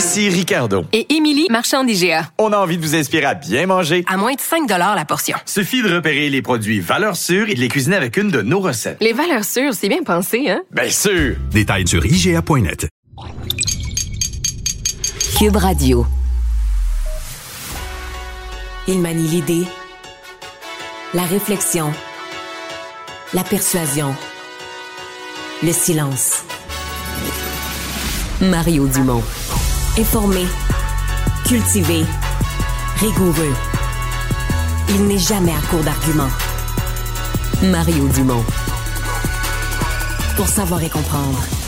Ici Ricardo. Et Émilie, marchand d'IGA. On a envie de vous inspirer à bien manger. À moins de 5 la portion. Suffit de repérer les produits valeurs sûres et de les cuisiner avec une de nos recettes. Les valeurs sûres, c'est bien pensé, hein? Bien sûr! Détails sur IGA.net. Cube Radio. Il manie l'idée, la réflexion, la persuasion, le silence. Mario Dumont. Informé, cultivé, rigoureux. Il n'est jamais à court d'arguments. Mario Dumont. Pour savoir et comprendre.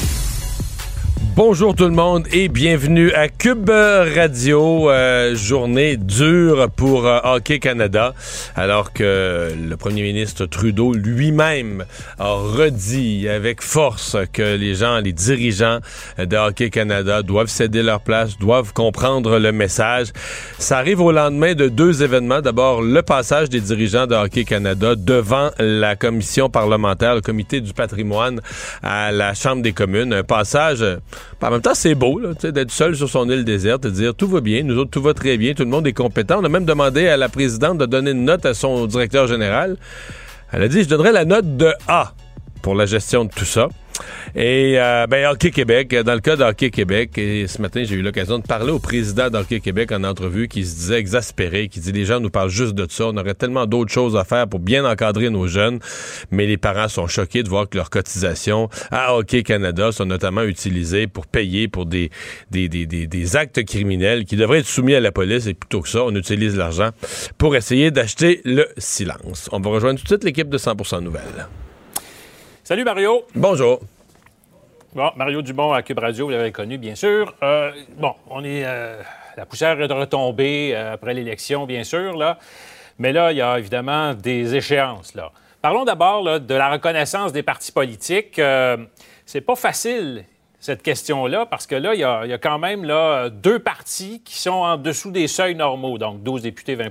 Bonjour tout le monde et bienvenue à Cube Radio. Euh, journée dure pour euh, Hockey Canada, alors que le premier ministre Trudeau lui-même a redit avec force que les gens, les dirigeants de Hockey Canada doivent céder leur place, doivent comprendre le message. Ça arrive au lendemain de deux événements. D'abord, le passage des dirigeants de Hockey Canada devant la commission parlementaire, le comité du patrimoine à la Chambre des communes. Un passage en même temps, c'est beau d'être seul sur son île déserte, de dire tout va bien, nous autres, tout va très bien, tout le monde est compétent. On a même demandé à la présidente de donner une note à son directeur général. Elle a dit, je donnerai la note de A pour la gestion de tout ça. Et euh, ben, Hockey Québec, dans le cas d'Hockey Québec, et ce matin, j'ai eu l'occasion de parler au président d'Hockey Québec en entrevue qui se disait exaspéré, qui dit les gens nous parlent juste de ça, on aurait tellement d'autres choses à faire pour bien encadrer nos jeunes, mais les parents sont choqués de voir que leurs cotisations à Hockey Canada sont notamment utilisées pour payer pour des, des, des, des, des actes criminels qui devraient être soumis à la police et plutôt que ça, on utilise l'argent pour essayer d'acheter le silence. On va rejoindre tout de suite l'équipe de 100% Nouvelles. Salut Mario. Bonjour. Bon, Mario Dumont à Cube Radio, vous l'avez connu, bien sûr. Euh, bon, on est. Euh, la poussière est retombée euh, après l'élection, bien sûr, là. Mais là, il y a évidemment des échéances, là. Parlons d'abord de la reconnaissance des partis politiques. c'est pas facile, cette question-là, parce que là, il y, a, quand même là, deux partis qui sont en dessous des seuils normaux, donc 12 députés, 20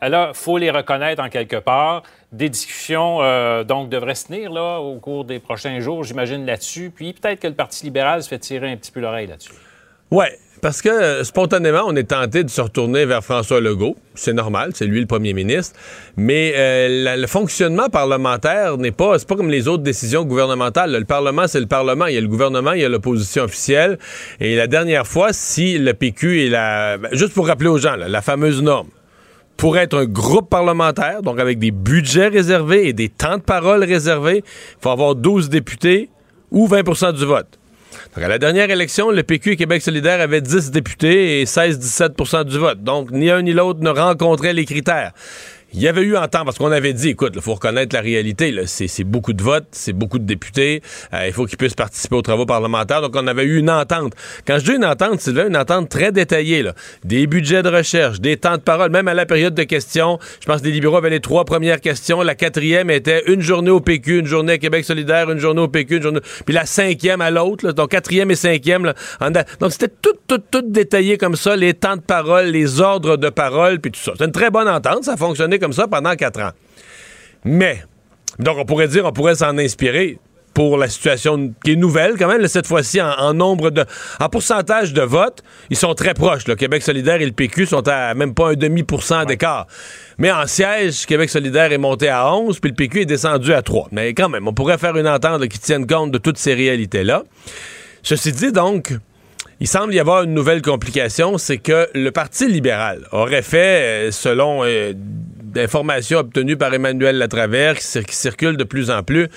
Là, il faut les reconnaître en quelque part. Des discussions, euh, donc, devraient se tenir là, au cours des prochains jours, j'imagine, là-dessus. Puis peut-être que le Parti libéral se fait tirer un petit peu l'oreille là-dessus. Oui, parce que euh, spontanément, on est tenté de se retourner vers François Legault. C'est normal, c'est lui le premier ministre. Mais euh, le fonctionnement parlementaire n'est pas, c'est pas comme les autres décisions gouvernementales. Le Parlement, c'est le Parlement. Il y a le gouvernement, il y a l'opposition officielle. Et la dernière fois, si le PQ est la, ben, juste pour rappeler aux gens, la fameuse norme pour être un groupe parlementaire, donc avec des budgets réservés et des temps de parole réservés, il faut avoir 12 députés ou 20% du vote. Donc, à la dernière élection, le PQ et Québec solidaire avaient 10 députés et 16-17% du vote. Donc, ni un ni l'autre ne rencontraient les critères. Il y avait eu en temps, parce qu'on avait dit, écoute, il faut reconnaître la réalité, c'est beaucoup de votes, c'est beaucoup de députés, euh, il faut qu'ils puissent participer aux travaux parlementaires. Donc, on avait eu une entente. Quand je dis une entente, c'est une entente très détaillée. Là. Des budgets de recherche, des temps de parole, même à la période de questions. Je pense que les libéraux avaient les trois premières questions. La quatrième était une journée au PQ, une journée à Québec solidaire, une journée au PQ, une journée... Puis la cinquième à l'autre, donc quatrième et cinquième. Là, Donc, c'était tout, tout, tout détaillé comme ça, les temps de parole, les ordres de parole, puis tout ça. C'est une très bonne entente, ça fonctionnait comme ça pendant quatre ans. Mais, donc on pourrait dire, on pourrait s'en inspirer pour la situation qui est nouvelle quand même, cette fois-ci en, nombre de... En pourcentage de votes, ils sont très proches. Le Québec solidaire et le PQ sont à même pas un demi pour cent d'écart. Mais en siège, Québec solidaire est monté à 11, puis le PQ est descendu à 3. Mais quand même, on pourrait faire une entente qui tienne compte de toutes ces réalités-là. Ceci dit, donc, il semble y avoir une nouvelle complication, c'est que le Parti libéral aurait fait, euh, selon euh, d'informations obtenues par Emmanuel Latravers, qui, qui circulent de plus en plus,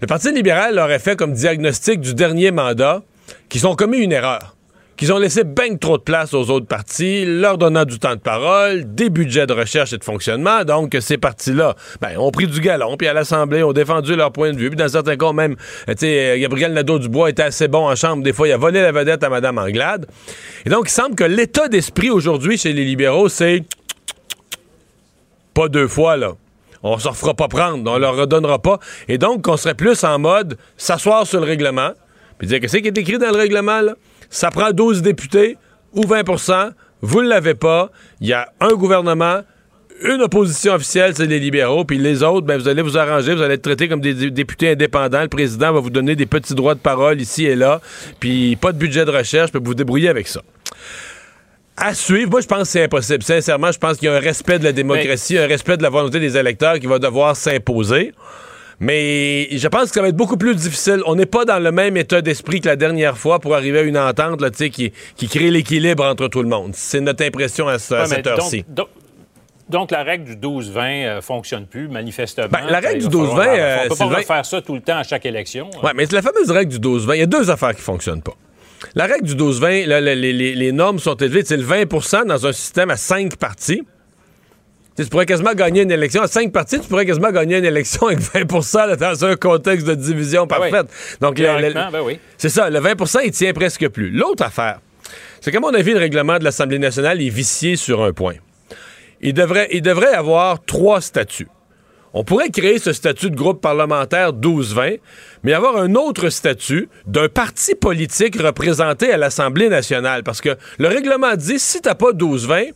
le Parti libéral aurait fait comme diagnostic du dernier mandat qu'ils ont commis une erreur qu'ils ont laissé bien trop de place aux autres partis, leur donnant du temps de parole, des budgets de recherche et de fonctionnement. Donc, ces partis-là ben, ont pris du galon, puis à l'Assemblée, ont défendu leur point de vue. Puis dans certains cas, même, tu sais, Gabriel Nadeau-Dubois était assez bon en chambre. Des fois, il a volé la vedette à Mme Anglade. Et donc, il semble que l'état d'esprit aujourd'hui chez les libéraux, c'est pas deux fois, là. On se refera pas prendre, on leur redonnera pas. Et donc, on serait plus en mode s'asseoir sur le règlement, puis dire qu'est-ce qui est écrit dans le règlement, là? Ça prend 12 députés ou 20% vous ne l'avez pas. Il y a un gouvernement, une opposition officielle, c'est les libéraux, puis les autres, ben, vous allez vous arranger, vous allez être traités comme des députés indépendants. Le président va vous donner des petits droits de parole ici et là, puis pas de budget de recherche, puis vous vous débrouiller avec ça à suivre. Moi, je pense que c'est impossible. Sincèrement, je pense qu'il y a un respect de la démocratie, un respect de la volonté des électeurs qui va devoir s'imposer. Mais je pense que ça va être beaucoup plus difficile. On n'est pas dans le même état d'esprit que la dernière fois pour arriver à une entente là, qui, qui crée l'équilibre entre tout le monde. C'est notre impression à, cette heure-ci. Donc, la règle du 12-20 euh, fonctionne plus, manifestement. Ben, la règle du 12-20... on ne peut pas faire ça tout le temps à chaque élection. Oui, mais la fameuse règle du 12-20, il y a deux affaires qui ne fonctionnent pas. La règle du 12-20, les, normes sont élevées. C'est le 20 dans un système à cinq parties. tu pourrais quasiment gagner une élection. À cinq parties, tu pourrais quasiment gagner une élection avec 20% dans un contexte de division ben parfaite. Donc, ben c'est ça. Le 20% il tient presque plus. L'autre affaire, c'est qu'à mon avis, le règlement de l'Assemblée nationale est vicié sur un point. Il devrait, il devrait avoir trois statuts. On pourrait créer ce statut de groupe parlementaire 12-20, mais avoir un autre statut d'un parti politique représenté à l'Assemblée nationale. Parce que le règlement dit, si t'as pas 12-20,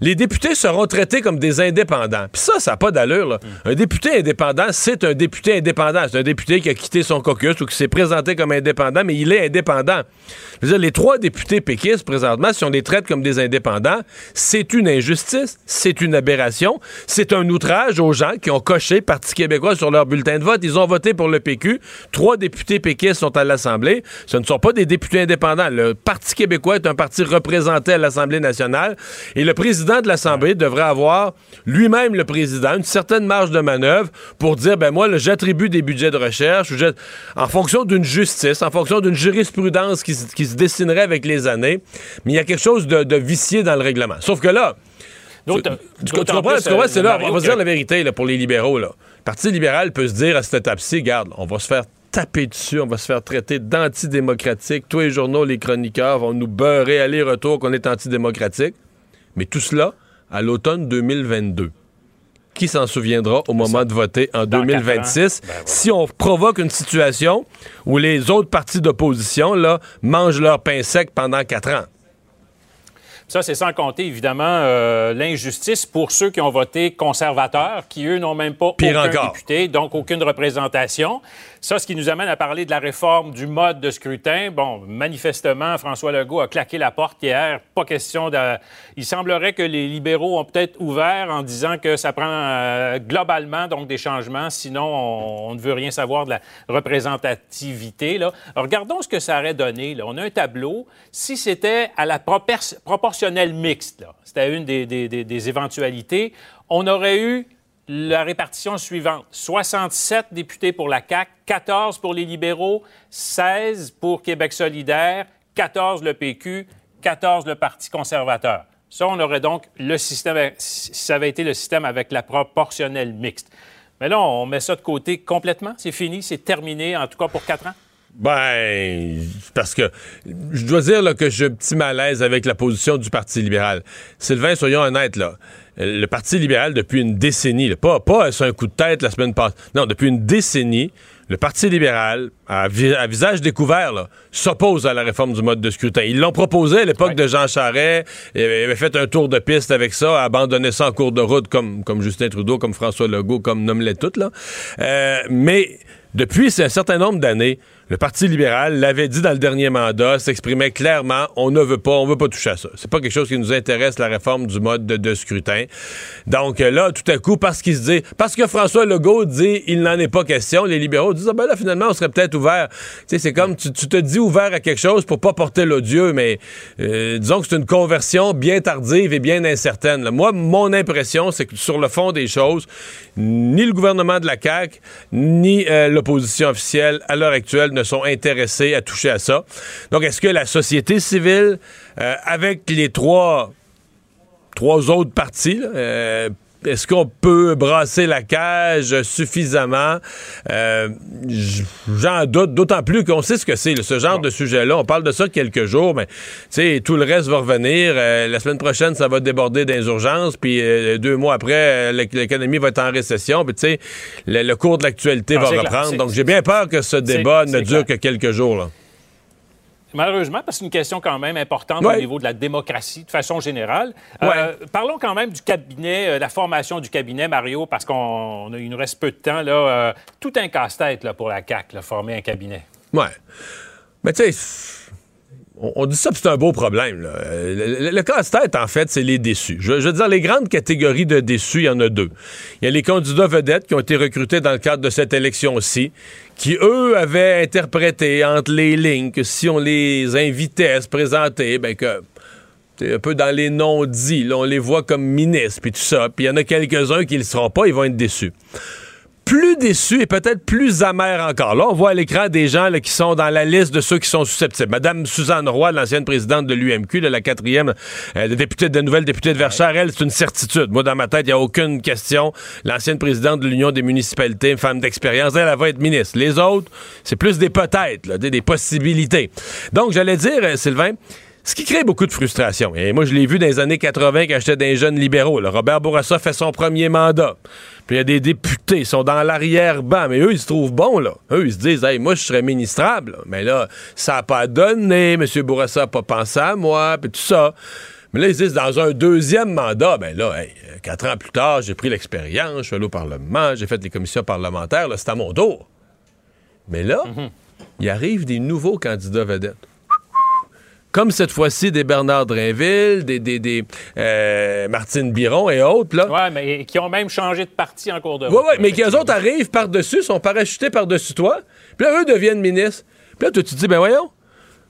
les députés seront traités comme des indépendants. Puis ça, ça n'a pas d'allure. Un député indépendant, c'est un député indépendant. C'est un député qui a quitté son caucus ou qui s'est présenté comme indépendant, mais il est indépendant. Les trois députés péquistes, présentement, si on les traite comme des indépendants, c'est une injustice, c'est une aberration, c'est un outrage aux gens qui ont coché Parti québécois sur leur bulletin de vote. Ils ont voté pour le PQ. Trois députés péquistes sont à l'Assemblée. Ce ne sont pas des députés indépendants. Le Parti québécois est un parti représenté à l'Assemblée nationale et le président président de l'Assemblée devrait avoir lui-même, le président, une certaine marge de manœuvre pour dire, ben moi, j'attribue des budgets de recherche en fonction d'une justice, en fonction d'une jurisprudence qui, se dessinerait avec les années. Mais il y a quelque chose de, vicié dans le règlement. Sauf que là, tu, comprends, c'est là, on va se dire la vérité là, pour les libéraux. Là. Le Parti libéral peut se dire à cette étape-ci, regarde, on va se faire taper dessus, on va se faire traiter d'antidémocratique. Tous les journaux, les chroniqueurs vont nous beurrer aller-retour qu'on est antidémocratique. Mais tout cela à l'automne 2022. Qui s'en souviendra au moment de voter en 2026 ben si on provoque une situation où les autres partis d'opposition là, mangent leur pain sec pendant quatre ans? Ça, c'est sans compter, évidemment, euh, l'injustice pour ceux qui ont voté conservateurs, qui, eux, n'ont même pas Pire aucun député, donc aucune représentation. Ça, ce qui nous amène à parler de la réforme du mode de scrutin. Bon, manifestement, François Legault a claqué la porte hier. Pas question de... Il semblerait que les libéraux ont peut-être ouvert en disant que ça prend euh, globalement donc des changements, sinon on, ne veut rien savoir de la représentativité. Là. regardons ce que ça aurait donné. Là. On a un tableau. Si c'était à la proportionnelle mixte, c'était une des, des éventualités, on aurait eu la répartition suivante. 67 députés pour la CAQ, 14 pour les libéraux, 16 pour Québec solidaire, 14 le PQ, 14 le Parti conservateur. Ça, on aurait donc le système, ça avait été le système avec la proportionnelle mixte. Mais là, on met ça de côté complètement. C'est fini, c'est terminé, en tout cas pour quatre ans. Ben, parce que je dois dire que j'ai un petit malaise avec la position du Parti libéral. Sylvain, soyons honnêtes, là le Parti libéral, depuis une décennie, pas, pas un coup de tête la semaine passée, non, depuis une décennie, le Parti libéral, à, visage découvert, s'oppose à la réforme du mode de scrutin. Ils l'ont proposé à l'époque de Jean Charest, il avait fait un tour de piste avec ça, abandonné ça en cours de route comme, comme Justin Trudeau, comme François Legault, comme nomme-les toutes, là. Euh, mais depuis un certain nombre d'années, le Parti libéral l'avait dit dans le dernier mandat, s'exprimait clairement, on ne veut pas, on veut pas toucher à ça. C'est pas quelque chose qui nous intéresse, la réforme du mode de, scrutin. Donc euh, là, tout à coup, parce qu'il se dit, parce que François Legault dit, il n'en est pas question, les libéraux disent, ah ben là, finalement, on serait peut-être ouvert. Tu sais, c'est comme, tu, te dis ouvert à quelque chose pour pas porter l'odieux, mais euh, disons que c'est une conversion bien tardive et bien incertaine. Moi, mon impression, c'est que sur le fond des choses, ni le gouvernement de la CAQ, ni euh, l'opposition officielle, à l'heure actuelle, sont intéressés à toucher à ça. Donc, est-ce que la société civile, euh, avec les trois, trois autres partis, euh, est-ce qu'on peut brasser la cage suffisamment? Euh, J'en doute, d'autant plus qu'on sait ce que c'est, ce genre de sujet-là. On parle de ça quelques jours, mais tout le reste va revenir. Euh, la semaine prochaine, ça va déborder des urgences, puis euh, deux mois après, l'économie va être en récession, puis tu sais, le, le, cours de l'actualité va reprendre. Donc, j'ai bien peur que ce débat ne dure que quelques jours. Là. Malheureusement, parce que c'est une question quand même importante au niveau de la démocratie de façon générale. Euh, parlons quand même du cabinet, euh, la formation du cabinet, Mario, parce qu'on il nous reste peu de temps. Là, euh, tout un casse-tête pour la CAC, former un cabinet. Ouais. Mais tu sais on, dit ça, c'est un beau problème. Le, casse-tête, en fait, c'est les déçus. Je, veux dire, les grandes catégories de déçus, il y en a deux. Il y a les candidats vedettes qui ont été recrutés dans le cadre de cette élection-ci, qui, eux, avaient interprété entre les lignes que si on les invitait à se présenter, ben que c'est un peu dans les non-dits, on les voit comme ministres, puis tout ça. Puis il y en a quelques-uns qui ne le seront pas, ils vont être déçus plus déçu et peut-être plus amer encore. Là, on voit à l'écran des gens qui sont dans la liste de ceux qui sont susceptibles. Madame Suzanne Roy, l'ancienne présidente de l'UMQ, la quatrième euh, députée de nouvelle députée de Verchères, elle, c'est une certitude. Moi, dans ma tête, il n'y a aucune question. L'ancienne présidente de l'Union des municipalités, une femme d'expérience, elle, elle va être ministre. Les autres, c'est plus des peut-être, des, des possibilités. Donc, j'allais dire, euh, Sylvain, ce qui crée beaucoup de frustration. Et moi, je l'ai vu dans les années 80 quand j'étais des jeunes libéraux. Robert Bourassa fait son premier mandat. Puis il y a des députés, ils sont dans l'arrière-ban, mais eux, ils se trouvent bons, là. Eux, ils se disent, hey, moi, je serais ministrable. Mais là, ça n'a pas donné, M. Bourassa n'a pas pensé à moi, puis tout ça. Mais là, ils disent, dans un deuxième mandat, ben là, quatre ans plus tard, j'ai pris l'expérience, je suis allé au Parlement, j'ai fait les commissions parlementaires, là, c'est à mon tour. Mais là, mhm. il arrive des nouveaux candidats vedettes comme cette fois-ci des Bernard Drainville, des, des, euh, Martine Biron et autres. Là. Oui, mais qui ont même changé de parti en cours de route. Oui, oui, mais qui eux autres arrivent par-dessus, sont parachutés par-dessus toi, puis là, eux deviennent ministres. Puis là, toi, tu te dis, ben voyons,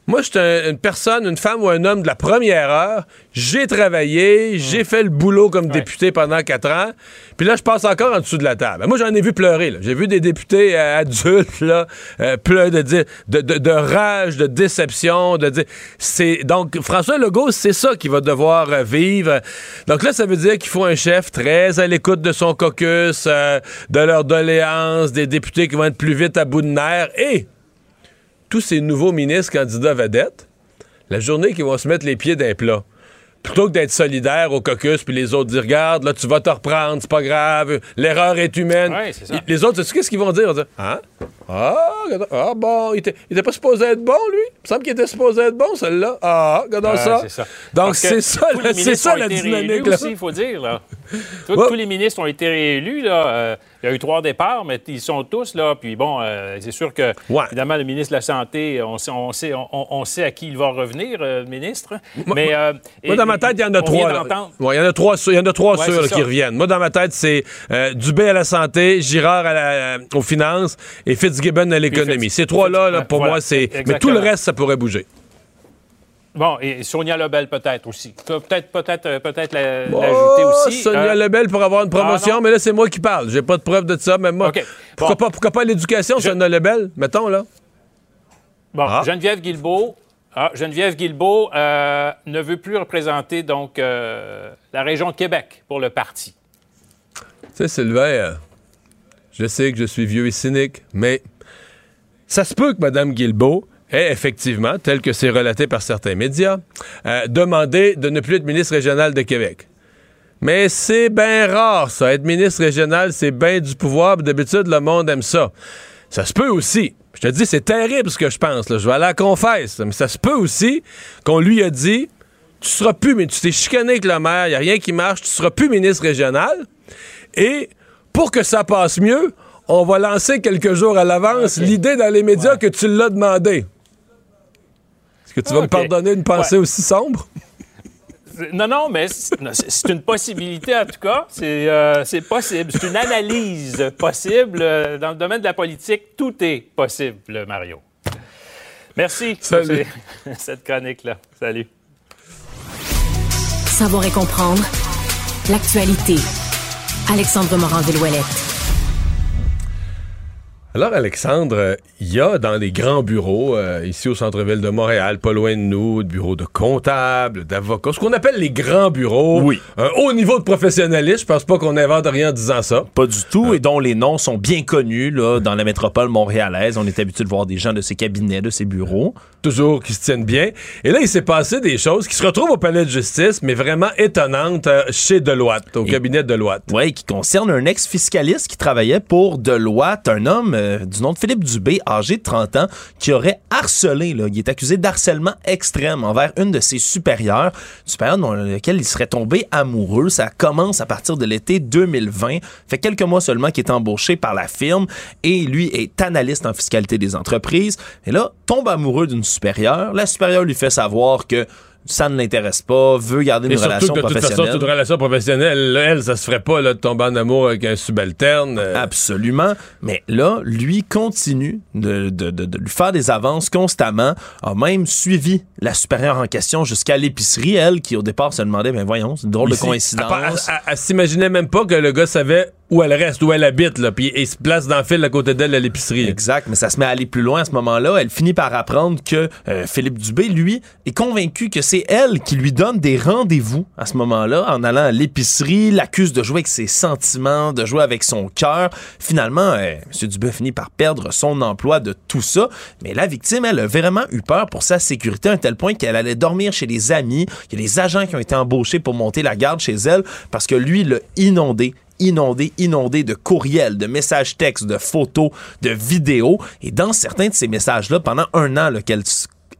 moi, je suis une personne, une femme ou un homme de la première heure. J'ai travaillé, j'ai fait le boulot comme député pendant quatre ans. Puis là, je passe encore en dessous de la table. Moi, j'en ai vu pleurer. J'ai vu des députés euh, adultes là, euh, pleurer de, de, de, rage, de déception. De dire, c'est donc François Legault, c'est ça qu'il va devoir euh, vivre. Donc là, ça veut dire qu'il faut un chef très à l'écoute de son caucus, de leurs doléances, des députés qui vont être plus vite à bout de nerfs et tous ces nouveaux ministres candidats vedettes, la journée qu'ils vont se mettre les pieds d'un plat, plutôt que d'être solidaire au caucus, puis les autres dire Regarde, là, tu vas te reprendre, c'est pas grave, l'erreur est humaine. Les autres, tu qu'est-ce qu'ils vont dire? Hein? Ah, ah, bon, il était, était pas supposé être bon, lui? Il me semble qu'il était supposé être bon, celle-là. Ah, regardons ça. ça. Donc, c'est ça, c'est ça la dynamique. il faut dire. Là. Tous les ministres ont été réélus. Là. Euh, il y a eu trois départs, mais ils sont tous là. Puis bon, euh, c'est sûr que, évidemment, le ministre de la Santé, on sait, on sait, on, sait à qui il va revenir, euh, le ministre. Mais, moi, dans ma tête, il y en a trois. il y en a trois, il y en a trois sûrs qui reviennent. Moi, dans ma tête, c'est Dubé à la santé, Girard aux finances et Fitzgibbon à l'économie. Ces trois-là, là, pour moi, c'est. Mais tout le reste, ça pourrait bouger. Bon, et Sonia Lebel peut-être aussi. Peut-être peut-être euh, peut-être l'ajouter aussi. Sonia euh, Lebel pour avoir une promotion, ah, mais là c'est moi qui parle. J'ai pas de preuve de ça, mais moi. Pourquoi, pas, pourquoi pas l'éducation, Sonia Lebel, mettons là? Bon, ah. Geneviève Guilbeault. Ah, Geneviève Guilbeault euh, ne veut plus représenter donc la région de Québec pour le parti. Tu sais, Sylvain, je sais que je suis vieux et cynique, mais ça se peut que Mme Guilbeault ait effectivement, tel que c'est relaté par certains médias, euh, demandé de ne plus être ministre régional de Québec. Mais c'est bien rare, ça. Être ministre régional, c'est bien du pouvoir. D'habitude, le monde aime ça. Ça se peut aussi. Je te dis, c'est terrible ce que je pense. Je vais aller à la confesse. Mais ça se peut aussi qu'on lui a dit Tu seras plus, mais tu t'es chicané avec le maire, il n'y a rien qui marche, tu seras plus ministre régional. Et pour que ça passe mieux, on va lancer quelques jours à l'avance l'idée dans les médias que tu l'as demandé. Est-ce que tu vas me pardonner une pensée aussi sombre? Non, non, mais c'est une possibilité en tout cas. C'est euh, possible. C'est une analyse possible. Dans le domaine de la politique, tout est possible, Mario. Merci Salut. pour cette chronique-là. Salut. Savoir et comprendre l'actualité. Alexandre Morand-Villouellette. Alors, Alexandre, euh, il y a dans les grands bureaux, euh, ici au centre-ville de Montréal, pas loin de nous, de bureaux de comptables, d'avocats, ce qu'on appelle les grands bureaux. Oui. Un haut niveau de professionnalisme. Je pense pas qu'on invente rien en disant ça. Pas du tout, et dont les noms sont bien connus là, dans la métropole montréalaise. On est habitué de voir des gens de ces cabinets, de ces bureaux. Toujours qui se tiennent bien. Et là, il s'est passé des choses qui se retrouvent au palais de justice, mais vraiment étonnantes euh, chez Deloitte, au Et- cabinet Deloitte. Oui, qui concerne un ex-fiscaliste qui travaillait pour Deloitte, un homme du nom de Philippe Dubé, âgé de 30 ans, qui aurait harcelé, il est accusé d'harcèlement extrême envers une de ses supérieures, supérieure dans laquelle il serait tombé amoureux. Ça commence à partir de l'été 2020, fait quelques mois seulement qu'il est embauché par la firme et lui est analyste en fiscalité des entreprises. Et là, tombe amoureux d'une supérieure. La supérieure lui fait savoir que ça ne l'intéresse pas, veut garder une Et surtout relation que de toute façon, professionnelle. toute relation professionnelle, là, elle, ça se ferait pas là, de tomber en amour avec un subalterne. euh, Absolument. Mais là, lui continue de, de- de- de lui faire des avances constamment, a même suivi la supérieure en question jusqu'à l'épicerie, elle, qui au départ se demandait, ben voyons, c'est une drôle de coïncidence. Elle, elle- elle s'imaginait même pas que le gars savait où elle reste, où elle habite, là, puis il se place dans le fil à côté d'elle à l'épicerie. Exact, mais ça se met à aller plus loin à ce moment-là. Elle finit par apprendre que euh, Philippe Dubé, lui, est convaincu que c'est elle qui lui donne des rendez-vous à ce moment-là, en allant à l'épicerie, l'accuse de jouer avec ses sentiments, de jouer avec son cœur. Finalement, euh, M. Dubé finit par perdre son emploi de tout ça, mais la victime, elle a vraiment eu peur pour sa sécurité à un tel point qu'elle allait dormir chez des amis. Il y a des agents qui ont été embauchés pour monter la garde chez elle parce que lui l'a inondé inondé, inondé de courriels, de messages textes, de photos, de vidéos. Et dans certains de ces messages-là, pendant un an, qu'elle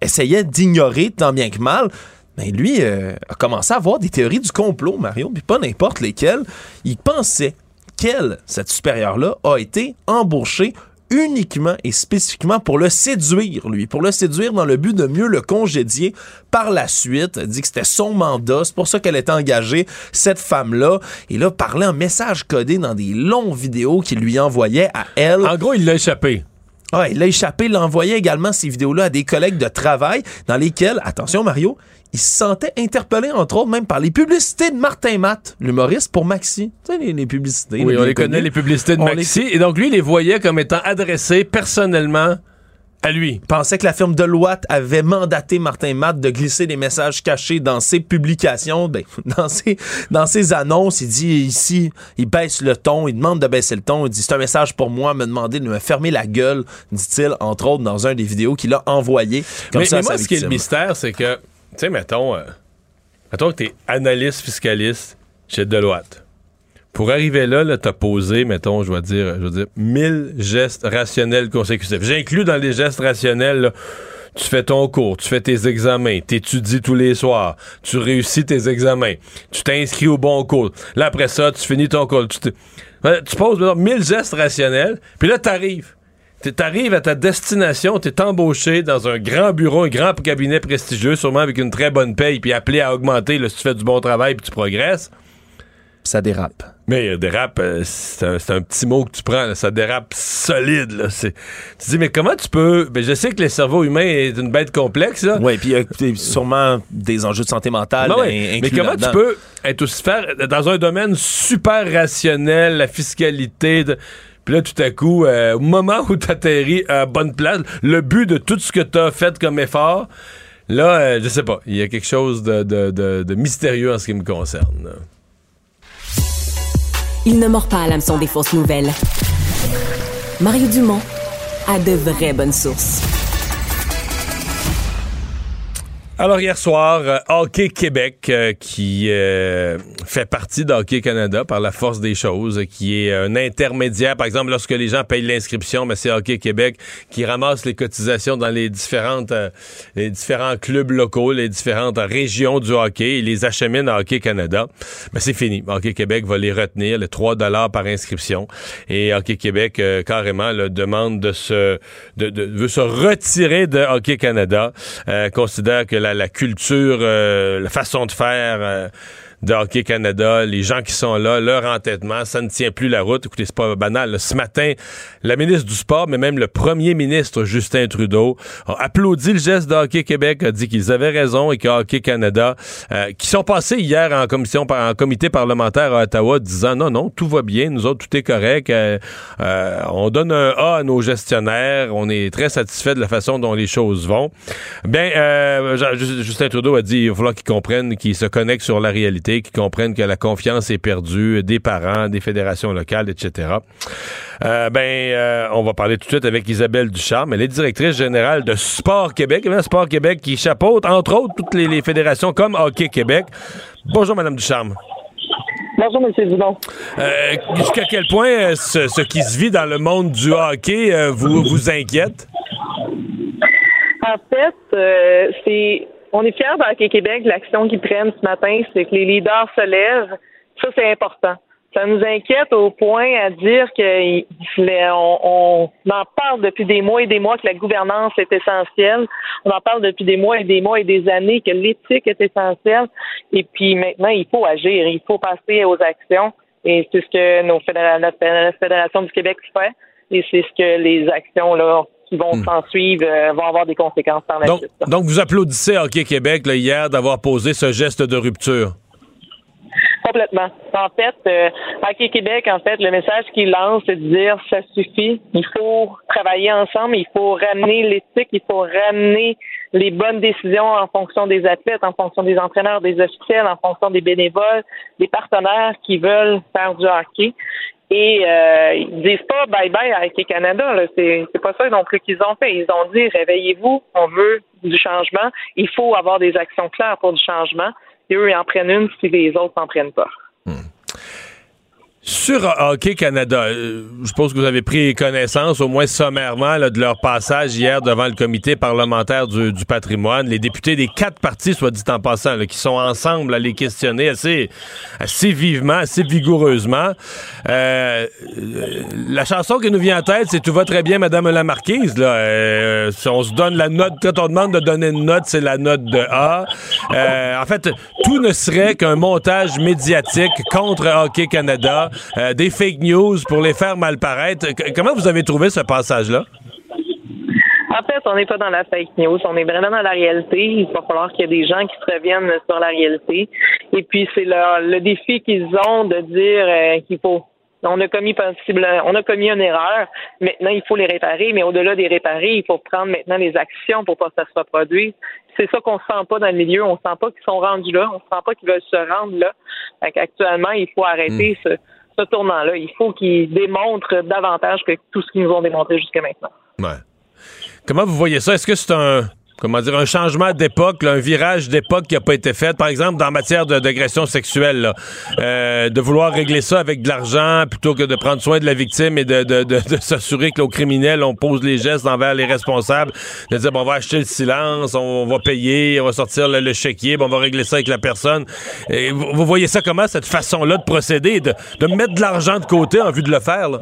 essayait d'ignorer tant bien que mal, ben lui euh, a commencé à avoir des théories du complot, Mario, puis pas n'importe lesquelles. Il pensait qu'elle, cette supérieure-là, a été embauchée uniquement et spécifiquement pour le séduire, lui, pour le séduire dans le but de mieux le congédier par la suite. Elle dit que c'était son mandat, c'est pour ça qu'elle était engagée, cette femme-là. Et là, parlait en message codé dans des longues vidéos qu'il lui envoyait à elle. En gros, il l'a échappé. Ah, il l'a échappé, il envoyait également ces vidéos-là à des collègues de travail dans lesquels, attention Mario, il se sentait interpellé, entre autres, même par les publicités de Martin Matt, l'humoriste, pour Maxi. Tu sais, les, les publicités. Oui, on les connaît, les publicités de On les- Maxi. Et donc, lui, il les voyait comme étant adressés personnellement à lui. pensait que la firme Deloitte avait mandaté Martin Matt de glisser des messages cachés dans ses publications, ben, dans ses, dans ses annonces. Il dit ici, il baisse le ton, il demande de baisser le ton. Il dit c'est un message pour moi, me demander de me fermer la gueule, dit-il, entre autres dans un des vidéos qu'il a envoyé. Comme Mais, ça mais moi, ce qui est le mystère, c'est que, tu sais, mettons, euh, mettons que t'es analyste fiscaliste chez Deloitte. Pour arriver là, là t'as posé, mettons, je vais dire, je vais dire, 1000 gestes rationnels consécutifs. J'inclus dans les gestes rationnels, tu fais ton cours, tu fais tes examens, t'étudies tous les soirs, tu réussis tes examens, tu t'inscris au bon cours. Là, après ça, tu finis ton cours. Tu, tu poses, mettons, 1000 gestes rationnels, puis là, t'arrives. Tu arrives à ta destination, tu es embauché dans un grand bureau, un grand cabinet prestigieux, sûrement avec une très bonne paye, puis appelé à augmenter là, si tu fais du bon travail puis tu progresses. Ça dérape. Mais euh, dérape, euh, c'est un, petit mot que tu prends, là, ça dérape solide. Là, tu te dis, mais comment tu peux... Ben, je sais que le cerveau humain est une bête complexe. Oui, puis il y a sûrement des enjeux de santé mentale. Ben ouais, mais comment tu peux être aussi faire dans un domaine super rationnel, la fiscalité, de- puis là tout à coup, euh, au moment où tu atterris à bonne place, le but de tout ce que tu as fait comme effort, là, euh, je sais pas, il y a quelque chose de, de- de- mystérieux en ce qui me concerne. Il ne mord pas à l'hameçon des fausses nouvelles. Mario Dumont a de vraies bonnes sources. Alors hier soir, euh, Hockey Québec, euh, qui euh, fait partie d'Hockey Canada par la force des choses, qui est un intermédiaire. Par exemple, lorsque les gens payent l'inscription, mais c'est Hockey Québec qui ramasse les cotisations dans les différentes, les différents clubs locaux, les différentes régions du hockey, et les achemine à Hockey Canada. Mais c'est fini. Hockey Québec va les retenir, les 3 dollars par inscription. Et Hockey Québec carrément là, demande de se, de, veut se retirer de Hockey Canada. Considère que la culture, euh, la façon de faire. De Hockey Canada, les gens qui sont là, leur entêtement, ça ne tient plus la route. Écoutez, c'est pas banal. Ce matin, la ministre du Sport, mais même le premier ministre Justin Trudeau, a applaudi le geste de Hockey Québec, a dit qu'ils avaient raison et que Hockey Canada, euh, qui sont passés hier en commission, en comité parlementaire à Ottawa, disant non, non, tout va bien, nous autres, tout est correct. euh, euh, on donne un A à nos gestionnaires, on est très satisfait de la façon dont les choses vont. Bien, euh, Justin Trudeau a dit il va falloir qu'ils comprennent, qu'ils se connectent sur la réalité, qu'ils comprennent que la confiance est perdue des parents, des fédérations locales, etc. Euh, ben, euh, on va parler tout de suite avec Isabelle Ducharme. Elle est directrice générale de Sport Québec. Eh bien, Sport Québec qui chapeaute, entre autres, toutes les, les fédérations comme Hockey Québec. Bonjour, Madame Ducharme. Bonjour, M. Dubon. Euh, Jusqu'à quel point euh, ce, ce qui se vit dans le monde du hockey euh, vous, vous inquiète? En fait, c'est on est fiers d'Hockey Québec, l'action qu'ils prennent ce matin, c'est que les leaders se lèvent. Ça, c'est important. Ça nous inquiète au point à dire que on, en parle depuis des mois et des mois que la gouvernance est essentielle. On en parle depuis des mois et des mois et des années que l'éthique est essentielle. Et puis maintenant, il faut agir, il faut passer aux actions. Et c'est ce que nos fédéra- notre Fédération du Québec fait. Et c'est ce que les actions là qui vont s'en suivre euh, vont avoir des conséquences par la Donc, suite. donc vous applaudissez Hockey Québec là, hier d'avoir posé ce geste de rupture. Complètement. En fait, euh, Hockey Québec, en fait, le message qu'il lance, c'est de dire ça suffit. Il faut travailler ensemble, il faut ramener l'éthique, il faut ramener les bonnes décisions en fonction des athlètes, en fonction des entraîneurs, des officiels, en fonction des bénévoles, des partenaires qui veulent faire du hockey. Et euh, ils disent pas bye bye à Hockey Canada. Là. C'est, c'est pas ça non plus qu'ils ont fait. Ils ont dit réveillez-vous, on veut du changement. Il faut avoir des actions claires pour du changement. Et eux, ils en prennent une si les autres n'en prennent pas. Sur Hockey Canada, euh, je suppose que vous avez pris connaissance, au moins sommairement, là, de leur passage hier devant le comité parlementaire du, patrimoine. Les députés des quatre partis, soit dit en passant, là, qui sont ensemble à les questionner assez, assez vivement, assez vigoureusement. Euh, euh, la chanson qui nous vient en tête, c'est Tout va très bien, Madame la Marquise. Là. Euh, on se donne la note, quand on demande de donner une note, c'est la note de A. Euh, en fait, tout ne serait qu'un montage médiatique contre Hockey Canada, euh, des fake news pour les faire mal paraître. C- comment vous avez trouvé ce passage-là? En fait, on n'est pas dans la fake news, on est vraiment dans la réalité. Il va falloir qu'il y ait des gens qui se reviennent sur la réalité. Et puis, c'est leur- le défi qu'ils ont de dire euh, qu'il faut. On a commis possible, on a commis une erreur. Maintenant, il faut les réparer. Mais au-delà des réparer, il faut prendre maintenant les actions pour pas que ça se reproduise. C'est ça qu'on sent pas dans le milieu. On sent pas qu'ils sont rendus là. On sent pas qu'ils veulent se rendre là. Fait Actuellement, il faut arrêter ce, ce tournant-là. Il faut qu'ils démontrent davantage que tout ce qu'ils nous ont démontré jusqu'à maintenant. Comment vous voyez ça? Est-ce que c'est un comment dire un changement d'époque, un virage d'époque qui n'a pas été fait, par exemple dans matière d'agression sexuelle, là, euh, de vouloir régler ça avec de l'argent plutôt que de prendre soin de la victime et de, de, de, s'assurer que aux criminels on pose les gestes envers les responsables, de dire bon, on va acheter le silence, on va payer, on va sortir le, chéquier, bon, on va régler ça avec la personne. Et vous, vous voyez ça comment cette façon-là de procéder, de, de mettre de l'argent de côté en vue de le faire? Là?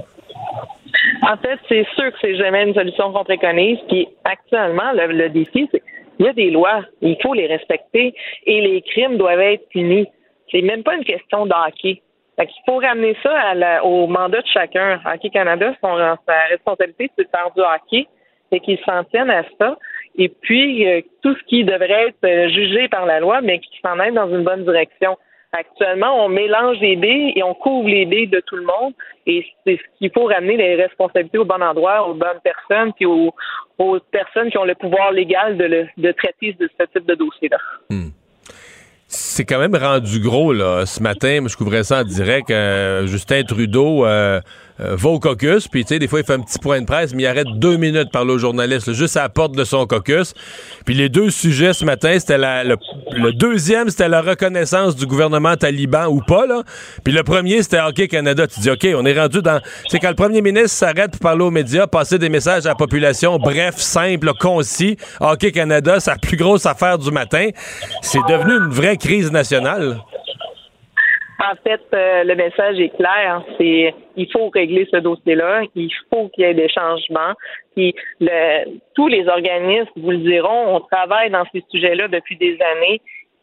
En fait, c'est sûr que c'est jamais une solution qu'on préconise. Puis actuellement, le, le défi, c'est il y a des lois, il faut les respecter et les crimes doivent être punis. C'est même pas une question d'hockey. Fait qu'il faut ramener ça au mandat de chacun. Hockey Canada, son, sa responsabilité, c'est de faire du hockey et qu'ils s'en tiennent à ça. Et puis, euh, tout ce qui devrait être euh, jugé par la loi, mais qui s'en aille dans une bonne direction. Actuellement, on mélange les dés et on couvre les dés de tout le monde. Et c'est ce qu'il faut ramener les responsabilités au bon endroit, aux bonnes personnes, puis aux, personnes qui ont le pouvoir légal de, traiter de ce type de dossier-là. C'est quand même rendu gros, là. Ce matin, je couvrais ça en direct. euh, Justin Trudeau euh, va au caucus, puis, tu sais, des fois, il fait un petit point de presse, mais il arrête deux minutes par le journaliste, là, juste à la porte de son caucus. Puis les deux sujets ce matin, c'était la, le, le deuxième, c'était la reconnaissance du gouvernement taliban ou pas, là. Puis le premier, c'était Hockey Canada. Tu dis, OK, on est rendu dans... C'est quand le premier ministre s'arrête pour parler aux médias, passer des messages à la population, bref, simple, concis. Hockey Canada, la plus grosse affaire du matin. C'est devenu une vraie crise nationale. En fait, euh, le message est clair. C'est il faut régler ce dossier-là. Il faut qu'il y ait des changements. Puis tous les organismes vous le diront, on travaille dans ces sujets-là depuis des années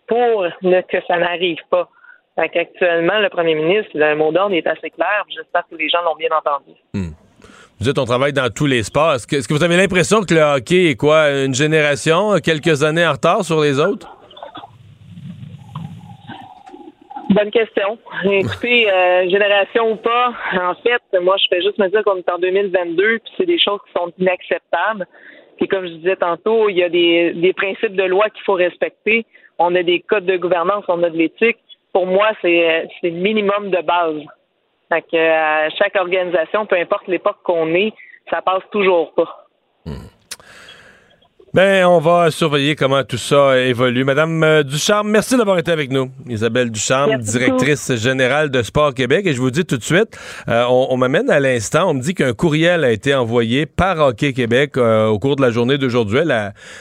pour que ça n'arrive pas. Fait qu'actuellement, le premier ministre, le mot d'ordre est assez clair. J'espère que les gens l'ont bien entendu. Vous dites on travaille dans tous les sports. Est-ce que vous avez l'impression que le hockey est quoi? Une génération, quelques années en retard sur les autres? Bonne question. Écoutez, euh, génération ou pas, en fait, moi, je fais juste me dire qu'on est en 2022, puis c'est des choses qui sont inacceptables. Puis comme je disais tantôt, il y a des, des principes de loi qu'il faut respecter. On a des codes de gouvernance, on a de l'éthique. Pour moi, c'est c'est le minimum de base. Fait que euh, chaque organisation, peu importe l'époque qu'on est, ça passe toujours pas. Ben, on va surveiller comment tout ça évolue. Madame euh, Ducharme, merci d'avoir été avec nous. Isabelle Ducharme, Merci directrice générale de Sport Québec. Et je vous dis tout de suite, euh, on, on m'amène à l'instant, on me dit qu'un courriel a été envoyé par Hockey Québec euh, au cours de la journée d'aujourd'hui,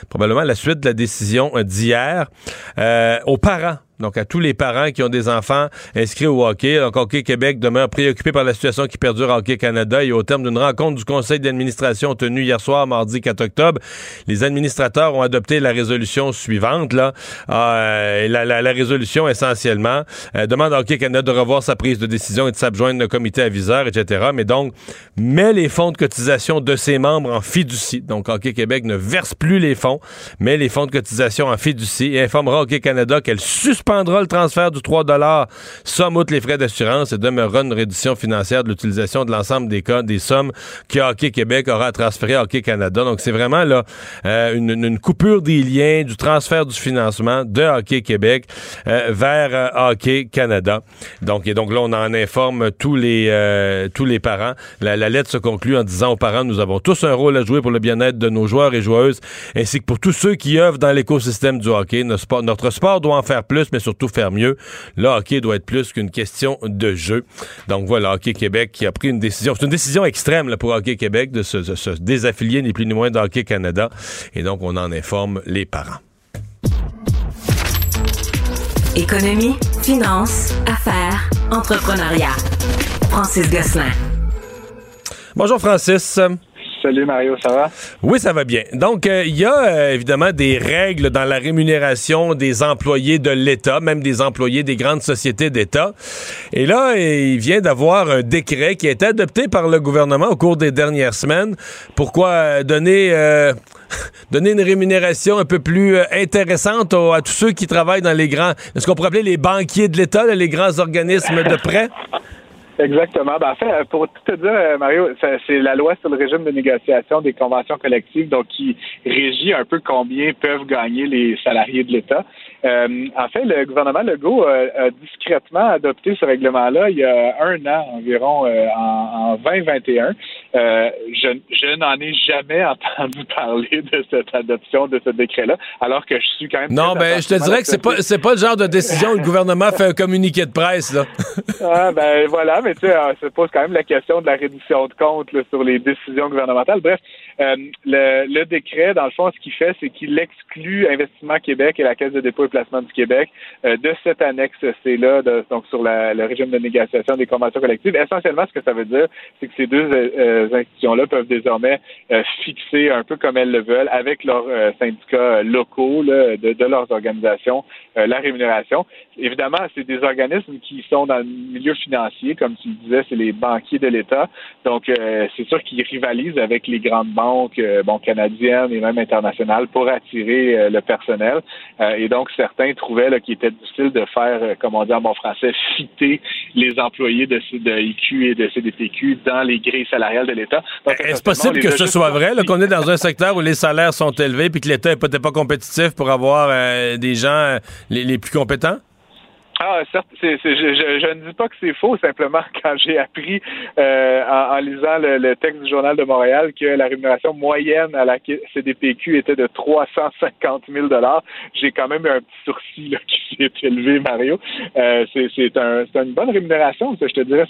probablement à la suite de la décision euh, d'hier, aux parents donc à tous les parents qui ont des enfants inscrits au hockey. Donc Hockey Québec demeure préoccupé par la situation qui perdure à Hockey Canada et au terme d'une rencontre du conseil d'administration tenue hier soir, mardi 4 octobre, les administrateurs ont adopté la résolution suivante. Là, Euh, et la, la- la résolution essentiellement euh, demande à Hockey Canada de revoir sa prise de décision et de s'adjoindre au comité aviseur, etc. Mais donc met les fonds de cotisation de ses membres en fiducie. Donc Hockey Québec ne verse plus les fonds, met les fonds de cotisation en fiducie et informera Hockey Canada qu'elle suspendra le transfert du 3 somme outre les frais d'assurance et demeurera une réduction financière de l'utilisation de l'ensemble des des sommes que Hockey Québec aura transférées à Hockey Canada. Donc c'est vraiment là euh, une, coupure des liens du transfert du financement de Hockey Québec euh, vers euh, Hockey Canada. Donc et donc là on en informe tous les tous les parents. La, lettre se conclut en disant aux parents nous avons tous un rôle à jouer pour le bien-être de nos joueurs et joueuses ainsi que pour tous ceux qui œuvrent dans l'écosystème du hockey. Notre sport doit en faire plus mais surtout faire mieux. Le hockey doit être plus qu'une question de jeu. Donc voilà, Hockey Québec qui a pris une décision. C'est une décision extrême là, pour Hockey Québec de se, de se désaffilier ni plus ni moins de Hockey Canada. Et donc on en informe les parents. Économie, finance, affaires, entrepreneuriat. Francis Gosselin. Bonjour Francis. Salut Mario, ça va? Oui, ça va bien. Donc, euh, il y a euh, évidemment des règles dans la rémunération des employés de l'État, même des employés des grandes sociétés d'État. Et là, il vient d'avoir un décret qui a été adopté par le gouvernement au cours des dernières semaines. Pourquoi euh, donner, euh, une rémunération un peu plus euh, intéressante aux- à tous ceux qui travaillent dans les grands, ce qu'on pourrait appeler les banquiers de l'État, les grands organismes de prêt? Exactement. Ben, en fait, euh, pour tout te dire, euh, Mario, c'est la loi sur le régime de négociation des conventions collectives, donc qui régit un peu combien peuvent gagner les salariés de l'État. Euh, en fait, le gouvernement Legault a discrètement adopté ce règlement-là il y a un an environ, euh, en, en 2021. Euh, je je n'en ai jamais entendu parler de cette adoption de ce décret-là, alors que je suis quand même. Non, ben, je te dirais que c'est pas, c'est pas le genre de décision où le gouvernement fait un communiqué de presse, là. Ah, ben voilà, mais tu sais, euh, ça pose quand même la question de la réduction de compte là, sur les décisions gouvernementales. Bref, euh, le, le décret, dans le fond, ce qu'il fait, c'est qu'il exclut Investissement Québec et la Caisse de dépôt et placement du Québec euh, de cette annexe C-là, donc sur la- le régime de négociation des conventions collectives. Essentiellement, ce que ça veut dire, c'est que ces deux euh, institutions-là peuvent désormais euh, fixer un peu comme elles le veulent avec leurs euh, syndicats locaux là, de, de leurs organisations la rémunération. Évidemment, c'est des organismes qui sont dans le milieu financier, comme tu le disais, c'est les banquiers de l'État. Donc, c'est sûr qu'ils rivalisent avec les grandes banques, euh, bon, canadiennes et même internationales pour attirer euh, le personnel. Euh, et donc, certains trouvaient là, qu'il était difficile de faire, comme on dit en bon français, fitter les employés de, de IQ et de CDPQ dans les grilles salariales de l'État. Donc, Est-ce possible que ce soit vrai, là, qu'on est dans un secteur où les salaires sont élevés puis que l'État n'est peut-être pas compétitif pour avoir euh, des gens euh, les, les plus compétents? Ah, certes, je, ne dis pas que c'est faux, simplement quand j'ai appris euh, en, lisant le, texte du Journal de Montréal que la rémunération moyenne à la CDPQ était de 350 000 j'ai quand même eu un petit sourcil qui s'est élevé, Mario. Euh, c'est, c'est, un, c'est une bonne rémunération, ça, je te dirais,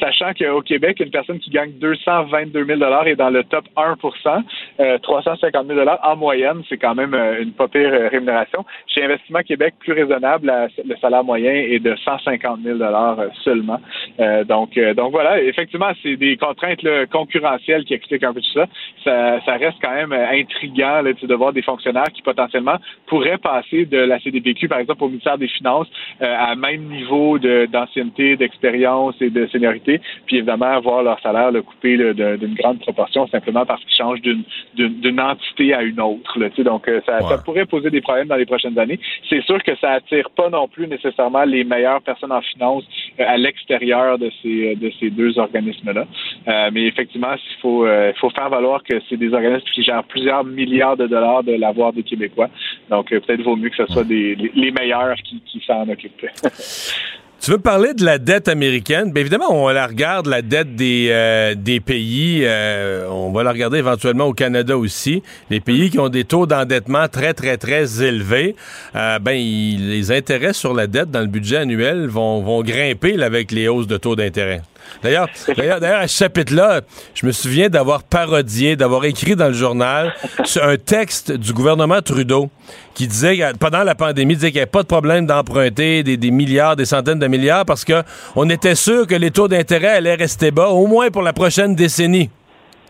sachant qu'au Québec, une personne qui gagne 222 000 est dans le top 1% euh, 350 000 en moyenne, c'est quand même euh, une pas pire rémunération. Chez Investissement Québec, plus raisonnable, le salaire moyen est de 150 000 dollars seulement. Euh, donc, euh, donc voilà, effectivement, c'est des contraintes là, concurrentielles qui expliquent un peu tout ça. Ça, ça reste quand même euh, intriguant là, de voir des fonctionnaires qui potentiellement pourraient passer de la CDPQ, par exemple, au ministère des Finances, euh, à même niveau de, d'ancienneté, d'expérience et de seniorité, puis évidemment avoir leur salaire le coupé d'une grande proportion simplement parce qu'ils changent d'une, entité à une autre. Là, donc, euh, ça, ça pourrait poser des problèmes dans les prochaines années. C'est sûr que ça attire pas non plus nécessairement les meilleures personnes en finance euh, à l'extérieur de ces, de ces deux organismes-là. Euh, mais effectivement, il faut, euh, faut faire valoir que c'est des organismes qui gèrent plusieurs milliards de dollars de l'avoir des Québécois. Donc, euh, peut-être vaut mieux que ce soit des, les, les meilleurs qui, qui s'en occupent. Tu veux parler de la dette américaine? Bien évidemment, on la regarde, la dette des, euh, des pays. euh, on va la regarder éventuellement au Canada aussi. Les pays qui ont des taux d'endettement très, très, très élevés, euh, ben, les intérêts sur la dette dans le budget annuel vont, vont grimper avec les hausses de taux d'intérêt. D'ailleurs, d'ailleurs, d'ailleurs, à ce chapitre-là, je me souviens d'avoir parodié, d'avoir écrit dans le journal un texte du gouvernement Trudeau qui disait, pendant la pandémie, disait qu'il n'y avait pas de problème d'emprunter des, des milliards, des centaines de milliards parce que on était sûr que les taux d'intérêt allaient rester bas, au moins pour la prochaine décennie.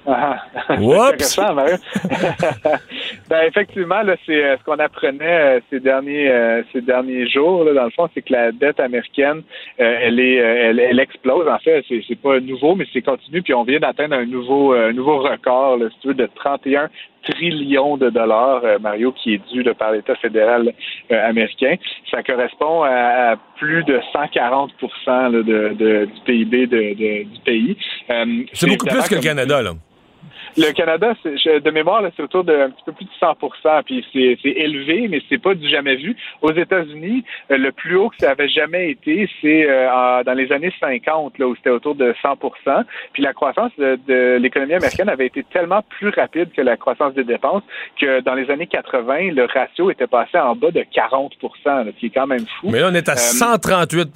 Ah, Mario. ben, effectivement, là, c'est euh, ce qu'on apprenait euh, ces derniers euh, ces derniers jours, là, dans le fond, c'est que la dette américaine, euh, elle est elle, elle explose. En fait, c'est c'est pas nouveau, mais c'est continu. Puis on vient d'atteindre un nouveau un nouveau record, là, si tu veux, de 31 trillions de dollars, euh, Mario, qui est dû là, par l'État fédéral euh, américain. Ça correspond à, à plus de 140 là, de, de- du PIB de, de- du pays. Euh, C'est beaucoup plus que le Canada, là. Le Canada, c'est- je- de mémoire, c'est autour de un petit peu plus de 100% puis c'est élevé, mais c'est pas du jamais vu. Aux États-Unis, euh, le plus haut que ça avait jamais été, c'est euh, dans les années 50, là, où c'était autour de 100% Puis la croissance de, de l'économie américaine avait été tellement plus rapide que la croissance des dépenses que dans les années 80, le ratio était passé en bas de 40 là, ce qui est quand même fou. Mais là, on est à Euh, 138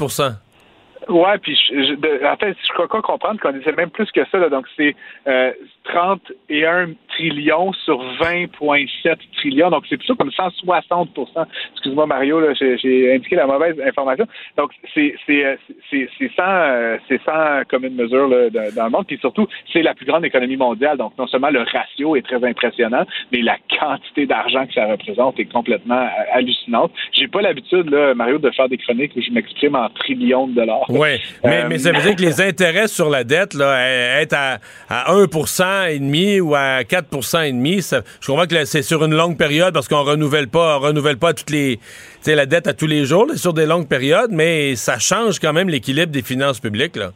Ouais, puis je, je- en fait, je crois comprendre qu'on disait même plus que ça. Là, donc c'est euh, 31 trillions sur 20,7 trillions. Donc c'est plutôt comme 160% Excuse-moi Mario, j'ai, indiqué la mauvaise information. Donc c'est euh, c'est c'est sans euh, sans commune mesure là, dans, dans le monde. Puis surtout, c'est la plus grande économie mondiale. Donc non seulement le ratio est très impressionnant, mais la quantité d'argent que ça représente est complètement euh, hallucinante. J'ai pas l'habitude là, Mario, de faire des chroniques où je m'exprime en trillions de dollars. Oui, mais, Euh, mais ça veut dire que les intérêts sur la dette, là, euh, être à, à 1 et demi ou à 4 et demi, ça- je comprends que c'est sur une longue période parce qu'on renouvelle pas, on renouvelle pas toutes les, la dette à tous les jours, là, sur des longues périodes, mais ça change quand même l'équilibre des finances publiques, là.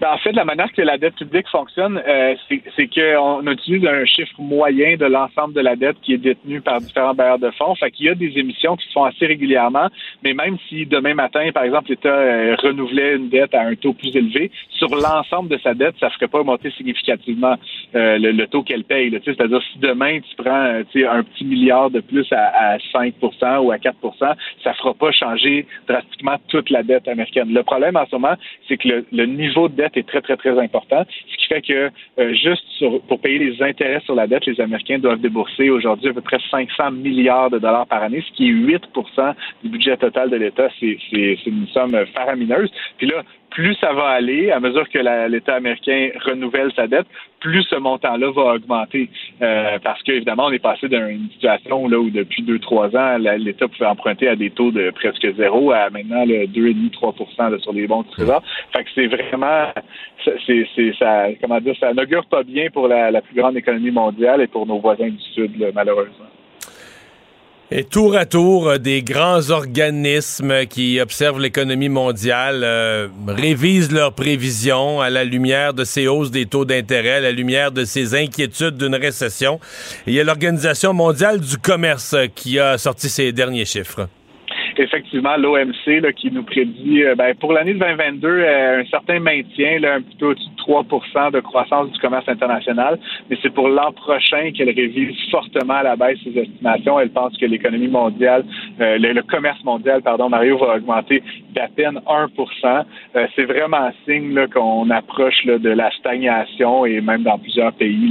Ben, en fait, la manière que la dette publique fonctionne, euh, c'est qu'on utilise un chiffre moyen de l'ensemble de la dette qui est détenue par différents bailleurs de fonds. Fait qu'il y a des émissions qui se font assez régulièrement, mais même si demain matin, par exemple, l'État euh, renouvelait une dette à un taux plus élevé, sur l'ensemble de sa dette, ça ne ferait pas monter significativement euh, le, le taux qu'elle paye. C'est-à-dire, si demain, tu prends euh, un petit milliard de plus à, à 5 ou à 4% ça ne fera pas changer drastiquement toute la dette américaine. Le problème en ce moment, c'est que le, le niveau de dette est très, très, très important, ce qui fait que euh, juste pour payer les intérêts sur la dette, les Américains doivent débourser aujourd'hui à peu près 500 milliards de dollars par année, ce qui est 8% du budget total de l'État. C'est une somme faramineuse. Puis là, plus ça va aller, à mesure que l'État américain renouvelle sa dette, plus ce montant-là va augmenter. Euh, parce qu'évidemment, on est passé d'une situation là où depuis deux, trois ans, la- l'État pouvait emprunter à des taux de presque zéro à maintenant le 2,5-3 là, sur les bons du trésor. Fait que c'est vraiment c'est, ça, comment dire, ça n'augure pas bien pour la, la plus grande économie mondiale et pour nos voisins du Sud, là, malheureusement. Et tour à tour, euh, des grands organismes qui observent l'économie mondiale euh, révisent leurs prévisions à la lumière de ces hausses des taux d'intérêt, à la lumière de ces inquiétudes d'une récession. Il y a l'Organisation mondiale du commerce qui a sorti ses derniers chiffres. Effectivement l'OMC qui nous prédit euh, ben, pour l'année 2022 euh, un certain maintien, là, un petit peu au-dessus de 3% de croissance du commerce international, mais c'est pour l'an prochain qu'elle révise fortement à la baisse ses estimations. Elle pense que l'économie mondiale, euh, le, le commerce mondial, pardon, Mario, va augmenter d'à peine 1% Euh, C'est vraiment un signe qu'on approche là, de la stagnation et même dans plusieurs pays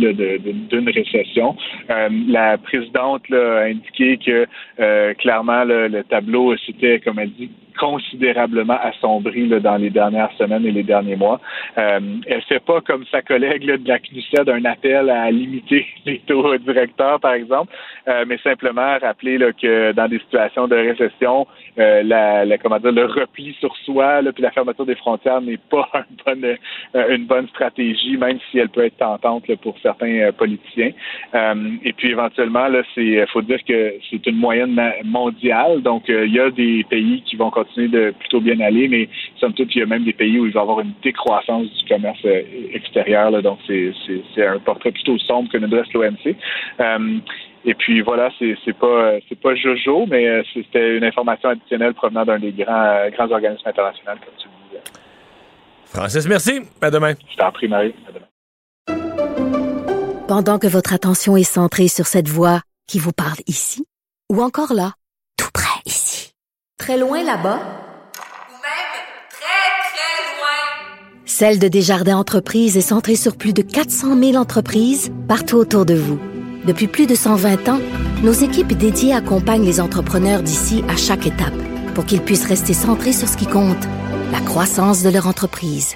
d'une récession. Euh, la présidente là, a indiqué que euh, clairement là, le tableau s'était, comme elle dit, considérablement assombri là, dans les dernières semaines et les derniers mois. Euh, elle fait pas comme sa collègue là, de la CNUSED un appel à limiter les taux directeurs, par exemple, euh, mais simplement rappeler que dans des situations de récession, euh, la, la- comment dire, le repli sur soi là, puis la fermeture des frontières n'est pas une bonne, euh, une bonne stratégie, même si elle peut être tentante là, pour certains euh, politiciens. Euh, et puis éventuellement, là, c'est faut dire que c'est une moyenne mondiale, donc il y a des pays qui vont continuer de plutôt bien aller, mais somme toute, il y a même des pays où il va y avoir une décroissance du commerce extérieur, là, donc c'est un portrait plutôt sombre que nous dresse l'OMC. Et puis voilà, c'est c'est pas c'est pas Jojo, mais euh, c'était une information additionnelle provenant d'un des grands euh, grands organismes internationaux, comme tu le disais. Francis, merci. À demain. Je t'en prie, Marie. À demain. Pendant que votre attention est centrée sur cette voix qui vous parle ici, ou encore là, tout près ici, très loin là-bas, Ou même très, très loin. Celle de Desjardins Entreprises est centrée sur plus de 400 000 entreprises partout autour de vous. Depuis plus de 120 ans, nos équipes dédiées accompagnent les entrepreneurs d'ici à chaque étape pour qu'ils puissent rester centrés sur ce qui compte, la croissance de leur entreprise.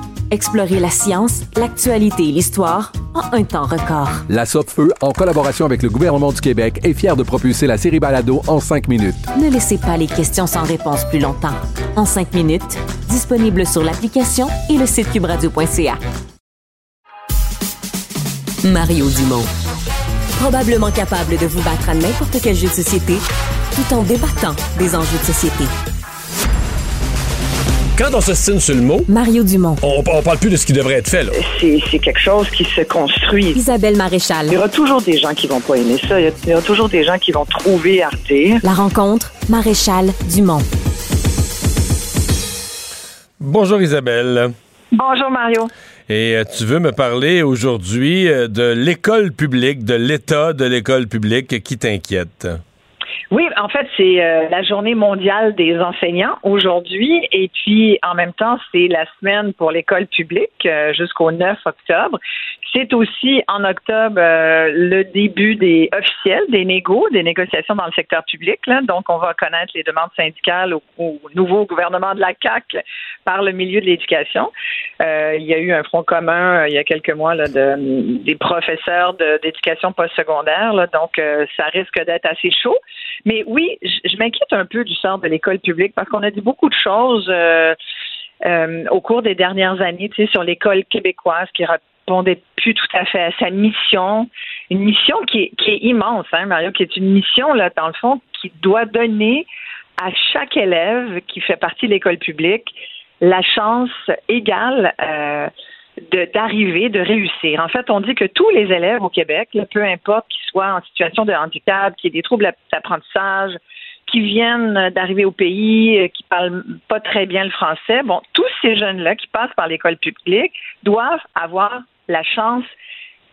Explorez la science, l'actualité et l'histoire en un temps record. La Feu, en collaboration avec le gouvernement du Québec, est fière de propulser la série Balado en cinq minutes. Ne laissez pas les questions sans réponse plus longtemps. En cinq minutes, disponible sur l'application et le site cubradio.ca. Mario Dumont. Probablement capable de vous battre à n'importe quel jeu de société tout en débattant des enjeux de société. Quand on s'estime sur le mot, Mario Dumont. on, on parle plus de ce qui devrait être fait. Là. C'est quelque chose qui se construit. Isabelle Maréchal. Il y aura toujours des gens qui vont pas aimer ça. Il y a- il y aura toujours des gens qui vont trouver Arte. La rencontre, Maréchal Dumont. Bonjour Isabelle. Bonjour Mario. Et euh, tu veux me parler aujourd'hui euh, de l'école publique, de l'état de l'école publique qui t'inquiète? Oui, en fait, c'est euh, la journée mondiale des enseignants aujourd'hui et puis en même temps, c'est la semaine pour l'école publique euh, jusqu'au 9 octobre. C'est aussi en octobre euh, le début des officiels des négos, des négociations dans le secteur public. Là. Donc, on va connaître les demandes syndicales au, au nouveau gouvernement de la CAC par le milieu de l'éducation. Euh, il y a eu un front commun euh, il y a quelques mois là, de, des professeurs d'éducation postsecondaire. là. Donc, euh, ça risque d'être assez chaud. Mais oui, je, je m'inquiète un peu du sort de l'école publique parce qu'on a dit beaucoup de choses euh, euh, au cours des dernières années, tu sais, sur l'école québécoise qui répondait plus tout à fait à sa mission, une mission qui est, immense, hein, Mario, qui est une mission là, dans le fond, qui doit donner à chaque élève qui fait partie de l'école publique la chance égale. Euh, d'arriver, de, réussir. En fait, on dit que tous les élèves au Québec, peu importe qu'ils soient en situation de handicap, qui aient des troubles d'apprentissage, qui viennent d'arriver au pays, euh, qui parlent pas très bien le français, bon, tous ces jeunes-là qui passent par l'école publique doivent avoir la chance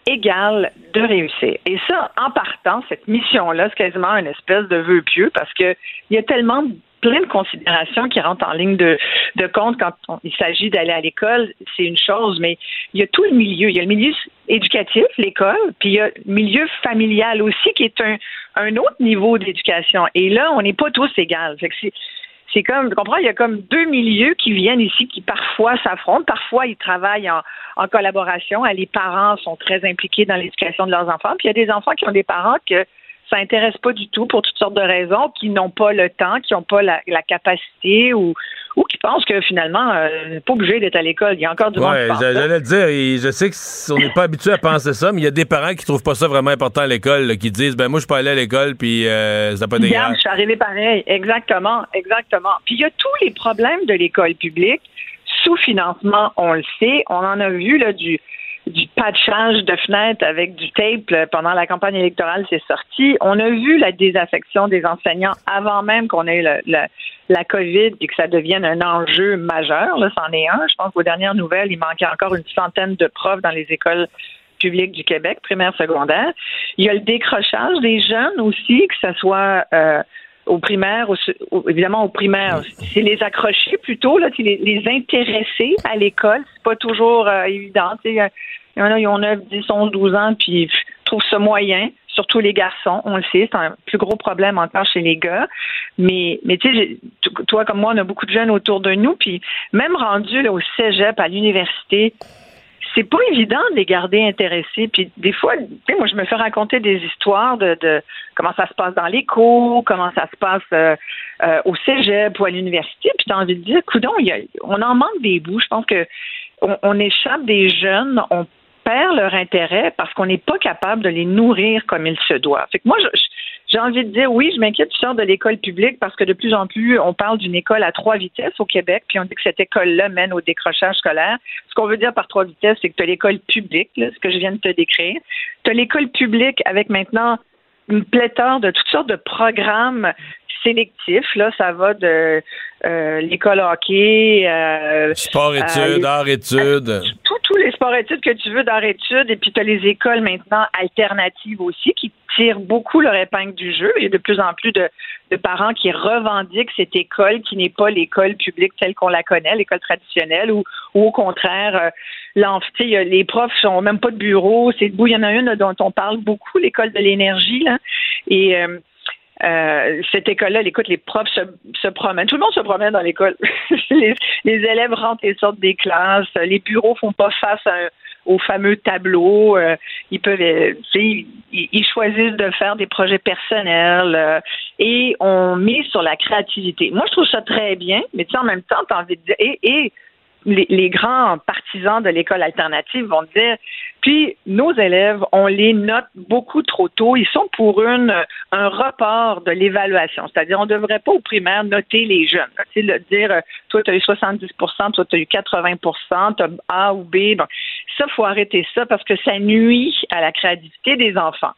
égale de réussir. Et ça, en partant, cette mission-là, c'est quasiment une espèce de vœu pieux parce que il y a tellement plein de considérations qui rentrent en ligne de, compte quand on- il s'agit d'aller à l'école, c'est une chose, mais il y a tout le milieu. Il y a le milieu éducatif, l'école, puis il y a le milieu familial aussi, qui est un, un autre niveau d'éducation. Et là, on n'est pas tous égaux. Fait que c'est, comme, tu comprends, il y a comme deux milieux qui viennent ici, qui parfois s'affrontent, parfois ils travaillent en, en collaboration. Les parents sont très impliqués dans l'éducation de leurs enfants, puis il y a des enfants qui ont des parents que ça intéresse pas du tout pour toutes sortes de raisons, qui n'ont pas le temps, qui n'ont pas la, la capacité ou, ou qui pensent que finalement, euh, pas obligé d'être à l'école. Il y a encore du monde Ouais, pense ça. j'allais le dire, et je sais qu'on n'est pas habitué à penser ça, mais il y a des parents qui trouvent pas ça vraiment important à l'école, qui disent, ben moi, je peux aller à l'école, puis euh, ça n'a pas Regarde, d'égard. je suis arrivée pareil. Exactement, exactement. Puis il y a tous les problèmes de l'école publique. Sous-financement, on le sait. On en a vu là, du, du patchage de fenêtres avec du tape là, pendant la campagne électorale, c'est sorti. On a vu la désaffection des enseignants avant même qu'on ait la COVID et que ça devienne un enjeu majeur. Là, c'en est un. Je pense qu'aux dernières nouvelles, il manquait encore une centaine de profs dans les écoles publiques du Québec, primaire, secondaire. Il y a le décrochage des jeunes aussi, que ce soit euh, au primaire, au su- au- évidemment au primaire, c'est les accrocher plutôt, là, les, les intéresser à l'école. C'est pas toujours euh, évident. Il y en a, ils ont 9, 10, 11, 12 ans, puis pff, trouvent ça moyen. Surtout les garçons, on le sait, c'est un plus gros problème encore chez les gars. Mais, mais tu sais, toi comme moi, on a beaucoup de jeunes autour de nous, puis même rendus au cégep, à l'université, c'est pas évident de les garder intéressés. Puis des fois, moi, je me fais raconter des histoires de, de comment ça se passe dans les cours, comment ça se passe euh, euh, au cégep ou à l'université. Puis tu as envie de dire, coudon, on en manque des bouts. Je pense que on, on échappe des jeunes, on perd leur intérêt parce qu'on n'est pas capable de les nourrir comme il se doit. Fait que moi, je- je- j'ai envie de dire, oui, je m'inquiète du sort de l'école publique parce que de plus en plus, on parle d'une école à trois vitesses au Québec, puis on dit que cette école-là mène au décrochage scolaire. Ce qu'on veut dire par trois vitesses, c'est que tu as l'école publique, là, ce que je viens de te décrire. Tu as l'école publique avec maintenant une pléthore de toutes sortes de programmes sélectifs. Là, ça va de euh, l'école hockey, euh, Sport-études, euh, art-études. tous tous les sports-études que tu veux d'art-études, et puis tu as les écoles maintenant alternatives aussi qui tirent beaucoup leur épingle du jeu. Il y a de plus en plus de, de parents qui revendiquent cette école qui n'est pas l'école publique telle qu'on la connaît, l'école traditionnelle, ou, ou au contraire, euh, les profs sont même pas de bureau, c'est debout. Il y en a une là, dont on parle beaucoup, l'école de l'énergie, là, et euh, euh, cette école-là, écoute, les profs se, promènent. Tout le monde se promène dans l'école. les, élèves rentrent et sortent des classes. Les bureaux font pas face à un- au fameux tableau. Euh, ils peuvent, euh, ils, ils choisissent de faire des projets personnels euh, et on mise sur la créativité. Moi, je trouve ça très bien, mais tu sais, en même temps, as envie de dire, et, et les, grands partisans de l'école alternative vont dire, puis nos élèves, on les note beaucoup trop tôt. Ils sont pour un report de l'évaluation. C'est-à-dire, on ne devrait pas au primaire noter les jeunes. Sais, le dire, euh, toi, tu as eu 70% toi, tu as eu 80% tu as A ou B. Bon, ça, faut arrêter ça parce que ça nuit à la créativité des enfants.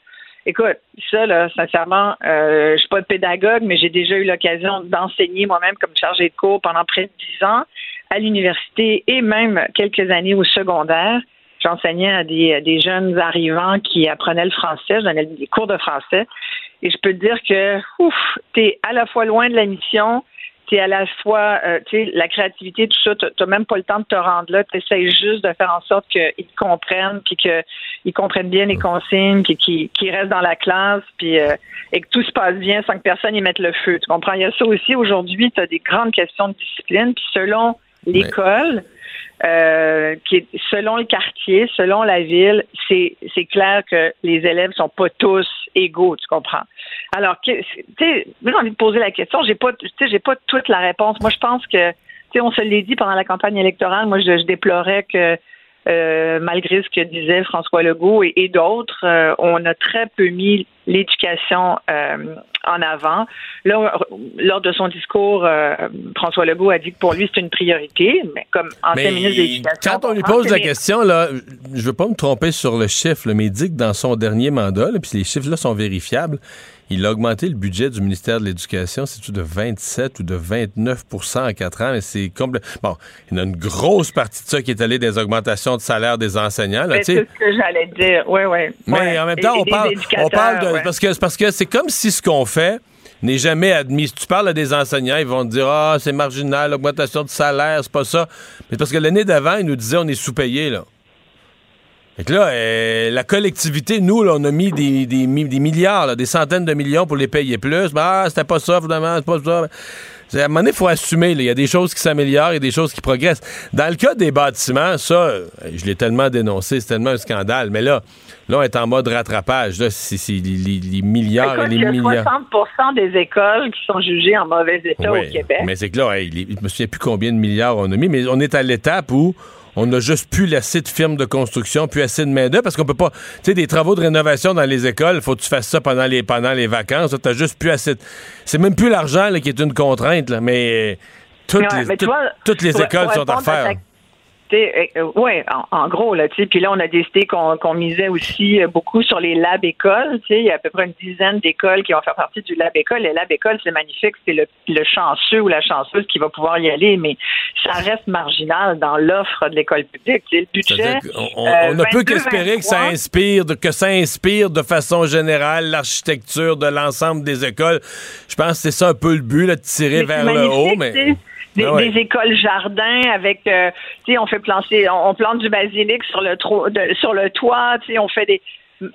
Écoute, ça, là, sincèrement, euh, je suis pas pédagogue, mais j'ai déjà eu l'occasion d'enseigner moi-même comme chargée de cours pendant près de dix ans à l'université et même quelques années au secondaire. J'enseignais à des, des jeunes arrivants qui apprenaient le français, je donnais des cours de français. Et je peux te dire que, ouf, t'es à la fois loin de la mission, t'es à la fois, euh, tu sais, la créativité, tout ça, t'as t'as même pas le temps de te rendre là. T'essayes juste de faire en sorte qu'ils te comprennent, puis qu'ils comprennent bien les consignes, puis qu'ils restent dans la classe, puis euh, et que tout se passe bien sans que personne y mette le feu. Tu comprends? Il y a ça aussi. Aujourd'hui, tu as des grandes questions de discipline, puis selon l'école, euh, qui selon le quartier, selon la ville, c'est c'est clair que les élèves sont pas tous égaux, tu comprends? Alors, tu sais, j'ai envie de poser la question. J'ai pas, j'ai pas toute la réponse. Moi, je pense que, tu sais, on se l'est dit pendant la campagne électorale. Moi, je, je déplorais que euh, malgré ce que disait François Legault et, et d'autres, euh, on a très peu mis l'éducation euh, en avant. Là, lors de son discours, François Legault a dit que pour lui, c'est une priorité, mais comme ancien Mais ministre de l'Éducation... quand on lui pose la question, là, je veux pas me tromper sur le chiffre, là, mais il dit que dans son dernier mandat, là, puis les chiffres-là sont vérifiables, il a augmenté le budget du ministère de l'Éducation, c'est-tu de 27 ou de 29% en quatre ans, mais c'est complètement... Bon, il y en a une grosse partie de ça qui est allée des augmentations de salaire des enseignants, là, Ben, c'est ce que j'allais dire, oui, oui. Mais en même temps, on parle, on parle de. Parce que c'est parce que c'est comme si ce qu'on fait n'est jamais admis. Si tu parles à des enseignants, ils vont te dire Ah, c'est marginal, l'augmentation de salaire, c'est pas ça. Mais c'est parce que l'année d'avant, ils nous disaient on est sous-payé, là. Fait que là, euh, la collectivité, nous, là, on a mis des, des mi- des milliards, là, des centaines de millions pour les payer plus. Ben, ah, c'était pas ça, finalement, c'est pas ça. À un moment donné, il faut assumer. Il y a des choses qui s'améliorent, il a des choses qui progressent. Dans le cas des bâtiments, ça, euh, je l'ai tellement dénoncé, c'est tellement un scandale. Mais là, là, on est en mode rattrapage. Là, c'est les, milliards Écoute, et il les y a milliards. 60 des écoles qui sont jugées en mauvais état Oui, au Québec. Mais c'est que là, hey, les- je me souviens plus combien de milliards on a mis, mais on est à l'étape où on n'a juste plus assez de firmes de construction, plus assez de main-d'œuvre, parce qu'on peut pas. Tu sais, des travaux de rénovation dans les écoles, faut que tu fasses ça pendant les, pendant les vacances. Tu juste plus assez. de- C'est même plus l'argent là, qui est une contrainte, là, mais toutes Ouais, les, mais toutes- vois, toutes les écoles sont à répondre ta- t'sais, euh, ouais, en, en gros, là, tu sais. Puis là, on a décidé qu'on qu'on misait aussi euh, beaucoup sur les lab écoles. Tu sais, il y a à peu près une dizaine d'écoles qui vont faire partie du lab école. Les lab écoles, c'est magnifique. C'est le, le chanceux ou la chanceuse qui va pouvoir y aller, mais ça reste marginal dans l'offre de l'école publique. Tu sais, le budget. On, euh, on ne peut 22, qu'espérer que ça 23. inspire, de- que ça inspire de façon générale l'architecture de l'ensemble des écoles. Je pense que c'est ça un peu le but, là, de tirer vers le haut. Mais... sais. Des, Ah ouais. des écoles jardins avec, euh, tu sais, on fait planter, on, on plante du basilic sur le tro- de- sur le toit, tu sais, on fait des,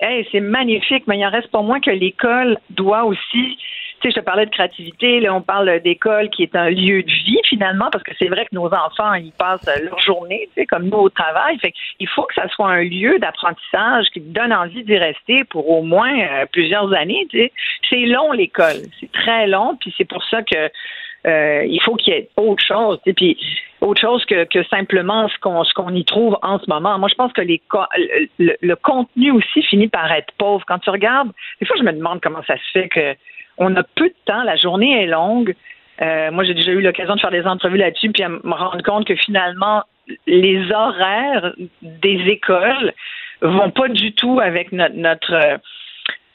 hey, c'est magnifique, mais il en reste pas moins que l'école doit aussi, tu sais, je te parlais de créativité, là, on parle d'école qui est un lieu de vie finalement, parce que c'est vrai que nos enfants, ils passent leur journée, tu sais, comme nous au travail, fait il faut que ça soit un lieu d'apprentissage qui donne envie d'y rester pour au moins euh, plusieurs années, tu sais. C'est long l'école, c'est très long, puis c'est pour ça que euh, il faut qu'il y ait autre chose. Puis autre chose que, que simplement ce qu'on ce qu'on y trouve en ce moment. Moi, je pense que les le, le- contenu aussi finit par être pauvre. Quand tu regardes, des fois, je me demande comment ça se fait que on a peu de temps, la journée est longue. Euh, moi, j'ai déjà eu l'occasion de faire des entrevues là-dessus, puis à me rendre compte que finalement, les horaires des écoles vont pas du tout avec notre, notre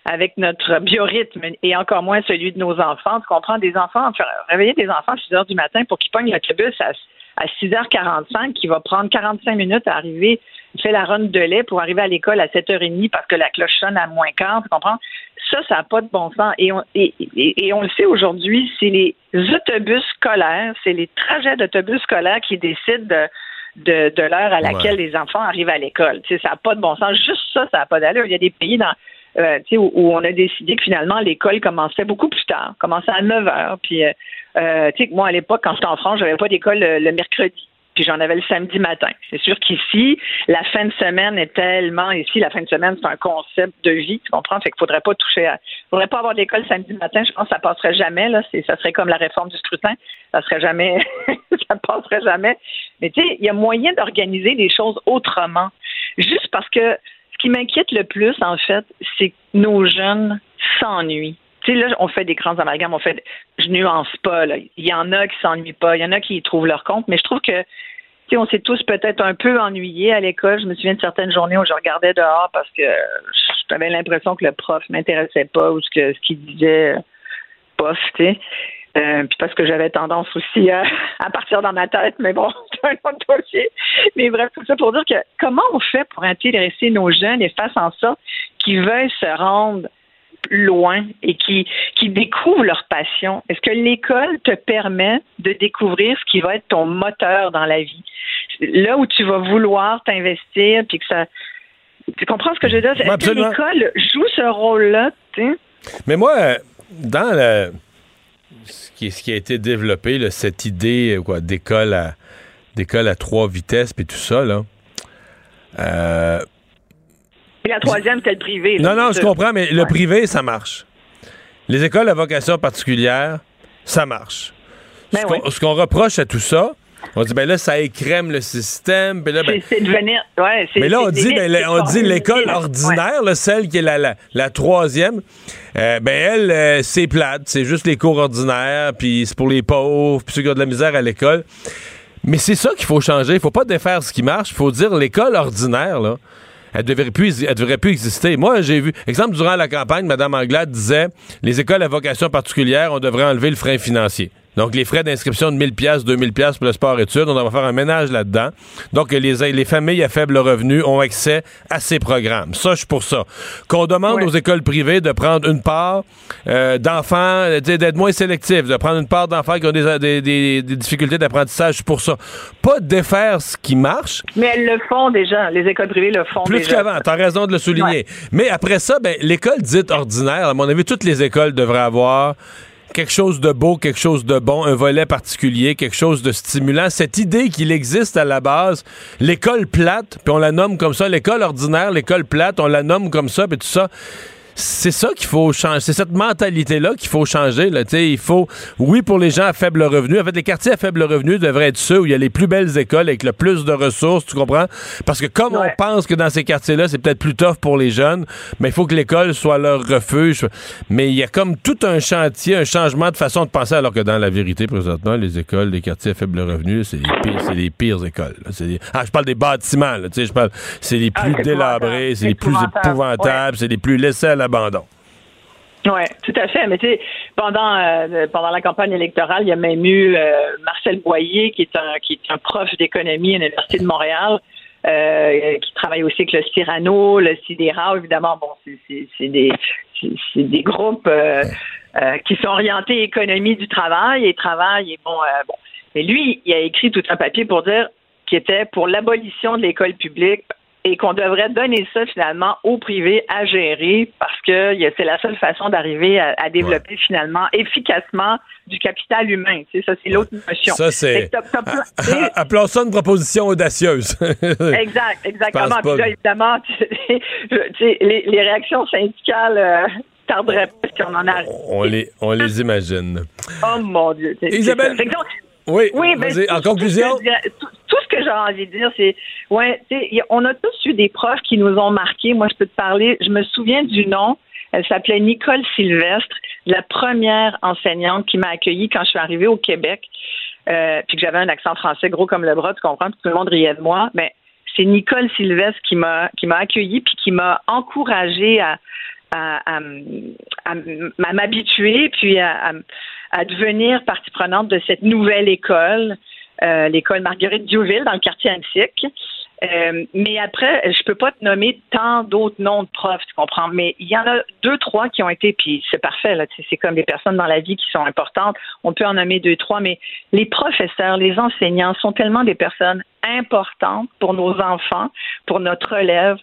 avec notre biorhythme et encore moins celui de nos enfants. Tu comprends, des enfants, réveiller des enfants à 6 heures du matin pour qu'ils pognent l'autobus à, à 6h45 qui va prendre 45 minutes à arriver, il fait la run de lait pour arriver à l'école à 7h30 parce que la cloche sonne à moins quart, tu comprends? Ça, ça n'a pas de bon sens. Et on, et, et- et on le sait aujourd'hui, c'est les autobus scolaires, c'est les trajets d'autobus scolaires qui décident de, de, de l'heure à laquelle les enfants arrivent à l'école. Tu sais, ça n'a pas de bon sens. Juste ça, ça n'a pas d'allure. Il y a des pays dans euh, où, on a décidé que finalement l'école commençait beaucoup plus tard, commençait à 9 heures. Puis, euh, euh, tu sais, moi à l'époque, quand j'étais en France, j'avais pas d'école le, mercredi. Puis j'en avais le samedi matin. C'est sûr qu'ici, la fin de semaine est tellement ici, la fin de semaine, c'est un concept de vie, tu comprends? Fait qu'il faudrait pas toucher à. faudrait pas avoir d'école samedi matin. Je pense que ça passerait jamais, ça serait comme la réforme du scrutin. Ça serait jamais ça passerait jamais. Mais tu sais, il y a moyen d'organiser les choses autrement. Juste parce que qui m'inquiète le plus, en fait, c'est que nos jeunes s'ennuient. Tu sais, là, on fait des grands amalgames, on fait. Je nuance pas, là. Il y en a qui s'ennuient pas, il y en a qui y trouvent leur compte, mais je trouve que, tu sais, on s'est tous peut-être un peu ennuyés à l'école. Je me souviens de certaines journées où je regardais dehors parce que j'avais l'impression que le prof m'intéressait pas ou ce qu'il disait, bof, tu sais. Euh, puis parce que j'avais tendance aussi à, à partir dans ma tête, mais bon, un autre dossier. Mais bref, tout ça pour dire que comment on fait pour intéresser nos jeunes et faire en sorte qu'ils veuillent se rendre loin et qui, qui découvrent leur passion? Est-ce que l'école te permet de découvrir ce qui va être ton moteur dans la vie? Là où tu vas vouloir t'investir, puis que ça... Tu comprends ce que je veux dire? Est-ce que l'école joue ce rôle-là? Mais moi, euh, dans le, ce, qui, ce qui a été développé, là, cette idée quoi, d'école à, d'école à trois vitesses puis tout ça, là. euh, Et la troisième, c'était le privé. là, non, non, je comprends, mais le privé, ça marche. Les écoles à vocation particulière, ça marche. Ben ce qu'on reproche à tout ça, on dit, ben là, ça écrème le système. puis là, ben- C'est- devenir. Ouais, mais là, on dit, ben, on dit l'école ordinaire, là, celle qui est la, la, la troisième, euh, ben elle, euh, c'est plate, c'est juste les cours ordinaires, puis c'est pour les pauvres, puis ceux qui ont de la misère à l'école. Mais c'est ça qu'il faut changer. Il faut pas défaire ce qui marche. Il faut dire l'école ordinaire, là, elle devrait plus, elle devrait plus exister. Moi, j'ai vu, exemple, durant la campagne, Mme Anglade disait, les écoles à vocation particulière, on devrait enlever le frein financier. Donc, les frais d'inscription de 1000 pièces, 2000 pièces pour le sport-études, on va faire un ménage là-dedans. Donc, les, les familles à faible revenu ont accès à ces programmes. Ça, je suis pour ça. Qu'on demande aux écoles privées de prendre une part euh, d'enfants, d'être moins sélectifs, de prendre une part d'enfants qui ont des, des, des, difficultés d'apprentissage, je suis pour ça. Pas défaire ce qui marche. Mais elles le font déjà. Les écoles privées le font Plus déjà. qu'avant, t'as raison de le souligner. Mais après ça, ben, l'école dite ordinaire, à mon avis, toutes les écoles devraient avoir quelque chose de beau, quelque chose de bon, un volet particulier, quelque chose de stimulant. Cette idée qu'il existe à la base, l'école plate, puis on la nomme comme ça, l'école ordinaire, l'école plate, on la nomme comme ça, puis tout ça c'est ça qu'il faut changer. C'est cette mentalité-là qu'il faut changer. Là. il faut, oui, pour les gens à faible revenu. En fait, les quartiers à faible revenu devraient être ceux où il y a les plus belles écoles avec le plus de ressources, tu comprends? Parce que comme on pense que dans ces quartiers-là, c'est peut-être plus tough pour les jeunes, mais il faut que l'école soit leur refuge. Mais il y a comme tout un chantier, un changement de façon de penser, alors que dans la vérité, présentement, les écoles des quartiers à faible revenu, c'est les pires, c'est les pires écoles. ah, je parle des bâtiments, là, je parle, c'est les plus délabrés, c'est les plus épouvantables, c'est les plus laissés à Oui, tout à fait. Mais tu sais, pendant euh, pendant la campagne électorale, il y a même eu euh, Marcel Boyer, qui est un qui est un prof d'économie à l'Université de Montréal, euh, qui travaille aussi avec le Cyrano, le CIDERA, évidemment. Bon, c'est des des groupes qui sont orientés économie du travail et travail et bon bon. Mais lui, il a écrit tout un papier pour dire qu'il était pour l'abolition de l'école publique et qu'on devrait donner ça finalement au privé à gérer parce que c'est la seule façon d'arriver à, développer finalement efficacement du capital humain. Tu sais, ça, c'est l'autre notion. Ça, c'est. Appelons ça une proposition audacieuse. exact, exactement. Puis là, évidemment, les, les, réactions syndicales. Euh, tarderaient pas qu'on en a. On les, on les imagine. Oh mon Dieu. Isabelle. Oui, oui ben, en conclusion. Tout, ce que j'ai envie de dire, c'est, ouais, on a tous eu des profs qui nous ont marqués. Moi, je peux te parler, je me souviens du nom. Elle s'appelait Nicole Sylvestre, la première enseignante qui m'a accueillie quand je suis arrivée au Québec, euh, puis que j'avais un accent français gros comme le bras, tu comprends, tout le monde riait de moi. Mais c'est Nicole Sylvestre qui m'a qui m'a accueillie puis qui m'a encouragée à, à, à, m'habituer puis à, à, devenir partie prenante de cette nouvelle école, euh, l'école Marguerite Diouville dans le quartier antique. Euh, mais après, je peux pas te nommer tant d'autres noms de profs, tu comprends? Mais il y en a deux, trois qui ont été, puis c'est parfait, là. C'est comme des personnes dans la vie qui sont importantes. On peut en nommer deux, trois, mais les professeurs, les enseignants sont tellement des personnes importantes pour nos enfants, pour notre relève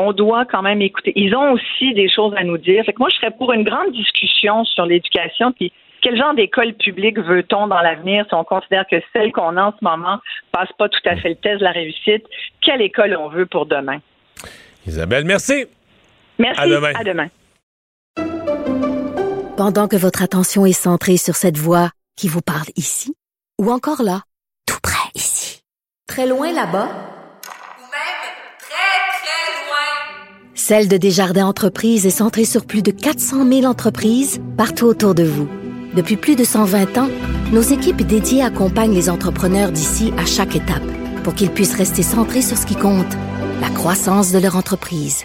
on doit quand même écouter. Ils ont aussi des choses à nous dire. Fait que moi, je serais pour une grande discussion sur l'éducation, puis quel genre d'école publique veut-on dans l'avenir si on considère que celle qu'on a en ce moment passe pas tout à fait le test de la réussite? Quelle école on veut pour demain? Isabelle, merci. Merci. À demain. À demain. Pendant que votre attention est centrée sur cette voix qui vous parle ici, ou encore là, tout près ici, très loin là-bas, Celle de Desjardins Entreprises est centrée sur plus de 400 000 entreprises partout autour de vous. Depuis plus de 120 ans, nos équipes dédiées accompagnent les entrepreneurs d'ici à chaque étape pour qu'ils puissent rester centrés sur ce qui compte, la croissance de leur entreprise.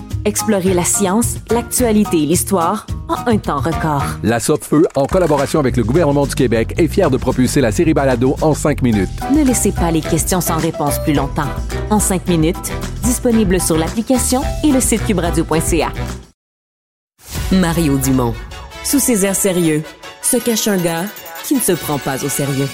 Explorez la science, l'actualité et l'histoire en un temps record. La Feu, en collaboration avec le gouvernement du Québec, est fière de propulser la série Balado en cinq minutes. Ne laissez pas les questions sans réponse plus longtemps. En cinq minutes, disponible sur l'application et le site cubradio.ca. Mario Dumont. Sous ses airs sérieux, se cache un gars qui ne se prend pas au sérieux.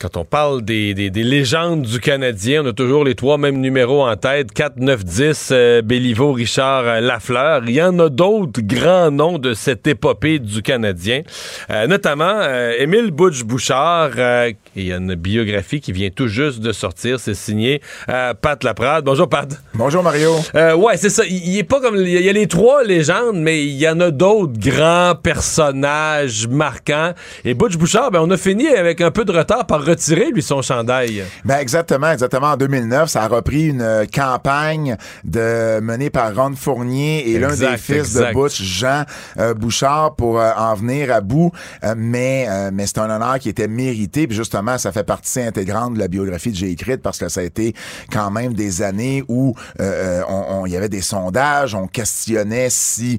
Quand on parle des, des, des légendes du Canadien, on a toujours les trois mêmes numéros en tête 4, 9, 10, euh, Béliveau, Richard, euh, Lafleur. Il y en a d'autres grands noms de cette épopée du Canadien, Euh, notamment euh, Émile Butch-Bouchard. euh, il y a une biographie qui vient tout juste de sortir. C'est signé euh, Pat Laprade. Bonjour, Pat. Bonjour, Mario. Euh, ouais, c'est ça. Il, il est pas comme. Il y a les trois légendes, mais il y en a d'autres grands personnages marquants. Et Butch Bouchard, ben, on a fini avec un peu de retard par retirer, lui, son chandail? Ben exactement, exactement. En 2009, ça a repris une euh, campagne de menée par Ron Fournier et l'un des fils exact. de Butch, Jean euh, Bouchard, pour euh, en venir à bout. Euh, mais euh, mais c'est un honneur qui était mérité. Puis justement, ça fait partie intégrante de la biographie que j'ai écrite parce que ça a été quand même des années où euh, on- on- il y avait des sondages, on questionnait si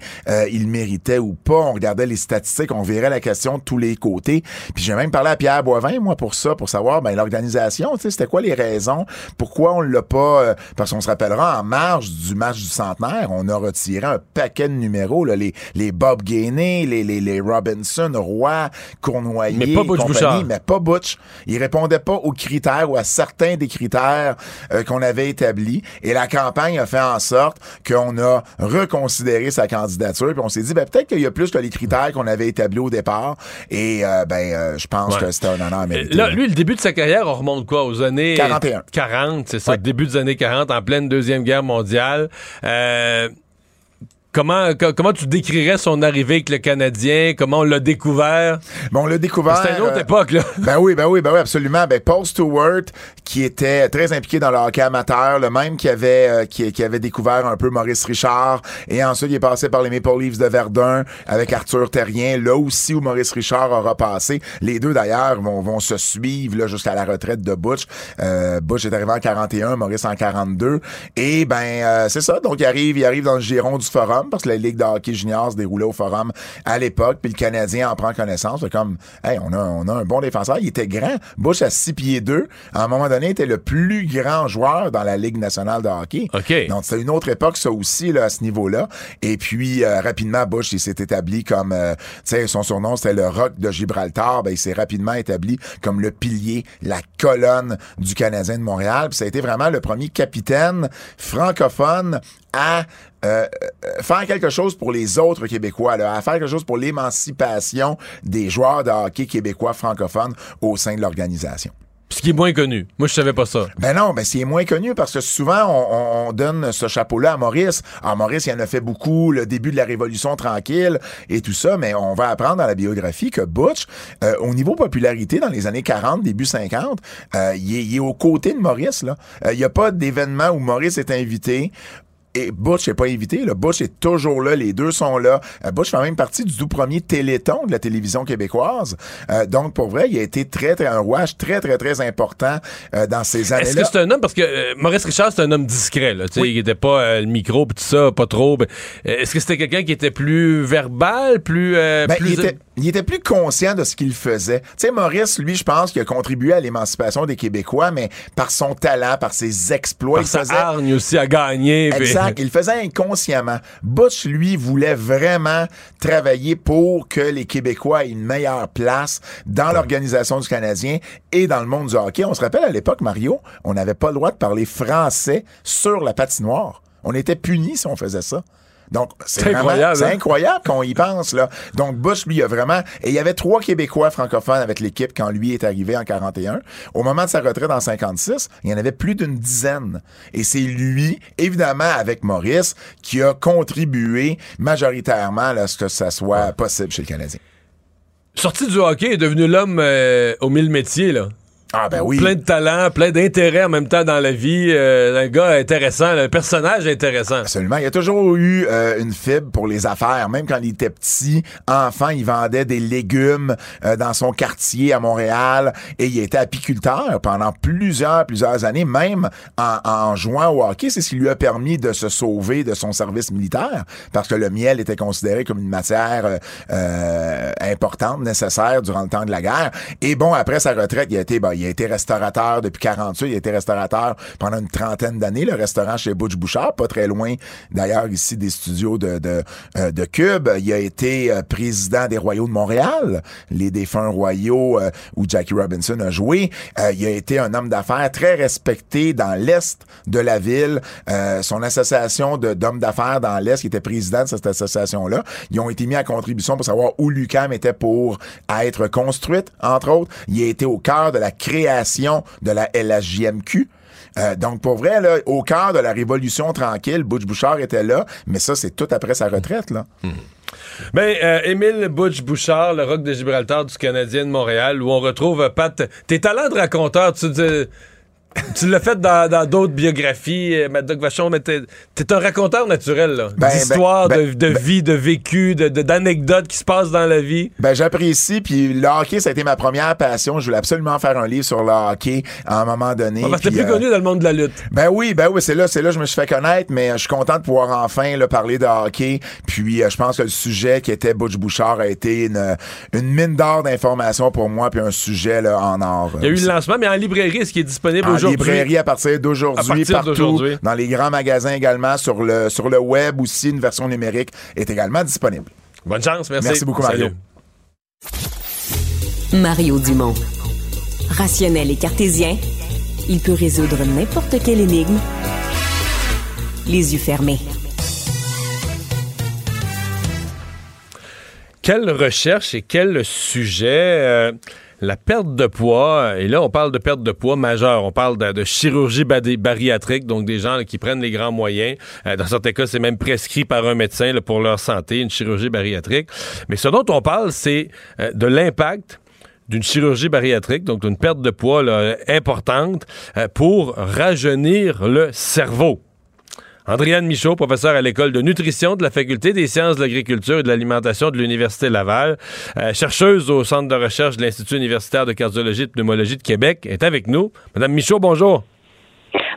il méritait ou pas. On regardait les statistiques, on verrait la question de tous les côtés. Puis j'ai même parlé à Pierre Boivin, moi, pour ça, pour savoir ben, l'organisation, c'était quoi les raisons, pourquoi on l'a pas... euh, parce qu'on se rappellera, en marge du match du centenaire, on a retiré un paquet de numéros, là, les, les Bob Gainey, les, les, les Robinson, Roy, Cournoyer, Mais pas Butch compagnie, mais pas Butch. Il répondait pas aux critères ou à certains des critères euh, qu'on avait établis. Et la campagne a fait en sorte qu'on a reconsidéré sa candidature. Puis on s'est dit, ben, peut-être qu'il y a plus que les critères qu'on avait établis au départ. Et euh, ben, euh, je pense Ouais. que c'était un honneur mérité. Là, lui, le début de sa carrière, on remonte quoi? Aux années 41. 40, c'est ça, début des années 40, en pleine Deuxième Guerre mondiale. Euh, Comment, co- comment tu décrirais son arrivée avec le Canadien? Comment on l'a découvert? Bon, on l'a découvert. C'était une autre euh, époque, là. Ben oui, ben oui, ben oui, absolument. Ben Paul Stewart, qui était très impliqué dans le hockey amateur, le même qui avait euh, qui, qui avait découvert un peu Maurice Richard, et ensuite il est passé par les Maple Leafs de Verdun avec Arthur Terrien, là aussi où Maurice Richard aura passé. Les deux d'ailleurs vont, vont se suivre là jusqu'à la retraite de Butch. Euh, Butch est arrivé en 41, Maurice en 42, et ben euh, c'est ça. Donc il arrive, il arrive dans le giron du Forum parce que la Ligue de hockey junior se déroulait au Forum à l'époque, puis le Canadien en prend connaissance. C'est comme, hey, on a, on a un bon défenseur. Il était grand. Bush à 6 pieds 2. À un moment donné, était le plus grand joueur dans la Ligue nationale de hockey. OK. Donc, c'était une autre époque, ça aussi, là, à ce niveau-là. Et puis, euh, rapidement, Bush, il s'est établi comme, euh, tu sais, son surnom, c'était le Rock de Gibraltar. Ben, il s'est rapidement établi comme le pilier, la colonne du Canadien de Montréal. Puis ça a été vraiment le premier capitaine francophone à euh, euh, faire quelque chose pour les autres Québécois, là, à faire quelque chose pour l'émancipation des joueurs de hockey québécois francophones au sein de l'organisation. Ce qui est moins connu. Moi, je savais pas ça. Ben non, ben c'est moins connu parce que souvent on, on- on donne ce chapeau-là à Maurice. Alors Maurice, il en a fait beaucoup, le début de la Révolution tranquille et tout ça, mais on va apprendre dans la biographie que Butch, euh, au niveau popularité dans les années 40, début 50, euh, il, est, il est aux côtés de Maurice. là. Euh, Il n'y a pas d'événement où Maurice est invité. Et Butch n'est pas invité. Le Butch est toujours là. Les deux sont là. Euh, Butch fait même partie du tout premier téléthon de la télévision québécoise. Euh, donc, pour vrai, il a été très, très, un rouage très, très, très important euh, dans ces Est-ce années-là. que c'est un homme, parce que euh, Maurice Richard, c'est un homme discret, là. Tu sais, il était pas euh, le micro pis tout ça, pas trop. euh, Est-ce que c'était quelqu'un qui était plus verbal, plus. euh, Ben, plus il, était, il était plus conscient de ce qu'il faisait. Tu sais, Maurice, lui, je pense qu'il a contribué à l'émancipation des Québécois, mais par son talent, par ses exploits, par il sa faisait... hargne aussi à gagner. Il le faisait inconsciemment. Butch, lui, voulait vraiment travailler pour que les Québécois aient une meilleure place dans l'organisation du Canadien et dans le monde du hockey. On se rappelle à l'époque, Mario, on n'avait pas le droit de parler français sur la patinoire. On était punis si on faisait ça. Donc, c'est incroyable, C'est hein? incroyable qu'on y pense, là. Donc, Bush, lui, a vraiment, et il y avait trois Québécois francophones avec l'équipe quand lui est arrivé en 41. Au moment de sa retraite en 56, il y en avait plus d'une dizaine. Et c'est lui, évidemment, avec Maurice, qui a contribué majoritairement à ce que ça soit possible chez le Canadien. Sorti du hockey, est devenu l'homme euh, aux mille métiers, là. Ah ben oui. Plein de talent, plein d'intérêt en même temps dans la vie. euh, un gars intéressant, un personnage intéressant. Absolument. Il a toujours eu euh, une fibre pour les affaires. Même quand il était petit, enfant, il vendait des légumes euh, dans son quartier à Montréal et il était apiculteur pendant plusieurs, plusieurs années, même en, en jouant au hockey. C'est ce qui lui a permis de se sauver de son service militaire parce que le miel était considéré comme une matière euh, euh, importante, nécessaire durant le temps de la guerre. Et bon, après sa retraite, il a été, ben, il a été restaurateur depuis 48, il a été restaurateur pendant une trentaine d'années, le restaurant chez Butch Bouchard, pas très loin d'ailleurs ici des studios de, de, euh, de Cube. Il a été euh, président des Royaux de Montréal, les défunts royaux euh, où Jackie Robinson a joué. Euh, il a été un homme d'affaires très respecté dans l'Est de la ville. Euh, son association d'hommes d'affaires dans l'Est, qui était président de cette association-là, ils ont été mis à contribution pour savoir où l'UQAM était pour être construite, entre autres. Il a été au cœur de la création de la LHJMQ. Euh, donc, pour vrai, au cœur de la Révolution tranquille, Butch Bouchard était là, mais ça, c'est tout après sa retraite, là. Ben, euh, Émile Butch Bouchard, le rock de Gibraltar du Canadien de Montréal, où on retrouve Pat. Tes talents de raconteur, tu dis. Tu l'as fait dans d'autres biographies, euh, Madoc Vachon, mais t'es es un raconteur naturel, là. Ben, D'histoires, ben, de, de vie, de vécu, de- de- d'anecdotes qui se passent dans la vie. Ben, j'apprécie. Puis le hockey, ça a été ma première passion. Je voulais absolument faire un livre sur le hockey à un moment donné. Ah, parce que t'es Puis, plus euh, connu dans le monde de la lutte. Ben oui, ben oui, c'est là, c'est là que je me suis fait connaître, mais je suis content de pouvoir enfin là, parler de hockey. Puis euh, je pense que le sujet qui était Butch Bouchard a été une, une mine d'or d'informations pour moi, puis un sujet là, en or. Il y a eu le lancement, mais en librairie, est-ce qui est disponible en aujourd'hui? Librairie à partir À d'aujourd'hui, partir partout, d'aujourd'hui. dans les grands magasins également, sur le, sur le web aussi, une version numérique est également disponible. Bonne chance, merci. Merci beaucoup, Mario. Salut. Mario Dumont. Rationnel et cartésien, il peut résoudre n'importe quelle énigme les yeux fermés. Quelle recherche et quel sujet euh, la perte de poids, et là on parle de perte de poids majeure, on parle de, chirurgie bariatrique, donc des gens qui prennent les grands moyens. Euh, dans certains cas, c'est même prescrit par un médecin pour leur santé, une chirurgie bariatrique. Mais ce dont on parle, c'est euh, de l'impact d'une chirurgie bariatrique, donc d'une perte de poids importante, euh, pour rajeunir le cerveau. Andréane Michaud, professeure à l'école de nutrition de la Faculté des sciences de l'agriculture et de l'alimentation de l'Université Laval, euh, chercheuse au Centre de recherche de l'Institut universitaire de cardiologie et de pneumologie de Québec, est avec nous. Madame Michaud, bonjour.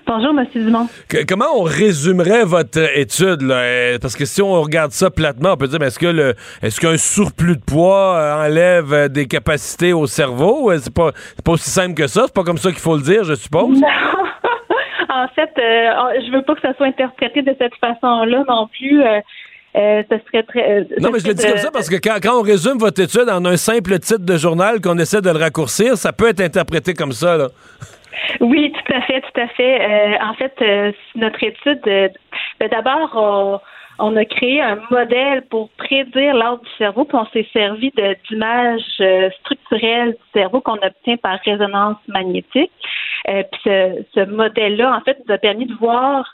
Bonjour, M. Dumont. Que- comment on résumerait votre étude? Là? Euh, Parce que si on regarde ça platement, on peut dire, est-ce que le, est-ce qu'un surplus de poids euh, enlève des capacités au cerveau? C'est pas, c'est pas aussi simple que ça? C'est pas comme ça qu'il faut le dire, je suppose? En fait, euh, je veux pas que ça soit interprété de cette façon-là non plus. Euh, euh, serait très. Non, mais je le dis comme ça parce que quand, quand on résume votre étude en un simple titre de journal, qu'on essaie de le raccourcir, ça peut être interprété comme ça. Là. Oui, tout à fait, tout à fait. Euh, en fait, euh, notre étude, ben, d'abord, on, on a créé un modèle pour prédire l'âge du cerveau, puis on s'est servi d'images euh, structurelles du cerveau qu'on obtient par résonance magnétique. Euh, puis ce, ce modèle-là, en fait, nous a permis de voir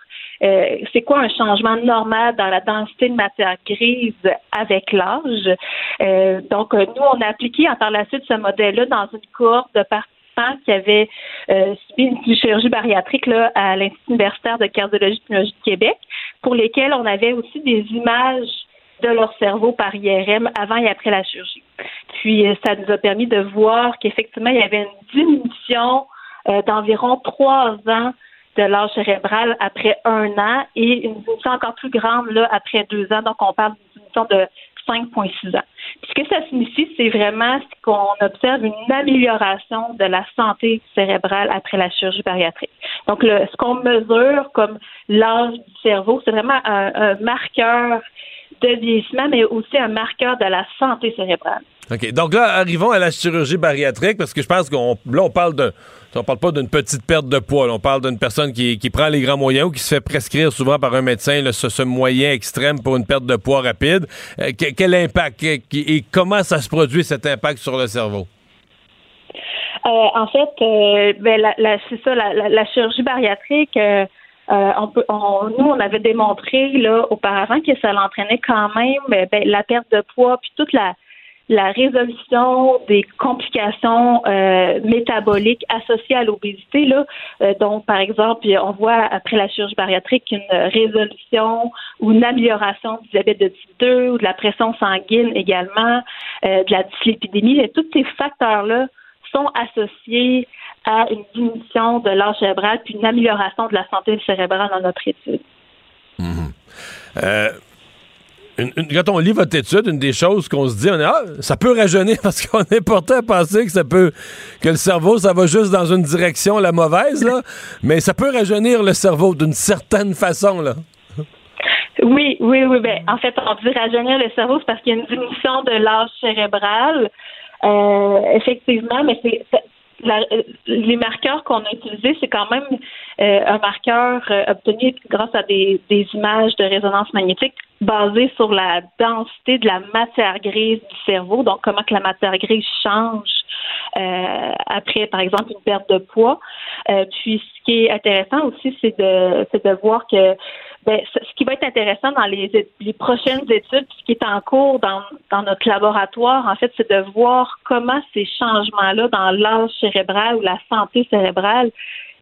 euh, c'est quoi un changement normal dans la densité de matière grise avec l'âge. Euh, donc, euh, nous, on a appliqué par la suite ce modèle-là dans une cohorte de participants qui avaient euh, subi une chirurgie bariatrique là, à l'Institut universitaire de cardiologie et de Québec, pour lesquels on avait aussi des images de leur cerveau par IRM avant et après la chirurgie. Puis, euh, ça nous a permis de voir qu'effectivement, il y avait une diminution euh, d'environ trois ans de l'âge cérébral après un an et une diminution encore plus grande là, après deux ans. Donc, on parle d'une diminution de 5,6 ans. Ce que ça signifie, c'est vraiment qu'on observe une amélioration de la santé cérébrale après la chirurgie bariatrique. Donc, ce qu'on mesure comme l'âge du cerveau, c'est vraiment un, marqueur de vieillissement, mais aussi un marqueur de la santé cérébrale. OK. Donc là, arrivons à la chirurgie bariatrique, parce que je pense qu'on là, on parle de. On parle pas d'une petite perte de poids. on parle d'une personne qui, prend les grands moyens ou qui se fait prescrire souvent par un médecin ce, moyen extrême pour une perte de poids rapide. Euh, que- quel impact et comment ça se produit cet impact sur le cerveau? Euh, en fait, euh, ben, c'est ça, la, chirurgie bariatrique, euh, nous, on avait démontré là auparavant que ça l'entraînait quand même euh, ben, la perte de poids, puis toute la, la résolution des complications euh, métaboliques associées à l'obésité. Là, Euh, donc, par exemple, on voit après la chirurgie bariatrique une résolution ou une amélioration du diabète de type 2 ou de la pression sanguine également, euh, de la dyslipidémie. Et tous ces facteurs-là sont associés à une diminution de l'âge cérébral puis une amélioration de la santé cérébrale dans notre étude. Euh, quand on lit votre étude, une des choses qu'on se dit, on est, ah, ça peut rajeunir parce qu'on est porté à penser que ça peut, que le cerveau, ça va juste dans une direction la mauvaise, là. mais ça peut rajeunir le cerveau d'une certaine façon, là. Oui, oui, oui. Ben, en fait, on dit rajeunir le cerveau, c'est parce qu'il y a une diminution de l'âge cérébral. Euh, effectivement, mais c'est- la- euh, les marqueurs qu'on a utilisés, c'est quand même euh, un marqueur euh, obtenu grâce à des, des images de résonance magnétique basées sur la densité de la matière grise du cerveau, donc comment que la matière grise change euh, après, par exemple, une perte de poids. Euh, puis, ce qui est intéressant aussi, c'est de, c'est de voir que ben, ce qui va être intéressant dans les, prochaines études, ce qui est en cours dans, notre laboratoire, en fait, c'est de voir comment ces changements-là dans l'âge cérébral ou la santé cérébrale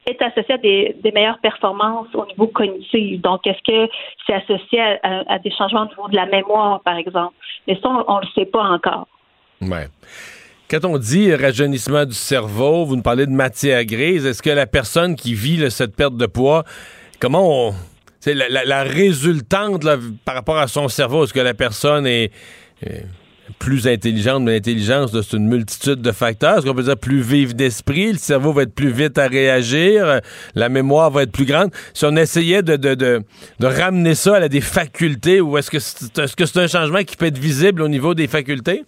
est associé à des, meilleures performances au niveau cognitif. Donc, est-ce que c'est associé à, des changements au niveau de la mémoire, par exemple? Mais ça, on ne le sait pas encore. Ouais. Quand on dit rajeunissement du cerveau, vous nous parlez de matière grise, est-ce que la personne qui vit cette perte de poids, comment on. C'est la, résultante là, par rapport à son cerveau, est-ce que la personne est. plus intelligente, mais l'intelligence, c'est une multitude de facteurs. Est-ce qu'on peut dire plus vive d'esprit? Le cerveau va être plus vite à réagir, euh, la mémoire va être plus grande? Si on essayait de, ramener ça à des facultés, ou est-ce que c'est un changement qui peut être visible au niveau des facultés?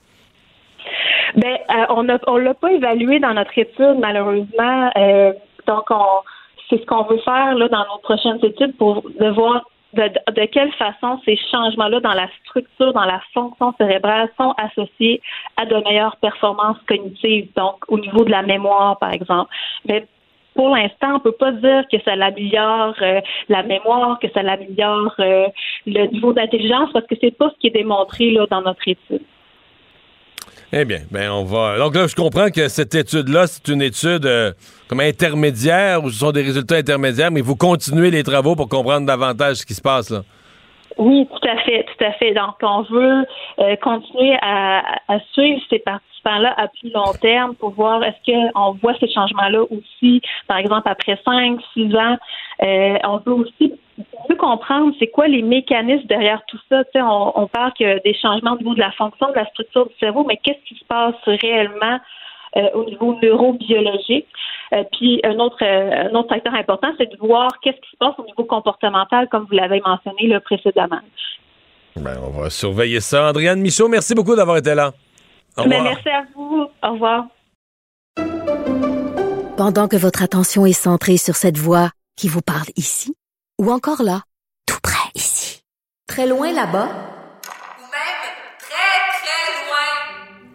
Ben, euh, on ne on l'a pas évalué dans notre étude, malheureusement. Euh, donc, on, c'est ce qu'on veut faire là, dans nos prochaines études pour de voir de, de quelle façon ces changements-là dans la structure, dans la fonction cérébrale sont associés à de meilleures performances cognitives, donc au niveau de la mémoire, par exemple. Mais pour l'instant, on peut pas dire que ça l'améliore euh, la mémoire, que ça l'améliore euh, le niveau d'intelligence, parce que c'est pas ce qui est démontré là, dans notre étude. Eh bien, ben on va. Donc là, je comprends que cette étude-là, c'est une étude euh, comme intermédiaire, ou ce sont des résultats intermédiaires, mais vous continuez les travaux pour comprendre davantage ce qui se passe là. Oui, tout à fait, tout à fait. Donc, on veut euh, continuer à, à suivre ces participants-là à plus long terme pour voir est-ce qu'on voit ces changements-là aussi, par exemple, après cinq, six ans. Euh, on veut aussi on veut comprendre c'est quoi les mécanismes derrière tout ça. Tu sais, on, on parle que des changements au niveau de la fonction de la structure du cerveau, mais qu'est-ce qui se passe réellement au niveau neurobiologique. Euh, puis un autre euh, un autre facteur important, c'est de voir qu'est-ce qui se passe au niveau comportemental, comme vous l'avez mentionné là, précédemment. Ben, on va surveiller ça. Andréane Michaud, merci beaucoup d'avoir été là. Au Mais revoir. merci à vous. Au revoir. Pendant que votre attention est centrée sur cette voix qui vous parle ici, ou encore là, tout près ici, très loin là-bas,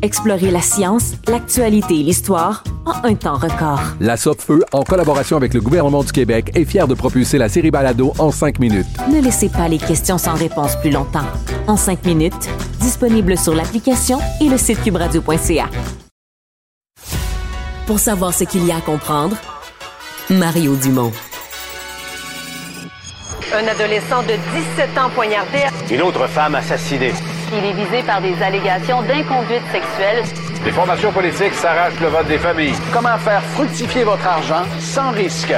Explorez la science, l'actualité et l'histoire en un temps record. La Feu, en collaboration avec le gouvernement du Québec, est fière de propulser la série Balado en cinq minutes. Ne laissez pas les questions sans réponse plus longtemps. En cinq minutes, disponible sur l'application et le site cubradio.ca. Pour savoir ce qu'il y a à comprendre, Mario Dumont. Un adolescent de 17 ans poignardé. Une autre femme assassinée. Il est visé par des allégations d'inconduite sexuelle. Les formations politiques s'arrachent le vote des familles. Comment faire fructifier votre argent sans risque?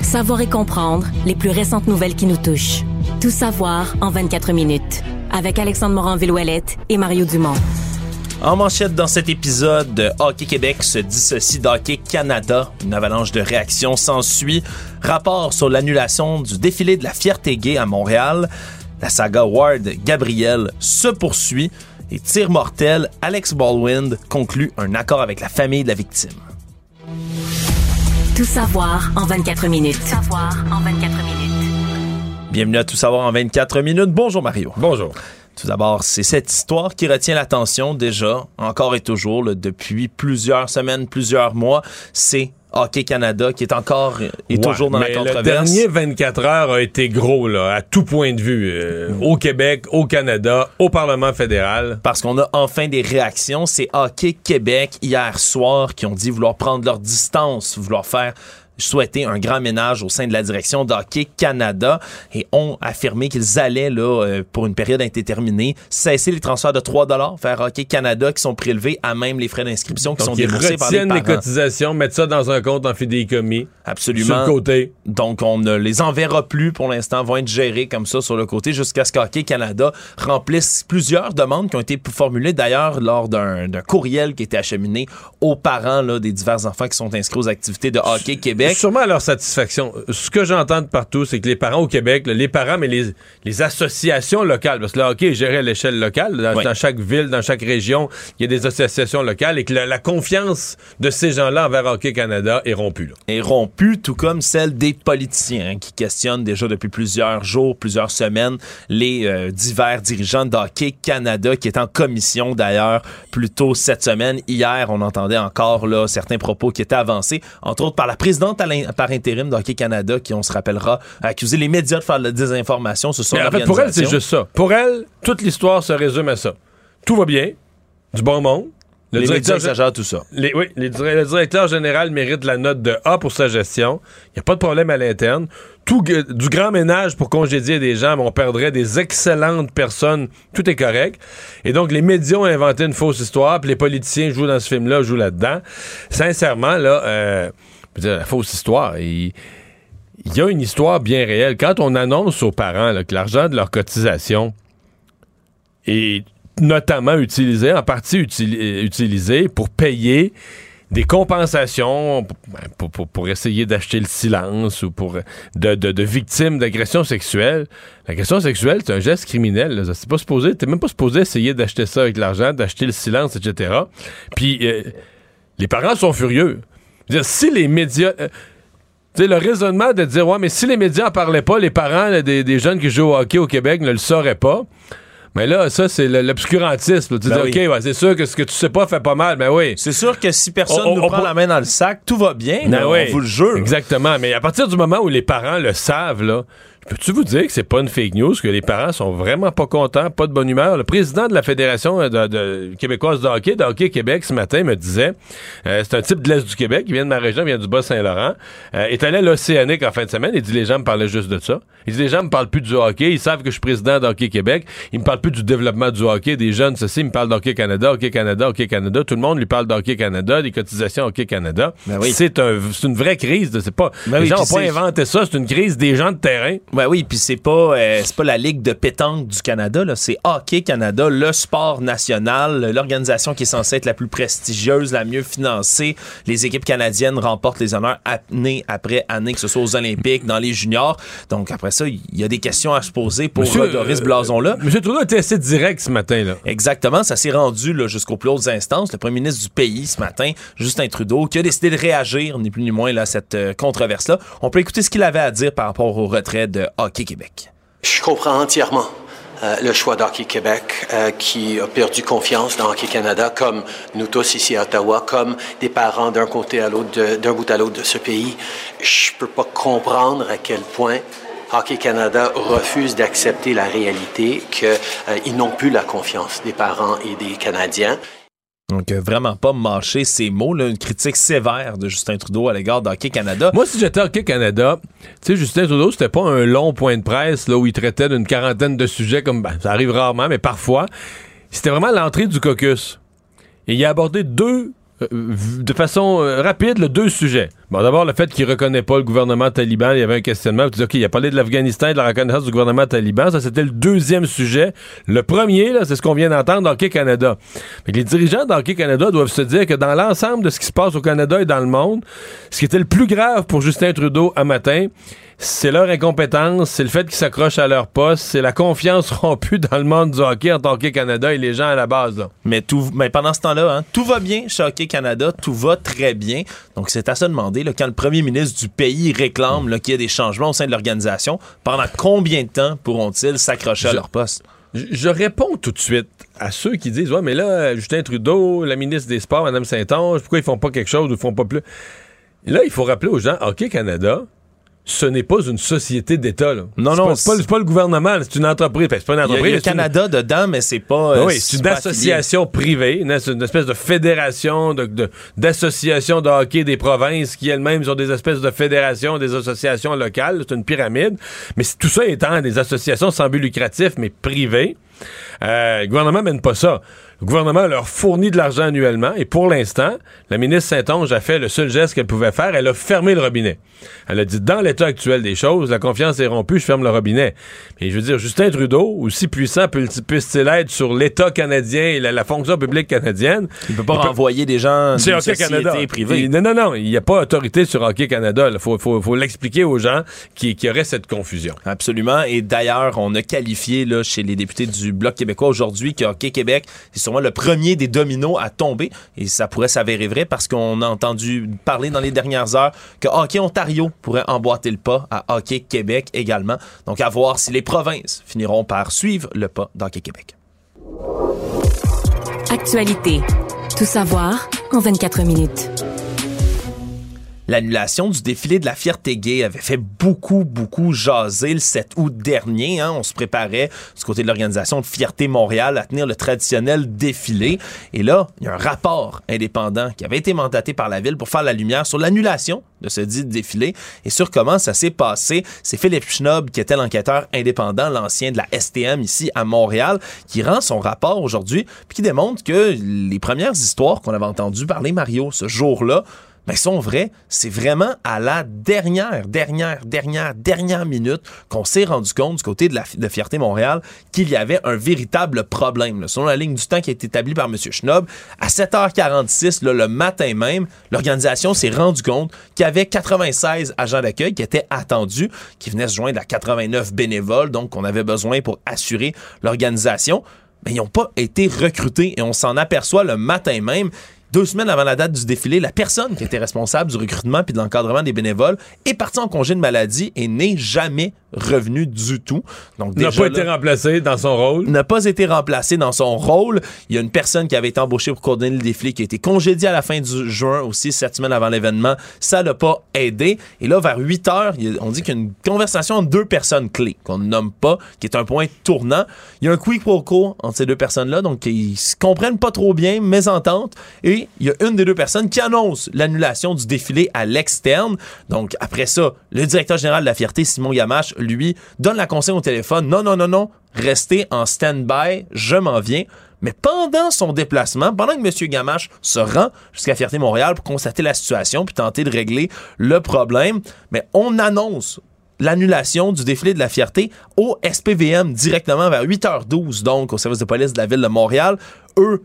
Savoir et comprendre les plus récentes nouvelles qui nous touchent. Tout savoir en 24 minutes. Avec Alexandre Morin-Villouellette et Mario Dumont. En manchette dans cet épisode, de Hockey Québec se dissocie d'Hockey Canada. Une avalanche de réactions s'ensuit. Rapport sur l'annulation du défilé de la fierté gay à Montréal. La saga Ward Gabriel se poursuit. Et tir mortel, Alex Baldwin conclut un accord avec la famille de la victime. Tout savoir en 24 minutes. Tout savoir en 24 minutes. Bienvenue à Tout savoir en 24 minutes. Bonjour Mario. Bonjour. Tout d'abord, c'est cette histoire qui retient l'attention déjà, encore et toujours, là, depuis plusieurs semaines, plusieurs mois. C'est Hockey Canada qui est encore et Ouais, toujours dans la controverse. Le dernier 24 heures a été gros, là, à tout point de vue. euh, Au Québec, au Canada, au Parlement fédéral. Parce qu'on a enfin des réactions. C'est Hockey Québec hier soir qui ont dit vouloir prendre leur distance, vouloir faire souhaiter un grand ménage au sein de la direction d'Hockey Canada et ont affirmé qu'ils allaient, là, euh, pour une période indéterminée, cesser les transferts de 3 vers Hockey Canada qui sont prélevés à même les frais d'inscription qui Donc, sont déboursés par les retiennent les, parents. cotisations, mettent ça dans un compte en fidéicommis. Absolument. Sur le côté. Donc, on ne les enverra plus pour l'instant, vont être gérés comme ça sur le côté jusqu'à ce qu'Hockey Canada remplisse plusieurs demandes qui ont été formulées d'ailleurs lors d'un d'un courriel qui a été acheminé aux parents là, des divers enfants qui sont inscrits aux activités de Hockey Québec. Sûrement à leur satisfaction. Ce que j'entends de partout, c'est que les parents au Québec, là, les parents, mais les, les associations locales, parce que le hockey est géré à l'échelle locale, dans, Oui. dans chaque ville, dans chaque région, il y a des associations locales, et que la, la confiance de ces gens-là envers Hockey Canada est rompue. là. est rompue, tout comme celle des politiciens hein, qui questionnent déjà depuis plusieurs jours, plusieurs semaines, les euh, divers dirigeants d'Hockey Canada qui est en commission d'ailleurs plus tôt cette semaine. Hier, on entendait encore là certains propos qui étaient avancés, entre autres par la présidente par intérim d'Hockey Canada qui, on se rappellera, a accusé les médias de faire de la désinformation sur son Mais en fait, pour elle, c'est juste ça. Pour elle, toute l'histoire se résume à ça. Tout va bien, du bon monde. Le Les directeur exagèrent tout ça. Les- oui, les le directeur général mérite la note de A pour sa gestion. Il n'y a pas de problème à l'interne. Tout, du grand ménage pour congédier des gens, mais on perdrait des excellentes personnes. Tout est correct. Et donc, les médias ont inventé une fausse histoire, puis les politiciens jouent dans ce film-là, jouent là-dedans. Sincèrement, là, euh, dire, la fausse histoire, il y a une histoire bien réelle. Quand on annonce aux parents que l'argent de leur cotisation est notamment utilisé, en partie euh, utilisé pour payer des compensations pour, ben, pour- pour- pour essayer d'acheter le silence ou pour de, de- victimes d'agressions sexuelles. L'agression sexuelle, c'est un geste criminel. C'est pas supposé, t'es même pas supposé essayer d'acheter ça avec l'argent, d'acheter le silence, etc. Puis euh, les parents sont furieux. Dire, si les médias. euh, tu sais, le raisonnement de dire, ouais, mais si les médias en parlaient pas, les parents là, des, des jeunes qui jouent au hockey au Québec ne le sauraient pas. Mais là, ça, c'est l'obscurantisme. Tu Ben dis, oui. OK, ouais, c'est sûr que ce que tu sais pas fait pas mal. Ben oui. C'est sûr que si personne On- nous on- prend la main dans le sac, tout va bien. Ben oui. On vous le jure. Exactement. Mais à partir du moment où les parents le savent, là, peux-tu vous dire que c'est pas une fake news, que les parents sont vraiment pas contents, pas de bonne humeur? Le président de la Fédération euh, de, de- québécoise de hockey, de Hockey Québec, ce matin, me disait, euh, c'est un type de l'Est du Québec, il vient de ma région, il vient du Bas-Saint-Laurent, euh, est allé à l'Océanique en fin de semaine, il dit, les gens me parlaient juste de ça. Il dit, les gens me parlent plus du hockey, ils savent que je suis président de Hockey Québec, ils me parlent plus du développement du hockey, des jeunes, ceci, ils me parlent d'Hockey Canada, Hockey Canada, Hockey Canada, tout le monde lui parle d'Hockey Canada, des cotisations Hockey Canada. Ben oui. C'est un, c'est une vraie crise, c'est pas, Ben les oui, gens n'ont pas inventé ça, c'est une crise des gens de terrain. Ben oui, puis c'est pas euh, c'est pas la ligue de pétanque du Canada là, c'est Hockey Canada, le sport national, l'organisation qui est censée être la plus prestigieuse, la mieux financée. Les équipes canadiennes remportent les honneurs année après année, que ce soit aux Olympiques, dans les juniors. Donc après ça, il y a des questions à se poser pour Monsieur, ce euh, blason-là. Monsieur Trudeau était assez direct ce matin, là. Exactement, ça s'est rendu là, jusqu'aux plus hautes instances. Le premier ministre du pays ce matin, Justin Trudeau, qui a décidé de réagir, ni plus ni moins, là, à cette euh, controverse-là. On peut écouter ce qu'il avait à dire par rapport au retrait de Québec. Je comprends entièrement euh, le choix d'Hockey Québec euh, qui a perdu confiance dans Hockey Canada, comme nous tous ici à Ottawa, comme des parents d'un côté à l'autre, d'un bout à l'autre de ce pays. Je peux pas comprendre à quel point Hockey Canada refuse d'accepter la réalité qu'ils n'ont plus la confiance des parents et des Canadiens. Donc, euh, vraiment pas mâcher ces mots, là, une critique sévère de Justin Trudeau à l'égard d'Hockey Canada. Moi, si j'étais Hockey Canada, tu sais, Justin Trudeau, c'était pas un long point de presse là, où il traitait d'une quarantaine de sujets, comme ben, ça arrive rarement, mais parfois. C'était vraiment l'entrée du caucus. Et il a abordé deux, euh, de façon euh, rapide, deux sujets. Bon, d'abord, le fait qu'il reconnaît pas le gouvernement taliban. Il y avait un questionnement. OK, il a parlé de l'Afghanistan et de la reconnaissance du gouvernement taliban. Ça, c'était le deuxième sujet. Le premier, là, c'est ce qu'on vient d'entendre d'Hockey Canada. Les dirigeants d'Hockey Canada doivent se dire que dans l'ensemble de ce qui se passe au Canada et dans le monde, ce qui était le plus grave pour Justin Trudeau à matin, c'est leur incompétence, c'est le fait qu'ils s'accrochent à leur poste, c'est la confiance rompue dans le monde du hockey en tant Canada et les gens à la base. Mais, tout, mais pendant ce temps-là, hein, tout va bien chez Hockey Canada, tout va très bien. Donc, c'est à se demander, là, quand le premier ministre du pays réclame qu'il y a des changements au sein de l'organisation, pendant combien de temps pourront-ils s'accrocher à leur poste? je, je réponds tout de suite à ceux qui disent Ouais, mais là, Justin Trudeau, la ministre des Sports, Mme Saint-Onge, pourquoi ils font pas quelque chose ou ils font pas plus? Là, il faut rappeler aux gens, Hockey Canada, ce n'est pas une société d'État. là. Non, non, C'est pas, pas le gouvernement, c'est une entreprise. Que c'est pas une entreprise. il y a le une- Canada dedans, mais c'est pas. euh, oui, c'est une affilié. association privée, une, une espèce de fédération de- de- d'associations de, hockey des provinces qui elles-mêmes ont des espèces de fédérations, des associations locales. C'est une pyramide. Mais tout ça étant des associations sans but lucratif, mais privées. Euh, le gouvernement mène pas ça. Le gouvernement leur fournit de l'argent annuellement et pour l'instant, la ministre Saint-Onge a fait le seul geste qu'elle pouvait faire. Elle a fermé le robinet. Elle a dit, dans l'état actuel des choses, la confiance est rompue, je ferme le robinet. Mais je veux dire, Justin Trudeau, aussi puissant puisse-t-il être sur l'État canadien et la, la fonction publique canadienne, Il peut pas renvoyer des gens d'une Hockey Canada. privée. Il- non, non, non. Il n'y a pas autorité sur Hockey Canada. Il faut, faut, faut l'expliquer aux gens qui, qui auraient cette confusion. Absolument. Et d'ailleurs, on a qualifié là, chez les députés du Bloc québécois aujourd'hui que Hockey Québec, sûrement le premier des dominos à tomber. Et ça pourrait s'avérer vrai parce qu'on a entendu parler dans les dernières heures que Hockey Ontario pourrait emboîter le pas à Hockey Québec également. Donc, à voir si les provinces finiront par suivre le pas d'Hockey Québec. Actualité. Tout savoir en 24 minutes. L'annulation du défilé de la fierté gay avait fait beaucoup, beaucoup jaser le 7 août dernier. hein. On se préparait du côté de l'organisation de Fierté Montréal à tenir le traditionnel défilé. Et là, il y a un rapport indépendant qui avait été mandaté par la ville pour faire la lumière sur l'annulation de ce dit défilé et sur comment ça s'est passé. C'est Philippe Schnob, qui était l'enquêteur indépendant, l'ancien de la STM ici à Montréal, qui rend son rapport aujourd'hui puis qui démontre que les premières histoires qu'on avait entendues parler Mario ce jour-là ben, sont vrais. C'est vraiment à la dernière, dernière, dernière, dernière minute qu'on s'est rendu compte du côté de la Fierté Montréal qu'il y avait un véritable problème. Selon la ligne du temps qui a été établie par M. Schnob, à 7h46, là, le matin même, l'organisation s'est rendu compte qu'il y avait 96 agents d'accueil qui étaient attendus, qui venaient se joindre à 89 bénévoles, donc qu'on avait besoin pour assurer l'organisation. Mais ils n'ont pas été recrutés et on s'en aperçoit le matin même. Deux semaines avant la date du défilé, la personne qui était responsable du recrutement puis de l'encadrement des bénévoles est partie en congé de maladie et n'est jamais revenue du tout. Donc N'a pas été remplacé dans son rôle? n'a pas été remplacé dans son rôle. Il y a une personne qui avait été embauchée pour coordonner le défilé qui a été congédiée à la fin du juin aussi, sept semaines avant l'événement. Ça l'a pas aidé. Et là, vers 8 heures, on dit qu'il y a une conversation entre deux personnes clés qu'on ne nomme pas, qui est un point tournant. Il y a un quick quo entre ces deux personnes-là, donc ils se comprennent pas trop bien, mésentente. Et il y a une des deux personnes qui annonce l'annulation du défilé à l'externe. Donc après ça, le directeur général de la Fierté, Simon Gamache, lui, donne la consigne au téléphone. Non, non, non, non, restez en stand-by, je m'en viens. Mais pendant son déplacement, pendant que M. Gamache se rend jusqu'à Fierté Montréal pour constater la situation puis tenter de régler le problème, mais on annonce l'annulation du défilé de la fierté au SPVM directement vers 8h12, donc au service de police de la ville de Montréal. Eux,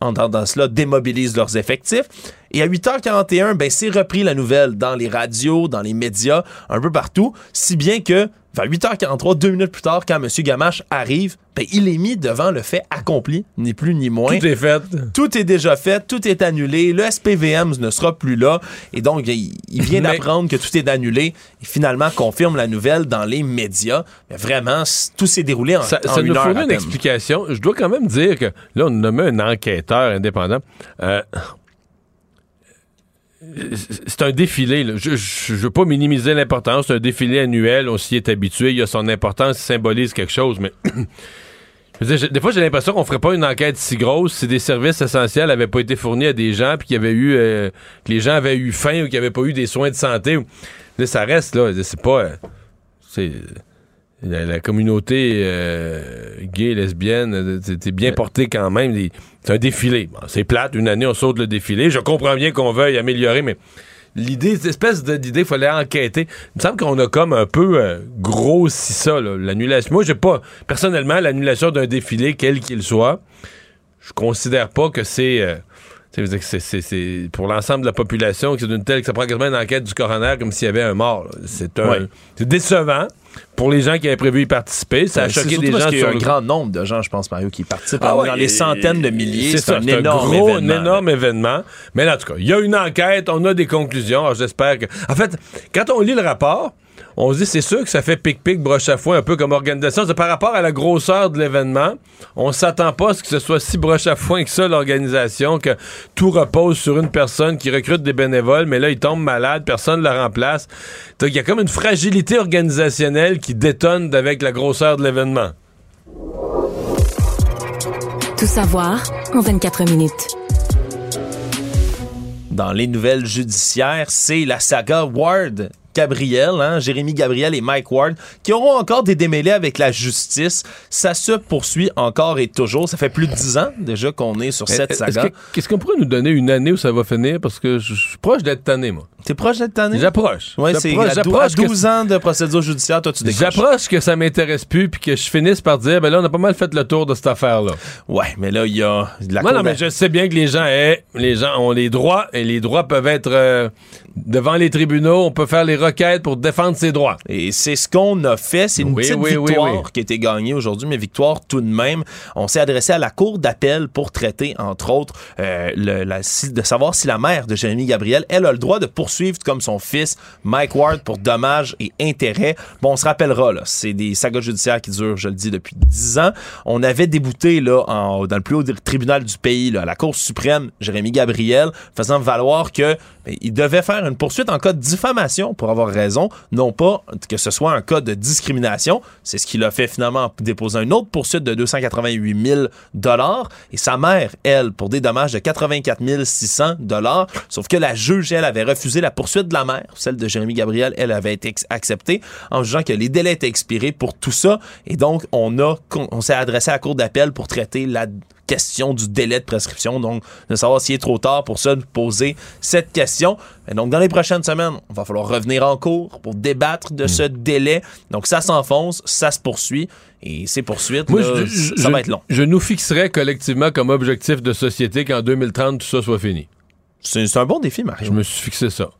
entendant cela, démobilisent leurs effectifs. Et à 8h41, ben, c'est repris la nouvelle dans les radios, dans les médias, un peu partout, si bien que vers 8h43, deux minutes plus tard, quand M. Gamache arrive, ben, il est mis devant le fait accompli, ni plus ni moins. Tout est fait. Tout est déjà fait, tout est annulé, le SPVM ne sera plus là, et donc il, il vient d'apprendre que tout est annulé, et finalement confirme la nouvelle dans les médias. Mais vraiment, tout s'est déroulé en, Ça, en ça une nous heure fournit une explication. Je dois quand même dire que là, on nommé un enquêteur indépendant. Euh, c'est un défilé. là. Je ne veux pas minimiser l'importance. C'est un défilé annuel. On s'y est habitué. Il y a son importance. Il symbolise quelque chose. Mais des fois, j'ai l'impression qu'on ferait pas une enquête si grosse si des services essentiels n'avaient pas été fournis à des gens puis qu'il y avait eu euh, que les gens avaient eu faim ou qu'il n'y avait pas eu des soins de santé. Là, ça reste là. C'est pas. euh, c'est la, la communauté euh, gay, lesbienne, euh, c'était bien porté quand même. C'est un défilé. Bon, c'est plate, une année on saute le défilé. Je comprends bien qu'on veuille améliorer, mais l'idée, cette espèce d'idée, il fallait enquêter. Il me semble qu'on a comme un peu euh, grossi ça, l'annulation. Moi, j'ai pas, personnellement, l'annulation d'un défilé, quel qu'il soit, je considère pas que c'est... euh, dire que c'est- pour l'ensemble de la population que c'est d'une telle que ça prend quasiment une enquête du coroner comme s'il y avait un mort. C'est un- Ouais. c'est décevant pour les gens qui avaient prévu y participer. Ça a c'est choqué des parce gens qu'il y a un le- grand nombre de gens, je pense, Mario, qui participent. Ah ouais, dans les centaines de milliers. C'est un c'est un énorme gros, événement. un énorme événement. Mais là, en tout cas, il y a une enquête, on a des conclusions. Alors, j'espère que. En fait, quand on lit le rapport, on se dit, c'est sûr que ça fait pic-pic, broche à foin, un peu comme organisation. C'est par rapport à la grosseur de l'événement, on s'attend pas à ce que ce soit si broche à foin que ça, l'organisation, que tout repose sur une personne qui recrute des bénévoles, mais là, il tombe malade, personne ne le remplace. Donc, il y a comme une fragilité organisationnelle qui détonne avec la grosseur de l'événement. Tout savoir en 24 minutes. Dans les nouvelles judiciaires, c'est la saga Ward. Gabriel, hein, Jérémy Gabriel et Mike Ward, qui auront encore des démêlés avec la justice. Ça se poursuit encore et toujours. Ça fait plus de dix ans déjà qu'on est sur cette Est-ce saga. que- Qu'est-ce qu'on pourrait nous donner une année où ça va finir? Parce que je suis proche d'être tanné, moi. T'es proche d'être tanné? J'approche. Ouais, c'est J'approche- à, dou- j'approche à que 12 ans de procédure judiciaire, toi tu décroches. J'approche que ça m'intéresse plus puis que je finisse par dire ben là on a pas mal fait le tour de cette affaire là. Ouais, mais là il y a de la Moi, non mais je sais bien que les gens eh, les gens ont les droits et les droits peuvent être euh, devant les tribunaux, on peut faire les pour défendre ses droits. Et c'est ce qu'on a fait. C'est une Oui, petite oui, victoire oui. qui a été gagnée aujourd'hui, mais victoire tout de même. On s'est adressé à la Cour d'appel pour traiter, entre autres, euh, le- la- de savoir si la mère de Jérémy Gabriel, elle a le droit de poursuivre comme son fils, Mike Ward, pour dommages et intérêts. Bon, on se rappellera, là, c'est des sagas judiciaires qui durent, je le dis, depuis 10 ans. On avait débouté là, en- dans le plus haut tribunal du pays, là, à la Cour suprême, Jérémy Gabriel, faisant valoir que ben, il devait faire une poursuite en cas de diffamation pour avoir raison, non pas que ce soit un cas de discrimination. C'est ce qu'il a fait finalement en déposant une autre poursuite de 288 000 dollars et sa mère, elle, pour des dommages de 84 600 dollars. Sauf que la juge, elle, avait refusé la poursuite de la mère, celle de Jérémy Gabriel, elle avait été acceptée en jugeant que les délais étaient expirés pour tout ça et donc on a on s'est adressé à la cour d'appel pour traiter la question du délai de prescription, donc de savoir s'il est trop tard pour ça de poser cette question. Et donc, dans les prochaines semaines, on va falloir revenir en cours pour débattre de ce délai. Donc, ça s'enfonce, ça se poursuit, et ces poursuites, Moi, là, je, ça je- va être long. Je nous fixerais collectivement comme objectif de société qu'en 2030 tout ça soit fini. C'est c'est un bon défi, Mario. Je me suis fixé ça.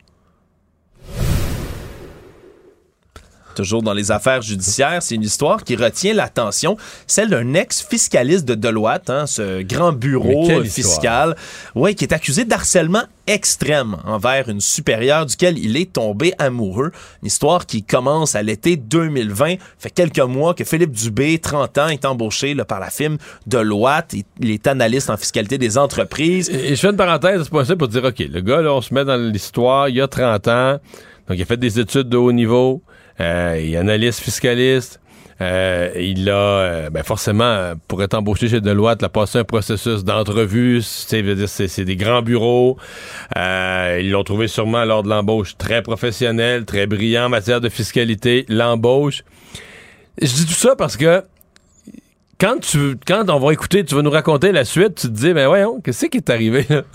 Toujours dans les affaires judiciaires, c'est une histoire qui retient l'attention, celle d'un ex-fiscaliste de Deloitte, hein, ce grand bureau fiscal, ouais, qui est accusé d'harcèlement extrême envers une supérieure duquel il est tombé amoureux. Une histoire qui commence à l'été 2020. Fait quelques mois que Philippe Dubé, 30 ans, est embauché là, par la firme Deloitte. Il, est analyste en fiscalité des entreprises. Et, et je fais une parenthèse à ce pour dire, OK, le gars, là, on se met dans l'histoire, il y a 30 ans, donc il a fait des études de haut niveau, il est analyste fiscaliste, euh, il a, euh, ben forcément, euh, pour être embauché chez Deloitte, il a passé un processus d'entrevue, c'est des grands bureaux, euh, ils l'ont trouvé sûrement lors de l'embauche très professionnel, très brillant en matière de fiscalité, l'embauche. Je dis tout ça parce que quand tu quand on va écouter, tu vas nous raconter la suite, tu te dis ben voyons, qu'est-ce qui est arrivé là?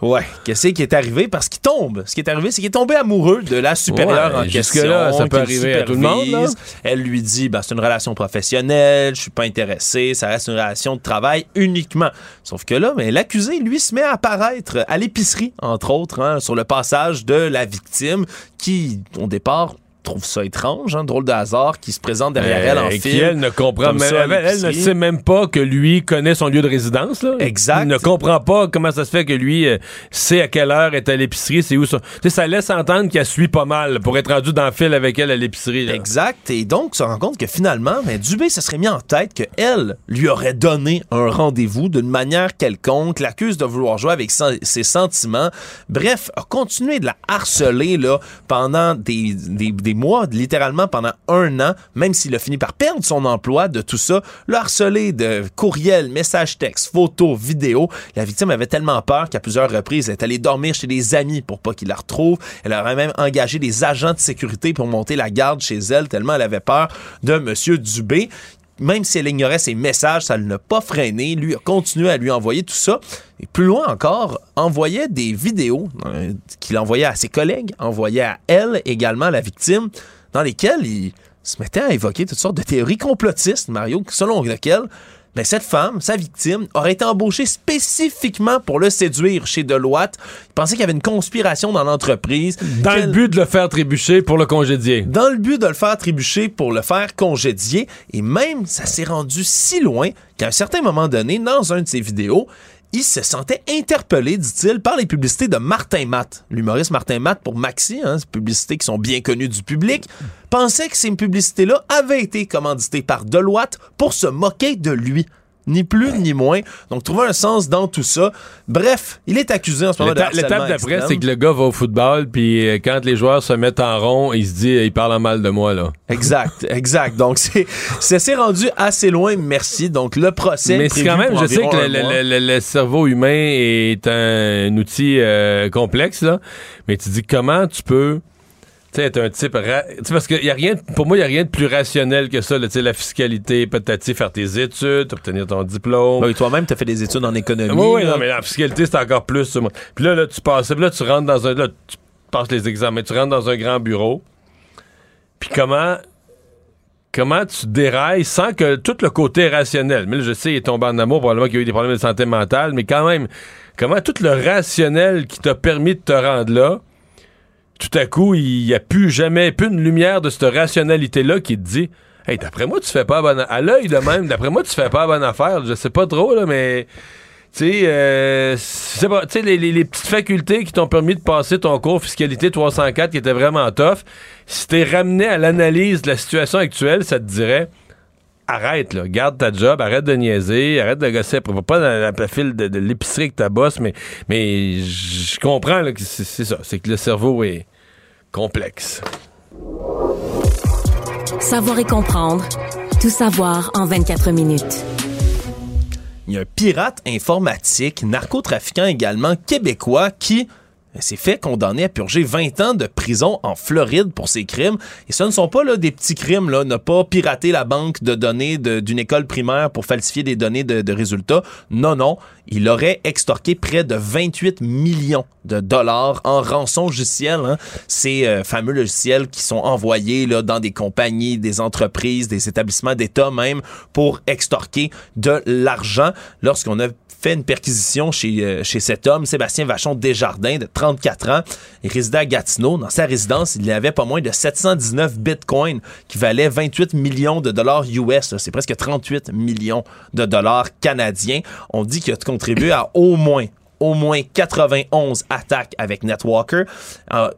Ouais, qu'est-ce qui est arrivé? Parce qu'il tombe. Ce qui est arrivé, c'est qu'il est tombé amoureux de la supérieure Ouais, en question. jusque-là, ça peut arriver à tout le monde, là. Elle lui dit, ben, c'est une relation professionnelle, je suis pas intéressé, ça reste une relation de travail uniquement. Sauf que là, mais l'accusé, lui, se met à apparaître à l'épicerie, entre autres, hein, sur le passage de la victime, qui, au départ, trouve ça étrange, hein, drôle de hasard, qui se présente derrière elle en Euh, qui, film. elle ne comprend même, elle, elle ne sait même pas que lui connaît son lieu de résidence. Là. Exact. Il ne comprend pas comment ça se fait que lui euh, sait à quelle heure est à l'épicerie, c'est où ça. Ça laisse entendre qu'elle suit pas mal pour être rendu dans le fil avec elle à l'épicerie. Exact. Et donc, se rend compte que finalement, ben, Dubé se serait mis en tête qu'elle lui aurait donné un rendez-vous d'une manière quelconque, l'accuse de vouloir jouer avec ses sentiments. Bref, a continué de la harceler là, pendant des, des, des mois, littéralement pendant un an, même s'il a fini par perdre son emploi de tout ça, le harceler de courriels, messages textes, photos, vidéos. La victime avait tellement peur qu'à plusieurs reprises, elle est allée dormir chez des amis pour pas qu'il la retrouve. Elle aurait même engagé des agents de sécurité pour monter la garde chez elle, tellement elle avait peur de Monsieur Dubé. Même si elle ignorait ses messages, ça ne l'a pas freiné. Lui a continué à lui envoyer tout ça. Et plus loin encore, envoyait des vidéos euh, qu'il envoyait à ses collègues, envoyait à elle également, la victime, dans lesquelles il se mettait à évoquer toutes sortes de théories complotistes, Mario, selon lesquelles ben, cette femme, sa victime, aurait été embauchée spécifiquement pour le séduire chez Deloitte. Il pensait qu'il y avait une conspiration dans l'entreprise. Dans le but de le faire trébucher pour le congédier. dans le but de le faire trébucher pour le faire congédier. Et même, ça s'est rendu si loin qu'à un certain moment donné, dans un de ses vidéos, il se sentait interpellé, dit-il, par les publicités de Martin Matt. L'humoriste Martin Matt pour Maxi, hein, ces publicités qui sont bien connues du public, pensait que ces publicités-là avaient été commanditées par Deloitte pour se moquer de lui. Ni plus ni moins. Donc, trouver un sens dans tout ça. Bref, il est accusé en ce moment de L'étape d'après, c'est que le gars va au football, puis euh, quand les joueurs se mettent en rond, il se dit, il parle en mal de moi, là. Exact, exact. Donc, c'est, c'est c'est rendu assez loin, merci. Donc, le procès. Mais est c'est quand même, je sais que un le, le- le- le cerveau humain est un, outil euh, complexe, là. Mais tu dis comment tu peux. Tu sais, être un type. ra- parce que y a rien, pour moi, il n'y a rien de plus rationnel que ça. sais, la fiscalité, peut-être faire tes études, obtenir ton diplôme. Oui, toi-même, tu as fait des études en économie. Oui, non, mais la fiscalité, c'est encore plus. Puis là, là, tu passes, puis là, tu rentres dans un. Là, tu passes les examens, tu rentres dans un grand bureau. Puis comment. Comment tu dérailles sans que tout le côté rationnel. Mais là, je sais, il est tombé en amour, probablement qu'il y a eu des problèmes de santé mentale, mais quand même, comment tout le rationnel qui t'a permis de te rendre là, tout à coup, il n'y a plus jamais, plus une lumière de cette rationalité-là qui te dit Hey, d'après moi, tu fais pas bonne À l'œil de même, d'après moi, tu fais pas bonne affaire. Je sais pas trop, là, mais. Tu sais, euh, les, les- les petites facultés qui t'ont permis de passer ton cours fiscalité 304 qui était vraiment tough, si t'es ramené à l'analyse de la situation actuelle, ça te dirait arrête, là, garde ta job, arrête de niaiser, arrête de gosser, va pas dans la, file de, de l'épicerie avec ta bosse, mais, mais je comprends là, que c'est ça, c'est que le cerveau est complexe. Savoir et comprendre. Tout savoir en 24 minutes. Il y a un pirate informatique, narcotrafiquant également, québécois, qui s'est fait condamner à purger 20 ans de prison en Floride pour ses crimes. Et ce ne sont pas là, des petits crimes, là, ne pas pirater la banque de données d'une école primaire pour falsifier des données de, de résultats. Non, non. Il aurait extorqué près de 28 millions de dollars en rançon logiciel. Hein. Ces euh, fameux logiciels qui sont envoyés là, dans des compagnies, des entreprises, des établissements d'État même pour extorquer de l'argent. Lorsqu'on a fait une perquisition chez, euh, chez cet homme, Sébastien Vachon Desjardins, de 34 ans. Il résidait à Gatineau. Dans sa résidence, il avait pas moins de 719 bitcoins qui valaient 28 millions de dollars US. C'est presque 38 millions de dollars canadiens. On dit qu'il a contribué à au moins au moins 91 attaques avec Netwalker.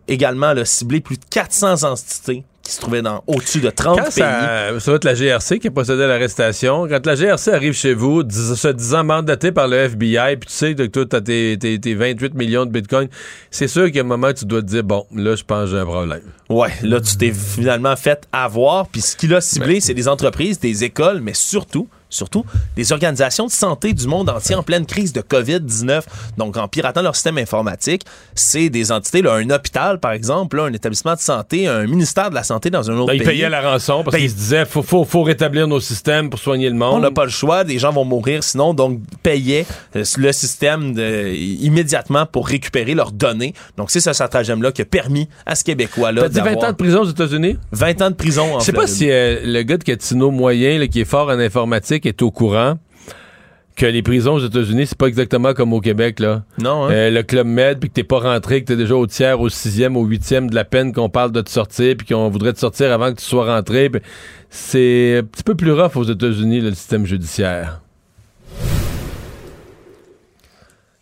Également là, ciblé plus de 400 entités qui se trouvaient dans au-dessus de 30 Quand pays. ça, ça va être la GRC qui a procédé à l'arrestation. Quand la GRC arrive chez vous, se disant mandaté par le FBI, puis tu sais que toi, tu as tes, tes- tes 28 millions de bitcoins, c'est sûr qu'à un moment, tu dois te dire, bon, là, je pense que j'ai un problème. Ouais, là, tu t'es finalement fait avoir. Puis ce qu'il a ciblé, c'est des entreprises, des écoles, mais surtout, surtout, des organisations de santé du monde entier en pleine crise de COVID-19. Donc, en piratant leur système informatique, c'est des entités, là, un hôpital, par exemple, là, un établissement de santé, un ministère de la santé dans un autre ils pays. payaient la rançon parce Paye- qu'ils se disaient, faut, faut, faut rétablir nos systèmes pour soigner le monde. On n'a pas le choix, des gens vont mourir sinon, donc payaient euh, le système de- immédiatement pour récupérer leurs données. Donc c'est ce stratagème-là qui a permis à ce Québécois-là T'as dit 20 d'avoir ans de prison aux États-Unis? 20 ans de prison en Je sais pas si euh, le gars de Gatineau moyen, là, qui est fort en informatique, est au courant que les prisons aux États-Unis, c'est pas exactement comme au Québec, là. Non, hein? Euh, le Club Med, puis que t'es pas rentré, que t'es déjà au tiers, au sixième, au huitième de la peine qu'on parle de te sortir, puis qu'on voudrait te sortir avant que tu sois rentré. C'est un petit peu plus rough aux États-Unis, le système judiciaire.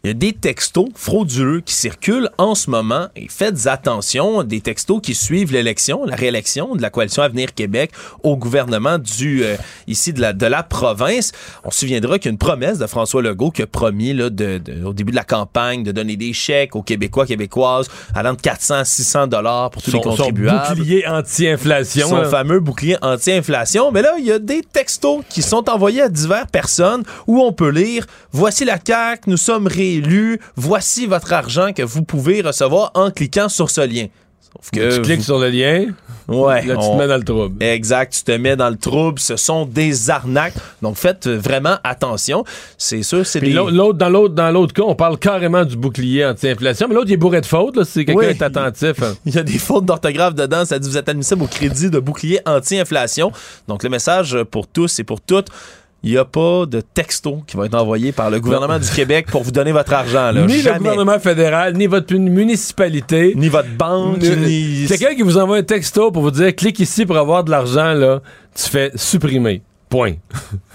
Il y a des textos frauduleux qui circulent en ce moment et faites attention, des textos qui suivent l'élection, la réélection de la coalition Avenir Québec au gouvernement du euh, ici de la de la province. On se souviendra qu'il y a une promesse de François Legault qui a promis là, de, de- au début de la campagne de donner des chèques aux Québécois québécoises allant de 400 à 600 dollars pour tous les Son, son contribuables. bouclier anti-inflation. Son là. fameux bouclier anti-inflation. Mais là, il y a des textos qui sont envoyés à diverses personnes où on peut lire Voici la CAQ, nous sommes réélus, voici votre argent que vous pouvez recevoir en cliquant sur ce lien. Sauf que Tu cliques vous- sur le lien, Ouais, là, tu on- te mets dans le trouble. Exact, tu te mets dans le trouble. Ce sont des arnaques. Donc faites vraiment attention. C'est sûr, c'est des. l'autre- l'autre- dans l'autre dans l'autre cas, on parle carrément du bouclier anti-inflation, mais l'autre, il est bourré de fautes, là, si quelqu'un Oui. est attentif. hein. Il y a des fautes d'orthographe dedans. Ça dit vous êtes admissible au crédit de bouclier anti-inflation. Donc, le message pour tous et pour toutes. Il n'y a pas de texto qui va être envoyé par le gouvernement du Québec pour vous donner votre argent. Là. Ni le gouvernement fédéral, ni votre municipalité. Ni votre banque, ni... Quelqu'un qui vous envoie un texto pour vous dire clique ici pour avoir de l'argent, là, tu fais supprimer. Point.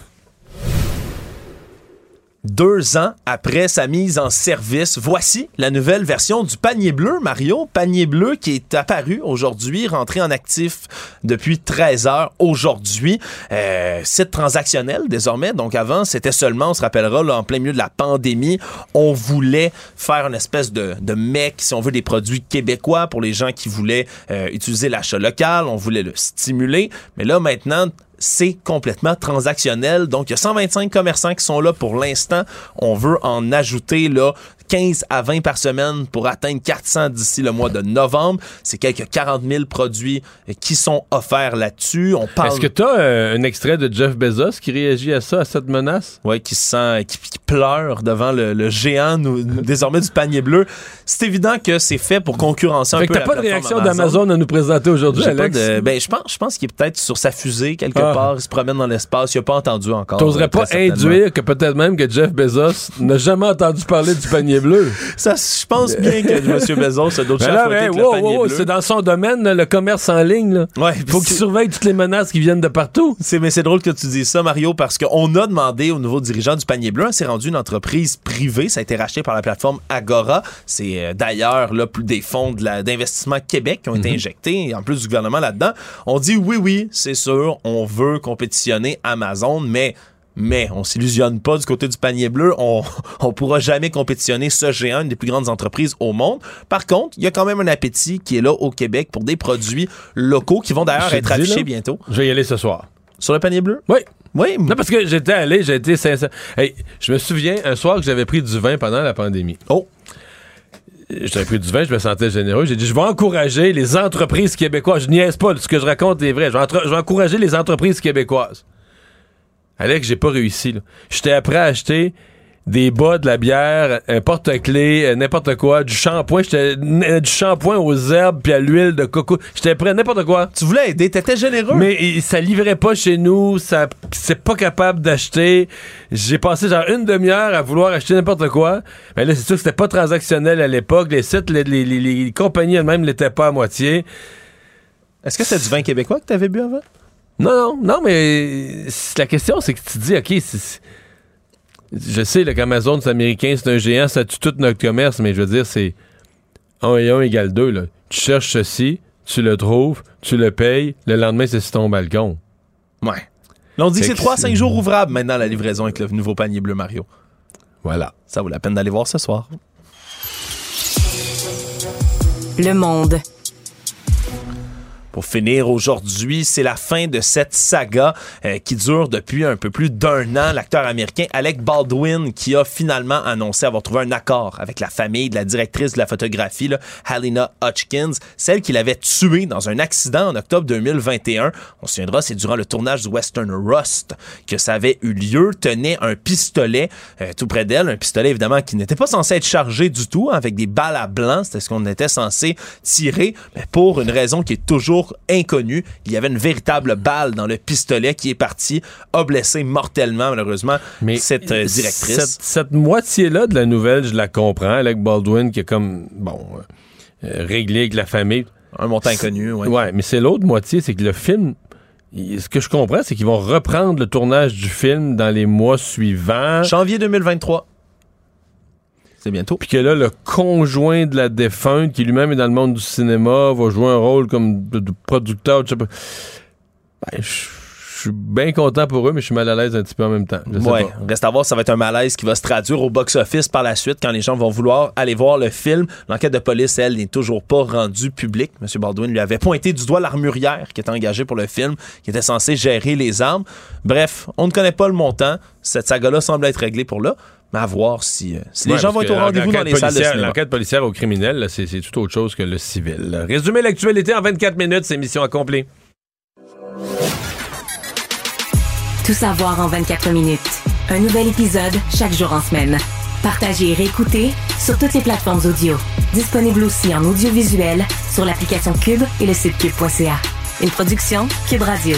Deux ans après sa mise en service, voici la nouvelle version du panier bleu, Mario. Panier bleu qui est apparu aujourd'hui, rentré en actif depuis 13 heures aujourd'hui. Euh, site transactionnel désormais. Donc avant, c'était seulement, on se rappellera, en plein milieu de la pandémie, on voulait faire une espèce de, de mec, si on veut, des produits québécois pour les gens qui voulaient euh, utiliser l'achat local. On voulait le stimuler. Mais là, maintenant, c'est complètement transactionnel. Donc, il y a 125 commerçants qui sont là pour l'instant. On veut en ajouter là 15 à 20 par semaine pour atteindre 400 d'ici le mois de novembre. C'est quelques 40 000 produits qui sont offerts là-dessus. On parle. Est-ce que tu as euh, un extrait de Jeff Bezos qui réagit à ça, à cette menace? Oui, qui se sent, qui, qui pleure devant le, le géant nous, désormais du panier bleu. C'est évident que c'est fait pour concurrencer un Fait peu que t'as pas de réaction d'Amazon à nous présenter aujourd'hui, Alex? de- ben, je pense, je pense qu'il est peut-être sur sa fusée quelque Ah. part. Il se promène dans l'espace. Il a pas entendu encore. T'oserais euh, pas certainement. induire que peut-être même que Jeff Bezos n'a jamais entendu parler du panier bleu? Ça, je pense bien que M. Bezos a d'autres Ben à fouetter ben, wow, bleu. c'est dans son domaine, là, le commerce en ligne. Là. Faut qu'il surveille toutes les menaces qui viennent de partout. C'est, mais c'est drôle que tu dises ça, Mario, parce qu'on a demandé au nouveau dirigeant du panier bleu, c'est rendu une entreprise privée, ça a été racheté par la plateforme Agora. C'est euh, d'ailleurs là plus des fonds de d'investissement Québec qui ont été Mhm. injectés, et en plus du gouvernement là-dedans. On dit oui, oui, c'est sûr, on veut compétitionner Amazon, mais mais on s'illusionne pas du côté du panier bleu. On, on pourra jamais compétitionner ce géant, une des plus grandes entreprises au monde. Par contre, il y a quand même un appétit qui est là au Québec pour des produits locaux qui vont d'ailleurs être affichés là, bientôt. Je vais y aller ce soir. Sur le panier bleu? Oui. Oui. Non, parce que j'étais allé, j'ai été sincère. Hey, je me souviens un soir que j'avais pris du vin pendant la pandémie. Oh. J'avais pris du vin, je me sentais généreux. J'ai dit, je vais encourager les entreprises québécoises. Je niaise pas, ce que je raconte est vrai. Je vais, entre- je vais encourager les entreprises québécoises. Alex, j'ai pas réussi. J'étais prêt à acheter des bas, de la bière, un porte-clés, euh, n'importe quoi, du shampoing. J'étais n- du shampoing aux herbes puis à l'huile de coco. J'étais prêt n'importe quoi. Tu voulais aider, t'étais généreux. Mais ça livrait pas chez nous, ça c'est pas capable d'acheter. J'ai passé genre une demi-heure à vouloir acheter n'importe quoi. Mais là, c'est sûr que c'était pas transactionnel à l'époque. Les sites, les, les- les- les compagnies elles-mêmes l'étaient pas à moitié. Est-ce que c'était du vin québécois que t'avais bu avant? Non, non, non, mais c'est- la question, c'est que tu te dis, OK, c'est- c'est- je sais qu'Amazon, c'est américain, c'est un géant, ça tue tout notre commerce, mais je veux dire, c'est 1 et 1 égale 2. Là. Tu cherches ceci, tu le trouves, tu le payes, le lendemain, c'est sur ton balcon. Ouais. Là, on dit que c'est que 3 à c'est- 5 jours ouvrables maintenant la livraison avec le nouveau panier bleu Mario. Voilà. Ça vaut la peine d'aller voir ce soir. Le monde. Pour finir aujourd'hui, c'est la fin de cette saga euh, qui dure depuis un peu plus d'un an. L'acteur américain Alec Baldwin qui a finalement annoncé avoir trouvé un accord avec la famille de la directrice de la photographie, là, Halina Hutchkins, celle qu'il avait tuée dans un accident en octobre 2021. On se souviendra, c'est durant le tournage du Western Rust que ça avait eu lieu. Tenait un pistolet euh, tout près d'elle, un pistolet évidemment qui n'était pas censé être chargé du tout, avec des balles à blanc. C'était ce qu'on était censé tirer, mais pour une raison qui est toujours inconnue, il y avait une véritable balle dans le pistolet qui est partie, a blessé mortellement malheureusement cette euh, directrice. Cette, cette moitié-là de la nouvelle, je la comprends. Alec Baldwin qui est comme, bon, euh, euh, réglé avec la famille. Un montant inconnu, oui. Ouais, mais c'est l'autre moitié, c'est que le film, il- ce que je comprends, c'est qu'ils vont reprendre le tournage du film dans les mois suivants. Janvier 2023. C'est bientôt. Puis que là, le conjoint de la défunte, qui lui-même est dans le monde du cinéma, va jouer un rôle comme de, de producteur, je sais pas. Ben, je suis bien content pour eux, mais je suis mal à l'aise un petit peu en même temps. Je sais Ouais, pas. reste à voir, ça va être un malaise qui va se traduire au box-office par la suite quand les gens vont vouloir aller voir le film. L'enquête de police, elle, n'est toujours pas rendue publique. M. Baldwin lui avait pointé du doigt l'armurière qui était engagée pour le film, qui était censé gérer les armes. Bref, on ne connaît pas le montant. Cette saga-là semble être réglée pour là. Mais à voir si, euh, si les gens vont être au rendez-vous dans les salles de cinéma. L'enquête policière au criminel, c'est c'est tout autre chose que le civil. Résumé l'actualité en 24 minutes, c'est mission accomplie. Tout savoir en 24 minutes. Un nouvel épisode chaque jour en semaine. Partagez et réécoutez sur toutes les plateformes audio. Disponible aussi en audiovisuel sur l'application Cube et le site cube.ca. Une production Cube Radio.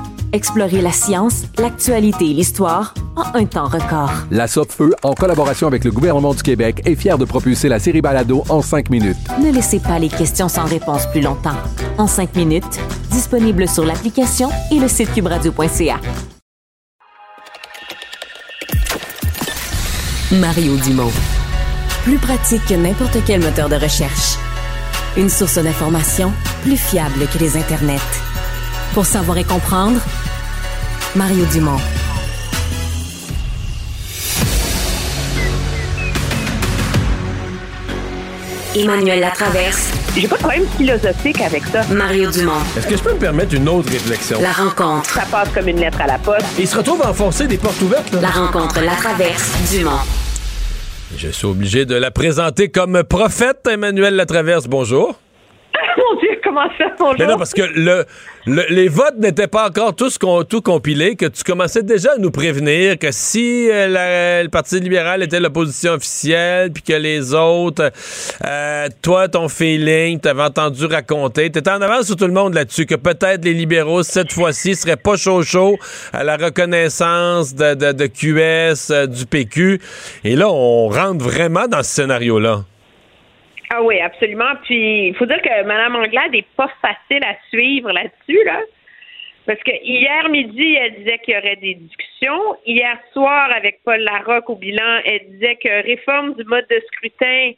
Explorez la science, l'actualité et l'histoire en un temps record. La Feu, en collaboration avec le gouvernement du Québec, est fière de propulser la série Balado en cinq minutes. Ne laissez pas les questions sans réponse plus longtemps. En cinq minutes, disponible sur l'application et le site cubradio.ca. Mario Dumont. Plus pratique que n'importe quel moteur de recherche. Une source d'information plus fiable que les internets. Pour savoir et comprendre, Mario Dumont. Emmanuel Latraverse. J'ai pas de problème philosophique avec ça. Mario Dumont. Est-ce que je peux me permettre une autre réflexion? La rencontre. Ça passe comme une lettre à la poste. Il se retrouve à enfoncer des portes ouvertes, là. La rencontre, la traverse, Dumont. Je suis obligé de la présenter comme prophète, Emmanuel Latraverse. Bonjour. Mon Dieu, comment ça, bonjour? Mais non, parce que le, le- les votes n'étaient pas encore tous tout compilés, que tu commençais déjà à nous prévenir que si euh, la- le Parti libéral était l'opposition officielle, puis que les autres, euh, toi, ton feeling, t'avais entendu raconter, t'étais en avance sur tout le monde là-dessus, que peut-être les libéraux, cette fois-ci, seraient pas chaud-chaud à la reconnaissance de, de- de QS, euh, du PQ. Et là, on rentre vraiment dans ce scénario-là. Ah oui, absolument. Puis il faut dire que Mme Anglade n'est pas facile à suivre là-dessus, là. Parce que hier midi, elle disait qu'il y aurait des discussions. Hier soir, avec Paul Larocque au bilan, elle disait que réforme du mode de scrutin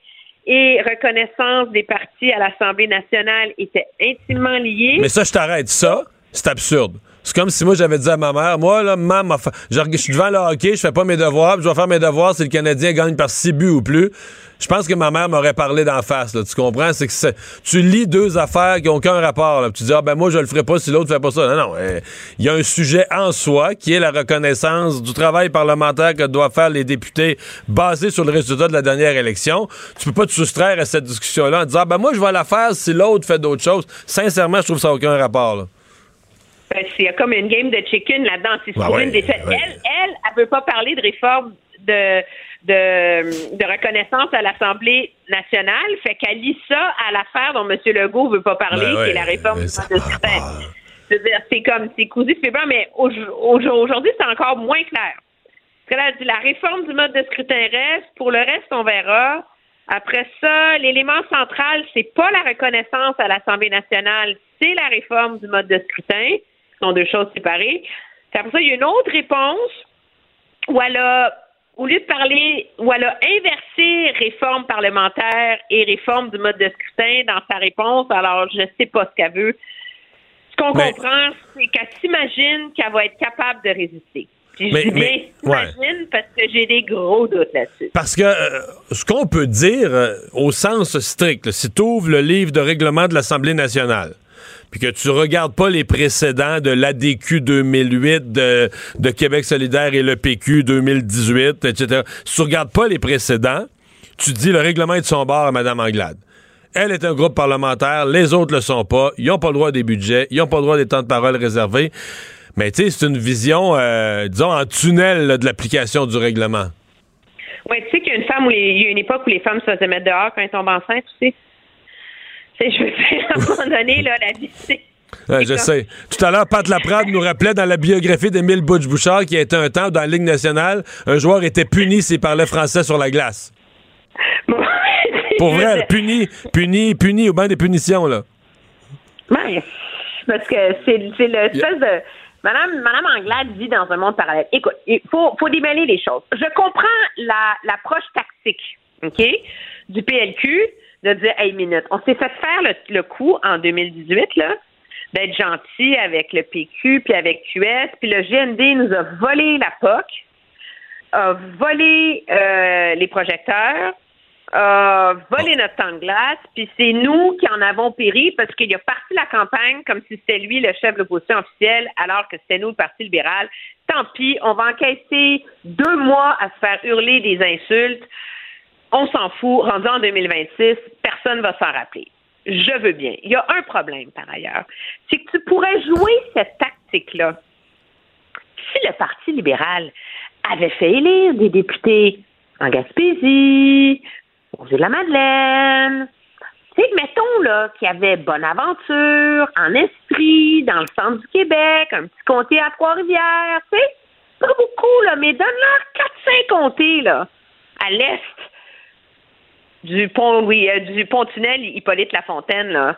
et reconnaissance des partis à l'Assemblée nationale étaient intimement liés. Mais ça, je t'arrête. Ça, c'est absurde. C'est comme si moi, j'avais dit à ma mère, moi, là, maman, je suis devant le hockey, je fais pas mes devoirs, puis je vais faire mes devoirs si le Canadien gagne par six buts ou plus. Je pense que ma mère m'aurait parlé d'en face, là, tu comprends? C'est que tu lis deux affaires qui n'ont aucun rapport. Là, tu dis, ah ben moi, je le ferai pas si l'autre fait pas ça. Non, non. euh, Il y a un sujet en soi qui est la reconnaissance du travail parlementaire que doivent faire les députés basé sur le résultat de la dernière élection. Tu peux pas te soustraire à cette discussion-là en disant, ah ben moi, je vais la faire si l'autre fait d'autres choses. Sincèrement, je trouve ça aucun rapport. Là. Ben, c'est comme une game de chicken là-dedans. C'est Ah sur ouais, une défaite. ouais. Elle, elle, elle veut pas parler de réforme de, de, de reconnaissance à l'Assemblée nationale. Fait qu'elle lit ça à l'affaire dont M. Legault veut pas parler, Ben ouais, qui est la réforme du dire, c'est comme, c'est cousu, c'est blanc, mais au- au- aujourd'hui, c'est encore moins clair. Parce que là, elle dit, la réforme du mode de scrutin reste. Pour le reste, on verra. Après ça, l'élément central, c'est pas la reconnaissance à l'Assemblée nationale, c'est la réforme du mode de scrutin. Sont deux choses séparées. Puis après ça, il y a une autre réponse où elle a, au lieu de parler, où elle a inversé réforme parlementaire et réforme du mode de scrutin dans sa réponse. Alors, je sais pas ce qu'elle veut. Ce qu'on Mais- comprend, c'est qu'elle s'imagine qu'elle va être capable de résister. Puis je Mais- dis bien mais- ouais. s'imagine parce que j'ai des gros doutes là-dessus. Parce que euh, ce qu'on peut dire euh, au sens strict, là, si tu ouvres le livre de règlement de l'Assemblée nationale, puis que tu regardes pas les précédents de l'ADQ 2008, de, Québec solidaire et le PQ 2018, etc., si tu regardes pas les précédents, tu dis le règlement est de son bord à Mme Anglade. Elle est un groupe parlementaire, les autres le sont pas, ils n'ont pas le droit des budgets, ils n'ont pas le droit des temps de parole réservés. Mais tu sais, c'est une vision, euh, disons, en tunnel de l'application du règlement. Oui, tu sais qu'il y a une femme où il y a une époque où les femmes se faisaient mettre dehors quand elles tombent enceintes, tu sais. Je veux dire, à un moment donné, là, la vie, c'est. Ouais, je sais. Tout à l'heure, Pat Laprade nous rappelait dans la biographie d'Émile Butch-Bouchard qu'il y a été un temps où, dans la Ligue nationale, un joueur était puni s'il parlait français sur la glace. Pour vrai, puni, puni, puni, au banc des punitions, là. Ben, parce que c'est c'est l'espèce de. Madame, Madame Anglade vit dans un monde parallèle. Écoute, il faut, faut démêler les choses. Je comprends la- l'approche tactique, OK, du PLQ de dire, hey, minute, on s'est fait faire le, le coup en 2018, là, d'être gentil avec le PQ puis avec QS, puis le GND nous a volé la POC. a volé euh, les projecteurs, a volé notre temps de glace, puis c'est nous qui en avons péri parce qu'il a parti la campagne comme si c'était lui le chef de l'opposition officielle, alors que c'était nous le Parti libéral. Tant pis, on va encaisser deux mois à se faire hurler des insultes. On s'en fout. Rendu en 2026, personne ne va s'en rappeler. Je veux bien. Il y a un problème, par ailleurs. C'est que tu pourrais jouer cette tactique-là. Si le Parti libéral avait fait élire des députés en Gaspésie, au de la Madeleine, tu mettons là qu'il y avait Bonaventure, en esprit, dans le centre du Québec, un petit comté à Trois-Rivières, tu pas beaucoup, mais donne-leur 4-5 comtés, à l'est du pont, oui, euh, du pont-tunnel Hippolyte Lafontaine, là.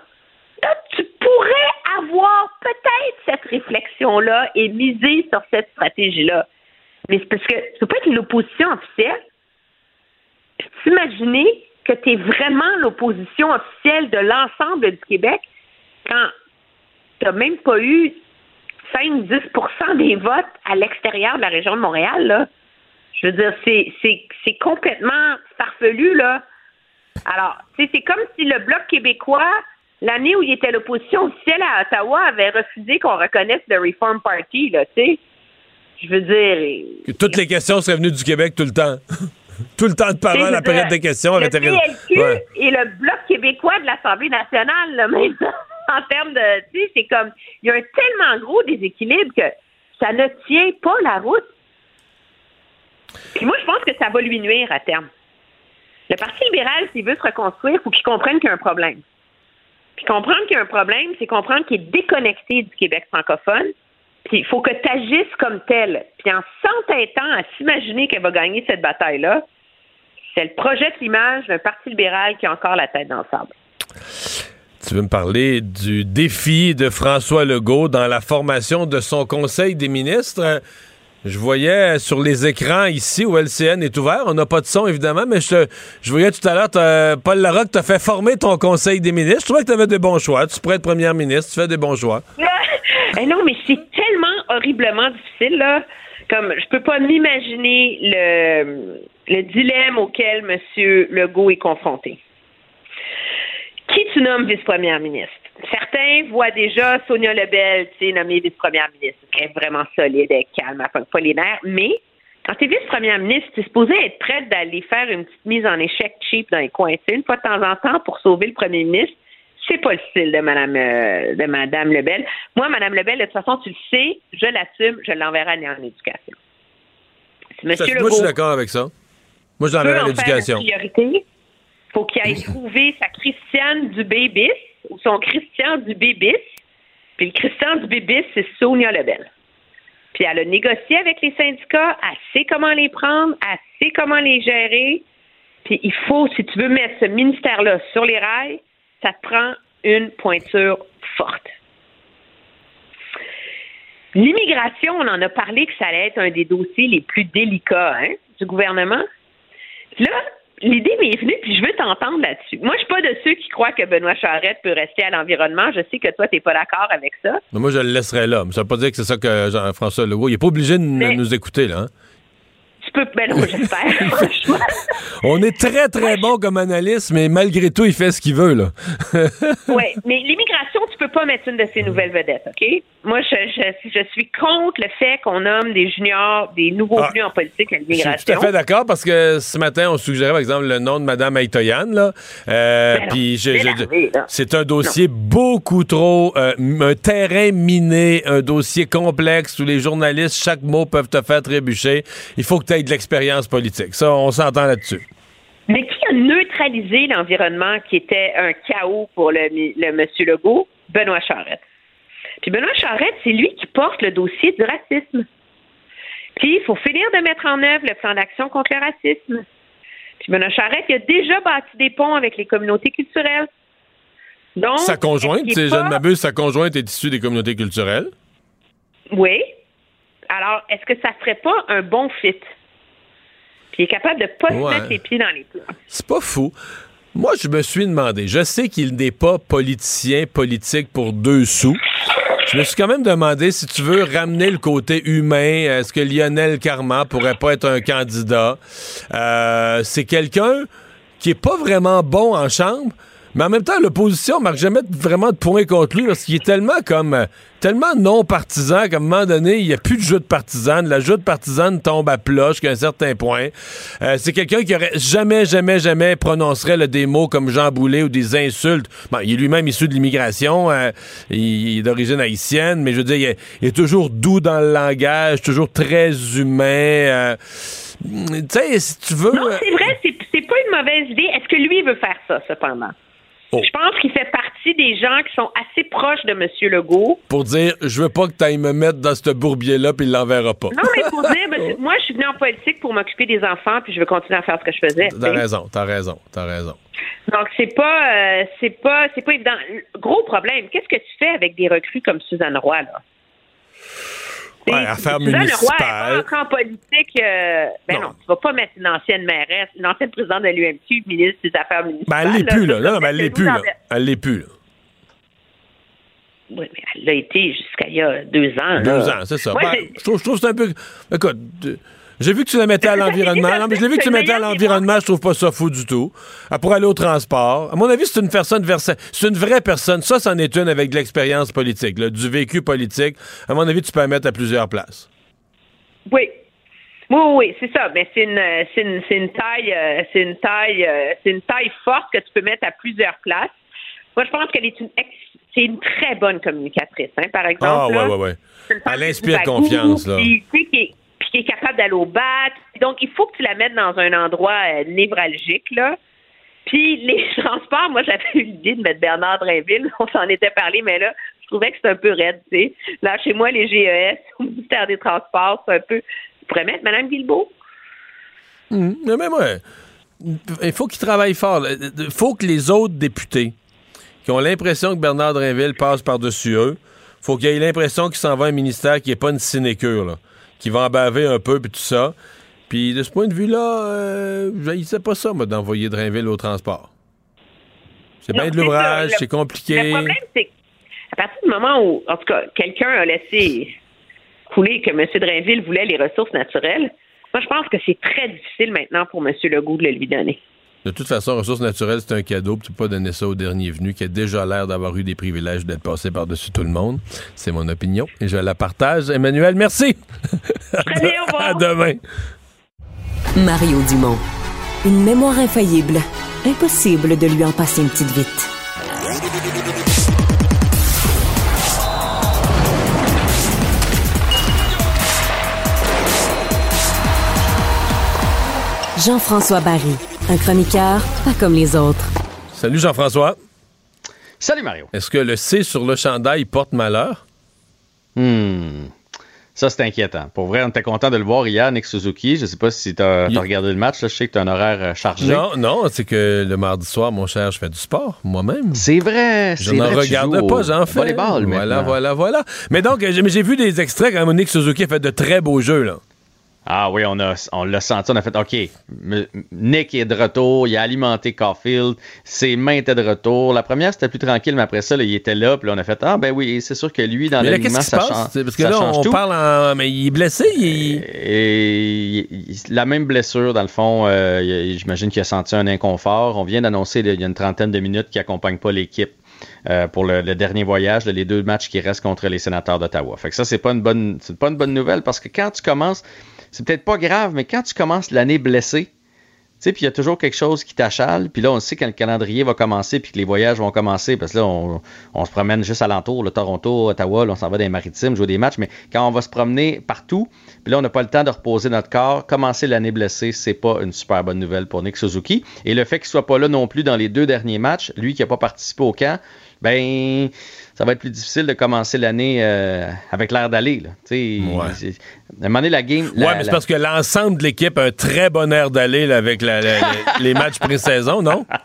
Là, tu pourrais avoir peut-être cette réflexion-là et miser sur cette stratégie-là. Mais c'est parce que tu peux pas être l'opposition officielle. Puis t'imaginer que tu es vraiment l'opposition officielle de l'ensemble du Québec quand tu n'as même pas eu 5-10% des votes à l'extérieur de la région de Montréal, là. Je veux dire, c'est, c'est, c'est complètement farfelu, là. Alors, c'est comme si le Bloc québécois, l'année où il était l'opposition officielle à Ottawa, avait refusé qu'on reconnaisse le Reform Party, là, tu sais. Je veux dire... Que toutes les questions seraient venues du Québec tout le temps. tout le temps de parole, la période des questions. Le PLQ Ouais. et le Bloc québécois de l'Assemblée nationale, là, même en termes de... Tu sais, c'est comme... Il y a un tellement gros déséquilibre que ça ne tient pas la route. Puis moi, je pense que ça va lui nuire à terme. Le Parti libéral, s'il veut se reconstruire, faut qu'il comprenne qu'il y a un problème. Puis comprendre qu'il y a un problème, c'est comprendre qu'il est déconnecté du Québec francophone. Puis il faut que tu agisses comme tel. Puis en s'entêtant à s'imaginer qu'elle va gagner cette bataille-là, c'est le projet l'image d'un Parti libéral qui a encore la tête dans le sable. Tu veux me parler du défi de François Legault dans la formation de son Conseil des ministres? Je voyais sur les écrans ici où LCN est ouvert, on n'a pas de son évidemment, mais je, je voyais tout à l'heure, Paul Larocque t'a fait former ton Conseil des ministres. Je trouvais que tu avais des bons choix. Tu pourrais être première ministre, tu fais des bons choix. Eh non, mais c'est tellement horriblement difficile, là. Comme, je peux pas m'imaginer le, le dilemme auquel M. Legault est confronté. Qui tu nommes vice-première ministre? Certains voient déjà Sonia Lebel, tu sais, nommée vice-première ministre. Elle est vraiment solide, elle est calme, elle pogne pas les nerfs. Mais, quand tu es vice-première ministre, tu es supposé être prête d'aller faire une petite mise en échec cheap dans les coins. Tu sais, une fois de temps en temps pour sauver le premier ministre. C'est pas le style de Madame euh, de Madame Lebel. Moi, Madame Lebel, de toute façon, tu le sais, je l'assume, je l'enverrai en éducation. Si Monsieur Ça, Moi, je Legault suis d'accord avec ça. Moi, je l'enverrai à l'éducation. priorité, faut qu'il aille trouver sa Christiane du Bébis ou son Christian du Bébis. Puis le Christian du Bébis, c'est Sonia Lebel. Puis elle a négocié avec les syndicats, elle sait comment les prendre, elle sait comment les gérer. Puis il faut, si tu veux mettre ce ministère-là sur les rails, ça te prend une pointure forte. L'immigration, on en a parlé que ça allait être un des dossiers les plus délicats hein, du gouvernement. Là, l'idée m'est venue, puis je veux t'entendre là-dessus. Moi, je suis pas de ceux qui croient que Benoît Charette peut rester à l'environnement. Je sais que toi, tu n'es pas d'accord avec ça. Mais moi, je le laisserai là. Mais ça veut pas dire que c'est ça que Jean-François Legault. Il n'est pas obligé de Mais- nous écouter, là. hein. Ben non, j'espère. franchement. On est très, très bon comme analyste, mais malgré tout, il fait ce qu'il veut, là. Oui, mais l'immigration, tu peux pas mettre une de ces nouvelles vedettes, OK? Moi, je, je, je suis contre le fait qu'on nomme des juniors, des nouveaux Ah. venus en politique à Je suis l'immigration. tout à fait d'accord parce que ce matin, on suggérait par exemple le nom de Mme Aitoyan. Là. Euh, Ben puis c'est là. c'est un dossier beaucoup trop. euh, un terrain miné, un dossier complexe où les journalistes, chaque mot peuvent te faire trébucher. Il faut que tu aies de l'expérience politique. Ça, on s'entend là-dessus. Mais qui a neutralisé l'environnement qui était un chaos pour le, le monsieur Legault? Benoît Charette. Puis Benoît Charette, c'est lui qui porte le dossier du racisme. Puis il faut finir de mettre en œuvre le plan d'action contre le racisme. Puis Benoît Charette, il a déjà bâti des ponts avec les communautés culturelles. Donc, sa conjointe, si je ne m'abuse, sa conjointe est issue des communautés culturelles? Oui. Alors, est-ce que ça serait pas un bon fit? Puis il est capable de pas Ouais. se mettre les pieds dans les plats. C'est pas fou. Moi, je me suis demandé, je sais qu'il n'est pas politicien politique pour deux sous, Je me suis quand même demandé si tu veux ramener le côté humain, est-ce que Lionel Carman pourrait pas être un candidat? Euh, c'est quelqu'un qui est pas vraiment bon en chambre, mais en même temps, l'opposition marque jamais vraiment de points contre lui parce qu'il est tellement comme euh, tellement non partisan qu'à un moment donné, il n'y a plus de jeu de partisane. La jeu de partisane tombe à plat jusqu'à un certain point. Euh, c'est quelqu'un qui aurait jamais, jamais, jamais prononcerait là, des mots comme Jean Boulet ou des insultes. Bon, il est lui-même issu de l'immigration, euh, il, est d'origine haïtienne, mais je veux dire, il est, il est toujours doux dans le langage, toujours très humain. euh, tu sais, si tu veux. Non, c'est vrai, c'est c'est pas une mauvaise idée. Est-ce que lui veut faire ça, cependant? Oh. Je pense qu'il fait partie des gens qui sont assez proches de M. Legault. pour dire je veux pas que tu ailles me mettre dans ce bourbier-là puis il l'enverra pas. Non, mais pour dire, ben, moi, je suis venue en politique pour m'occuper des enfants, puis je veux continuer à faire ce que je faisais. T'as raison, t'as raison, t'as raison. Donc, c'est pas, euh, c'est pas, c'est pas évident. Gros problème. Qu'est-ce que tu fais avec des recrues comme Suzanne Roy, là? Ouais, affaires en politique. euh, ben non. tu vas pas mettre une ancienne mairesse, une ancienne présidente de l'UMQ, ministre des Affaires Ben, municipales. elle l'est plus, là. Non, elle l'est plus, là. Elle l'est plus, là. Oui, mais elle l'a été jusqu'à il y a deux ans. Deux là. ans, c'est ça. Moi, Ben, je, trouve, je trouve que c'est un peu. Écoute, j'ai vu que tu la mettais à l'environnement. Non, mais je l'ai vu que tu la mettais à l'environnement, je trouve pas ça fou du tout. Ah, Pour aller au transport. À mon avis, c'est une personne versa- C'est une vraie personne. Ça, c'en est une avec de l'expérience politique, là, du vécu politique. À mon avis, tu peux la mettre à plusieurs places. Oui. Oui, oui, oui, c'est ça. Mais c'est une, euh, c'est une, c'est une taille, euh, c'est une taille, euh, c'est une taille forte que tu peux mettre à plusieurs places. Moi, je pense qu'elle est une, ex- c'est une très bonne communicatrice, hein, par exemple. Ah, ouais, là. ouais, ouais. Elle inspire confiance, là. Qui est capable d'aller au bat. Donc, il faut que tu la mettes dans un endroit euh, névralgique, là. Puis, les transports, moi, j'avais eu l'idée de mettre Bernard Drinville. On s'en était parlé, mais là, je trouvais que c'était un peu raide. Là, chez moi, les GES, au ministère des Transports, c'est un peu. Tu pourrais mettre Mme Guilbeault? Hum, mais ouais. Il faut qu'il travaille fort. Il faut que les autres députés qui ont l'impression que Bernard Drinville passe par-dessus eux, faut qu'ils aient l'impression qu'il s'en va à un ministère qui n'est pas une sinécure, là, qui va en baver un peu, puis tout ça. Puis de ce point de vue-là, euh, je pas ça, moi, d'envoyer Drinville au transport. C'est bien de l'ouvrage, c'est compliqué. Le problème, c'est qu'à partir du moment où, en tout cas, quelqu'un a laissé couler que M. Drainville voulait les ressources naturelles, moi, je pense que c'est très difficile maintenant pour M. Legault de le lui donner. De toute façon, ressources naturelles, c'est un cadeau, tu peux pas donner ça au dernier venu qui a déjà l'air d'avoir eu des privilèges d'être passé par-dessus tout le monde. C'est mon opinion et je la partage. Emmanuel, merci. Bien, au revoir. À demain. Mario Dumont. Une mémoire infaillible. Impossible de lui en passer une petite vite. Jean-François Barry, un chroniqueur pas comme les autres. Salut Jean-François. Salut Mario. Est-ce que le C sur le chandail porte malheur? Hmm. Ça, c'est inquiétant. Pour vrai, on était content de le voir hier, Nick Suzuki. Je sais pas si tu as, regardé le match. là. Je sais que tu as un horaire euh, chargé. Non, non, c'est que le mardi soir, mon cher, je fais du sport, moi-même. C'est vrai. Je n'en regarde pas, j'en fais. Voilà, maintenant. voilà, voilà. Mais donc, euh, j'ai vu des extraits quand Monique Suzuki a fait de très beaux jeux, là. Ah oui, on a, on l'a senti, on a fait, OK, Nick est de retour, il a alimenté Caulfield, ses mains étaient de retour. La première, c'était plus tranquille, mais après ça, là, il était là, puis là, on a fait, ah ben oui, c'est sûr que lui, dans l'alignement, ça, passe? change, Parce que ça là, on tout. parle en. Mais il est blessé, il. Et la même blessure, dans le fond, euh, j'imagine qu'il a senti un inconfort. On vient d'annoncer il y a une trentaine de minutes qu'il n'accompagne pas l'équipe euh, pour le, le dernier voyage, les deux matchs qui restent contre les sénateurs d'Ottawa. Fait que ça, c'est pas une bonne, c'est pas une bonne nouvelle parce que quand tu commences, c'est peut-être pas grave, mais quand tu commences l'année blessée, tu sais, puis il y a toujours quelque chose qui t'achale. Puis là, on sait quand le calendrier va commencer, puis que les voyages vont commencer, parce que là, on, se promène juste alentour, le Toronto, Ottawa, là, on s'en va dans les maritimes, jouer des matchs. Mais quand on va se promener partout, puis là, on n'a pas le temps de reposer notre corps, commencer l'année blessée, c'est pas une super bonne nouvelle pour Nick Suzuki. Et le fait qu'il soit pas là non plus dans les deux derniers matchs, lui qui n'a pas participé au camp, ben, ça va être plus difficile de commencer l'année euh, avec l'air d'aller. c'est- À un moment donné, la game. la- ouais, mais c'est la- parce que l'ensemble de l'équipe a un très bon air d'aller là, avec la- les matchs pré-saison, non?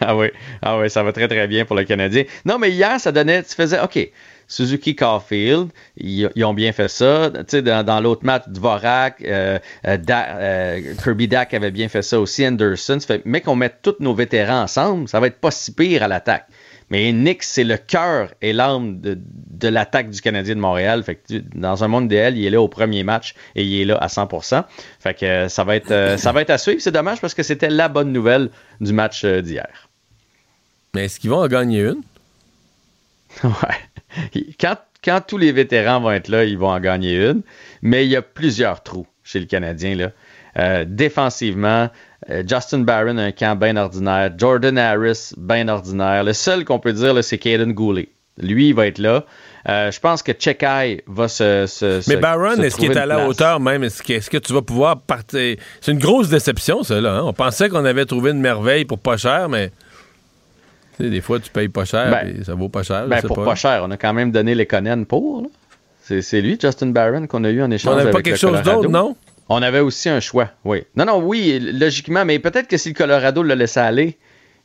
Ah oui, ah oui, ça va très très bien pour le Canadien. Non, mais hier, ça donnait, tu faisais, OK, Suzuki Caulfield, ils, ils ont bien fait ça. Tu sais, dans, dans l'autre match, Dvorak, euh, euh, Da- euh, Kirby Dak avait bien fait ça aussi, Anderson. Fait, mais qu'on mette tous nos vétérans ensemble, ça va être pas si pire à l'attaque. Mais Nick, c'est le cœur et l'âme de, de l'attaque du Canadien de Montréal. Fait que tu- dans un monde idéal, il est là au premier match et il est là à 100%. Fait que euh, ça va être, euh, ça va être à suivre. C'est dommage parce que c'était la bonne nouvelle du match euh, d'hier. Mais est-ce qu'ils vont en gagner une? Ouais. Quand, quand tous les vétérans vont être là, ils vont en gagner une. Mais il y a plusieurs trous chez le Canadien. Là. Euh, défensivement, Justin Barron a un camp bien ordinaire. Jordan Harris, bien ordinaire. Le seul qu'on peut dire, c'est Caden Goulet. Lui, il va être là. Euh, je pense que Chekai va se. se- Mais Barron, est-ce qu'il est à la hauteur même? Est-ce que, tu vas pouvoir partir? C'est une grosse déception, ça, là. hein? On pensait qu'on avait trouvé une merveille pour pas cher, mais. Tu sais, des fois, tu payes pas cher Ben, et ça vaut pas cher. Ben, pour pas. cher, on a quand même donné les Conan pour. C'est lui, Justin Barron, qu'on a eu en échange. On n'avait pas quelque chose d'autre, non? On avait aussi un choix, oui. Non, non, oui, logiquement, mais peut-être que si le Colorado l'a laissé aller,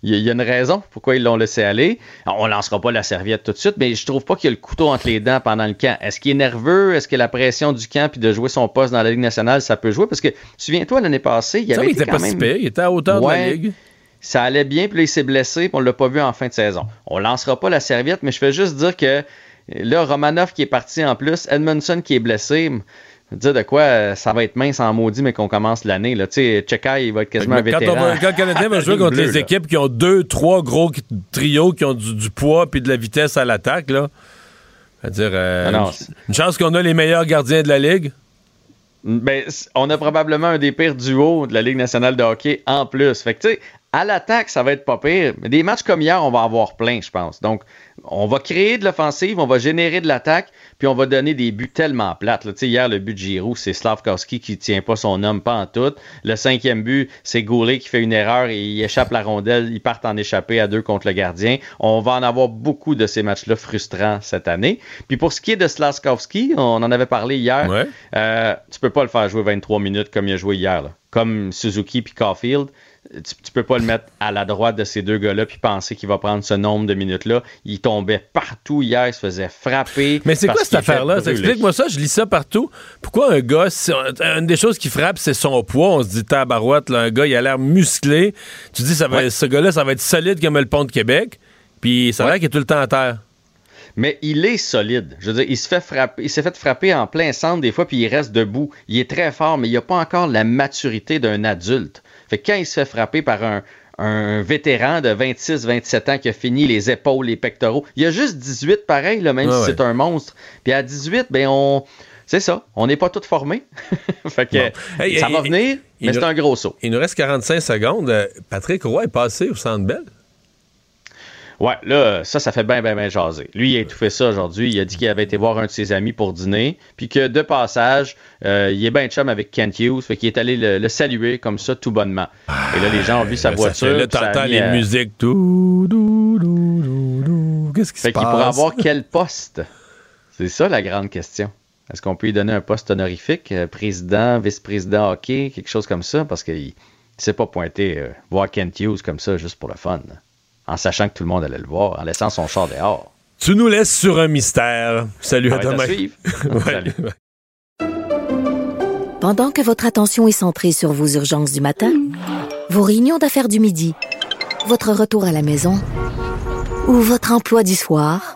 il y, a- il une raison pourquoi ils l'ont laissé aller. On lancera pas la serviette tout de suite, mais je trouve pas qu'il y a le couteau entre les dents pendant le camp. Est-ce qu'il est nerveux? Est-ce que la pression du camp puis de jouer son poste dans la Ligue nationale, ça peut jouer? Parce que, souviens-toi, l'année passée, il y Ça, avait il été était quand pas si même... pire. Il était à hauteur de la. Ligue. Ça allait bien, puis là, il s'est blessé, puis on l'a pas vu en fin de saison. On lancera pas la serviette, mais je fais juste dire que là, Romanov qui est parti en plus, Edmondson qui est blessé, dire de quoi euh, ça va être mince en maudit, mais qu'on commence l'année. Tu sais, Chekai, il va être quasiment un quand, on va- quand le Canadien va jouer contre les là. équipes qui ont deux, trois gros trios qui ont du, du poids puis de la vitesse à l'attaque, là. C'est-à-dire, euh, Ah non, une- chance qu'on a les meilleurs gardiens de la Ligue. Ben, on a probablement un des pires duos de la Ligue nationale de hockey en plus. Fait que, tu sais, à l'attaque, ça va être pas pire. Mais des matchs comme hier, on va avoir plein, je pense. Donc, on va créer de l'offensive, on va générer de l'attaque, puis on va donner des buts tellement plates. là. Hier, le but de Giroud, c'est Slavkowski qui tient pas son homme pas en tout. Le cinquième but, c'est Goulet qui fait une erreur et il échappe la rondelle. Ils partent en échapper à deux contre le gardien. On va en avoir beaucoup de ces matchs-là frustrants cette année. Puis pour ce qui est de Slavkowski, on en avait parlé hier. Euh, tu peux pas le faire jouer 23 minutes comme il a joué hier. là. Comme Suzuki puis Caulfield, tu, tu peux pas le mettre à la droite de ces deux gars-là puis penser qu'il va prendre ce nombre de minutes-là. Il tombait partout hier, il se faisait frapper. Mais c'est quoi cette affaire-là? Explique-moi ça, je lis ça partout. Pourquoi un gars, une des choses qui frappe, c'est son poids. On se dit, tabarouette, là, un gars, il a l'air musclé. Tu dis, ça va, ce gars-là, ça va être solide comme le pont de Québec. Puis ça a l'air qu'il est tout le temps à terre. Mais il est solide. Je veux dire, il se fait frapper, il s'est fait frapper en plein centre des fois, puis il reste debout. Il est très fort, mais il n'a pas encore la maturité d'un adulte. Fait que quand il se fait frapper par un, un vétéran de 26-27 ans qui a fini les épaules, les pectoraux, il a juste 18 pareil, là, même si ouais. c'est un monstre. Puis à 18, ben on. C'est ça, on n'est pas tous formés. fait que. Hey, ça hey, va hey, venir, mais c'est un gros saut. Il nous reste 45 secondes. Euh, Patrick Roy est passé au Centre Bell. Ouais, là, ça, ça fait bien, bien, bien jaser. Lui, il a étouffé ça aujourd'hui. Il a dit qu'il avait été voir un de ses amis pour dîner, puis que de passage, euh, il est bien chum avec Kent Hughes, fait qu'il est allé le, le saluer comme ça, tout bonnement. Et là, les gens ont vu sa Là, ça voiture. fait- là, t'entends les musiques. Tout, dou, dou, dou. Qu'est-ce qui se Fait passe? qu'il pourra avoir quel poste? C'est ça la grande question. Est-ce qu'on peut lui donner un poste honorifique, euh, président, vice-président hockey, quelque chose comme ça? Parce qu'il ne s'est pas pointé euh, voir Kent Hughes comme ça juste pour le fun, en sachant que tout le monde allait le voir, en laissant son char dehors. Tu nous laisses sur un mystère. Salut à demain. Salut. Pendant que votre attention est centrée sur vos urgences du matin, vos réunions d'affaires du midi, votre retour à la maison ou votre emploi du soir,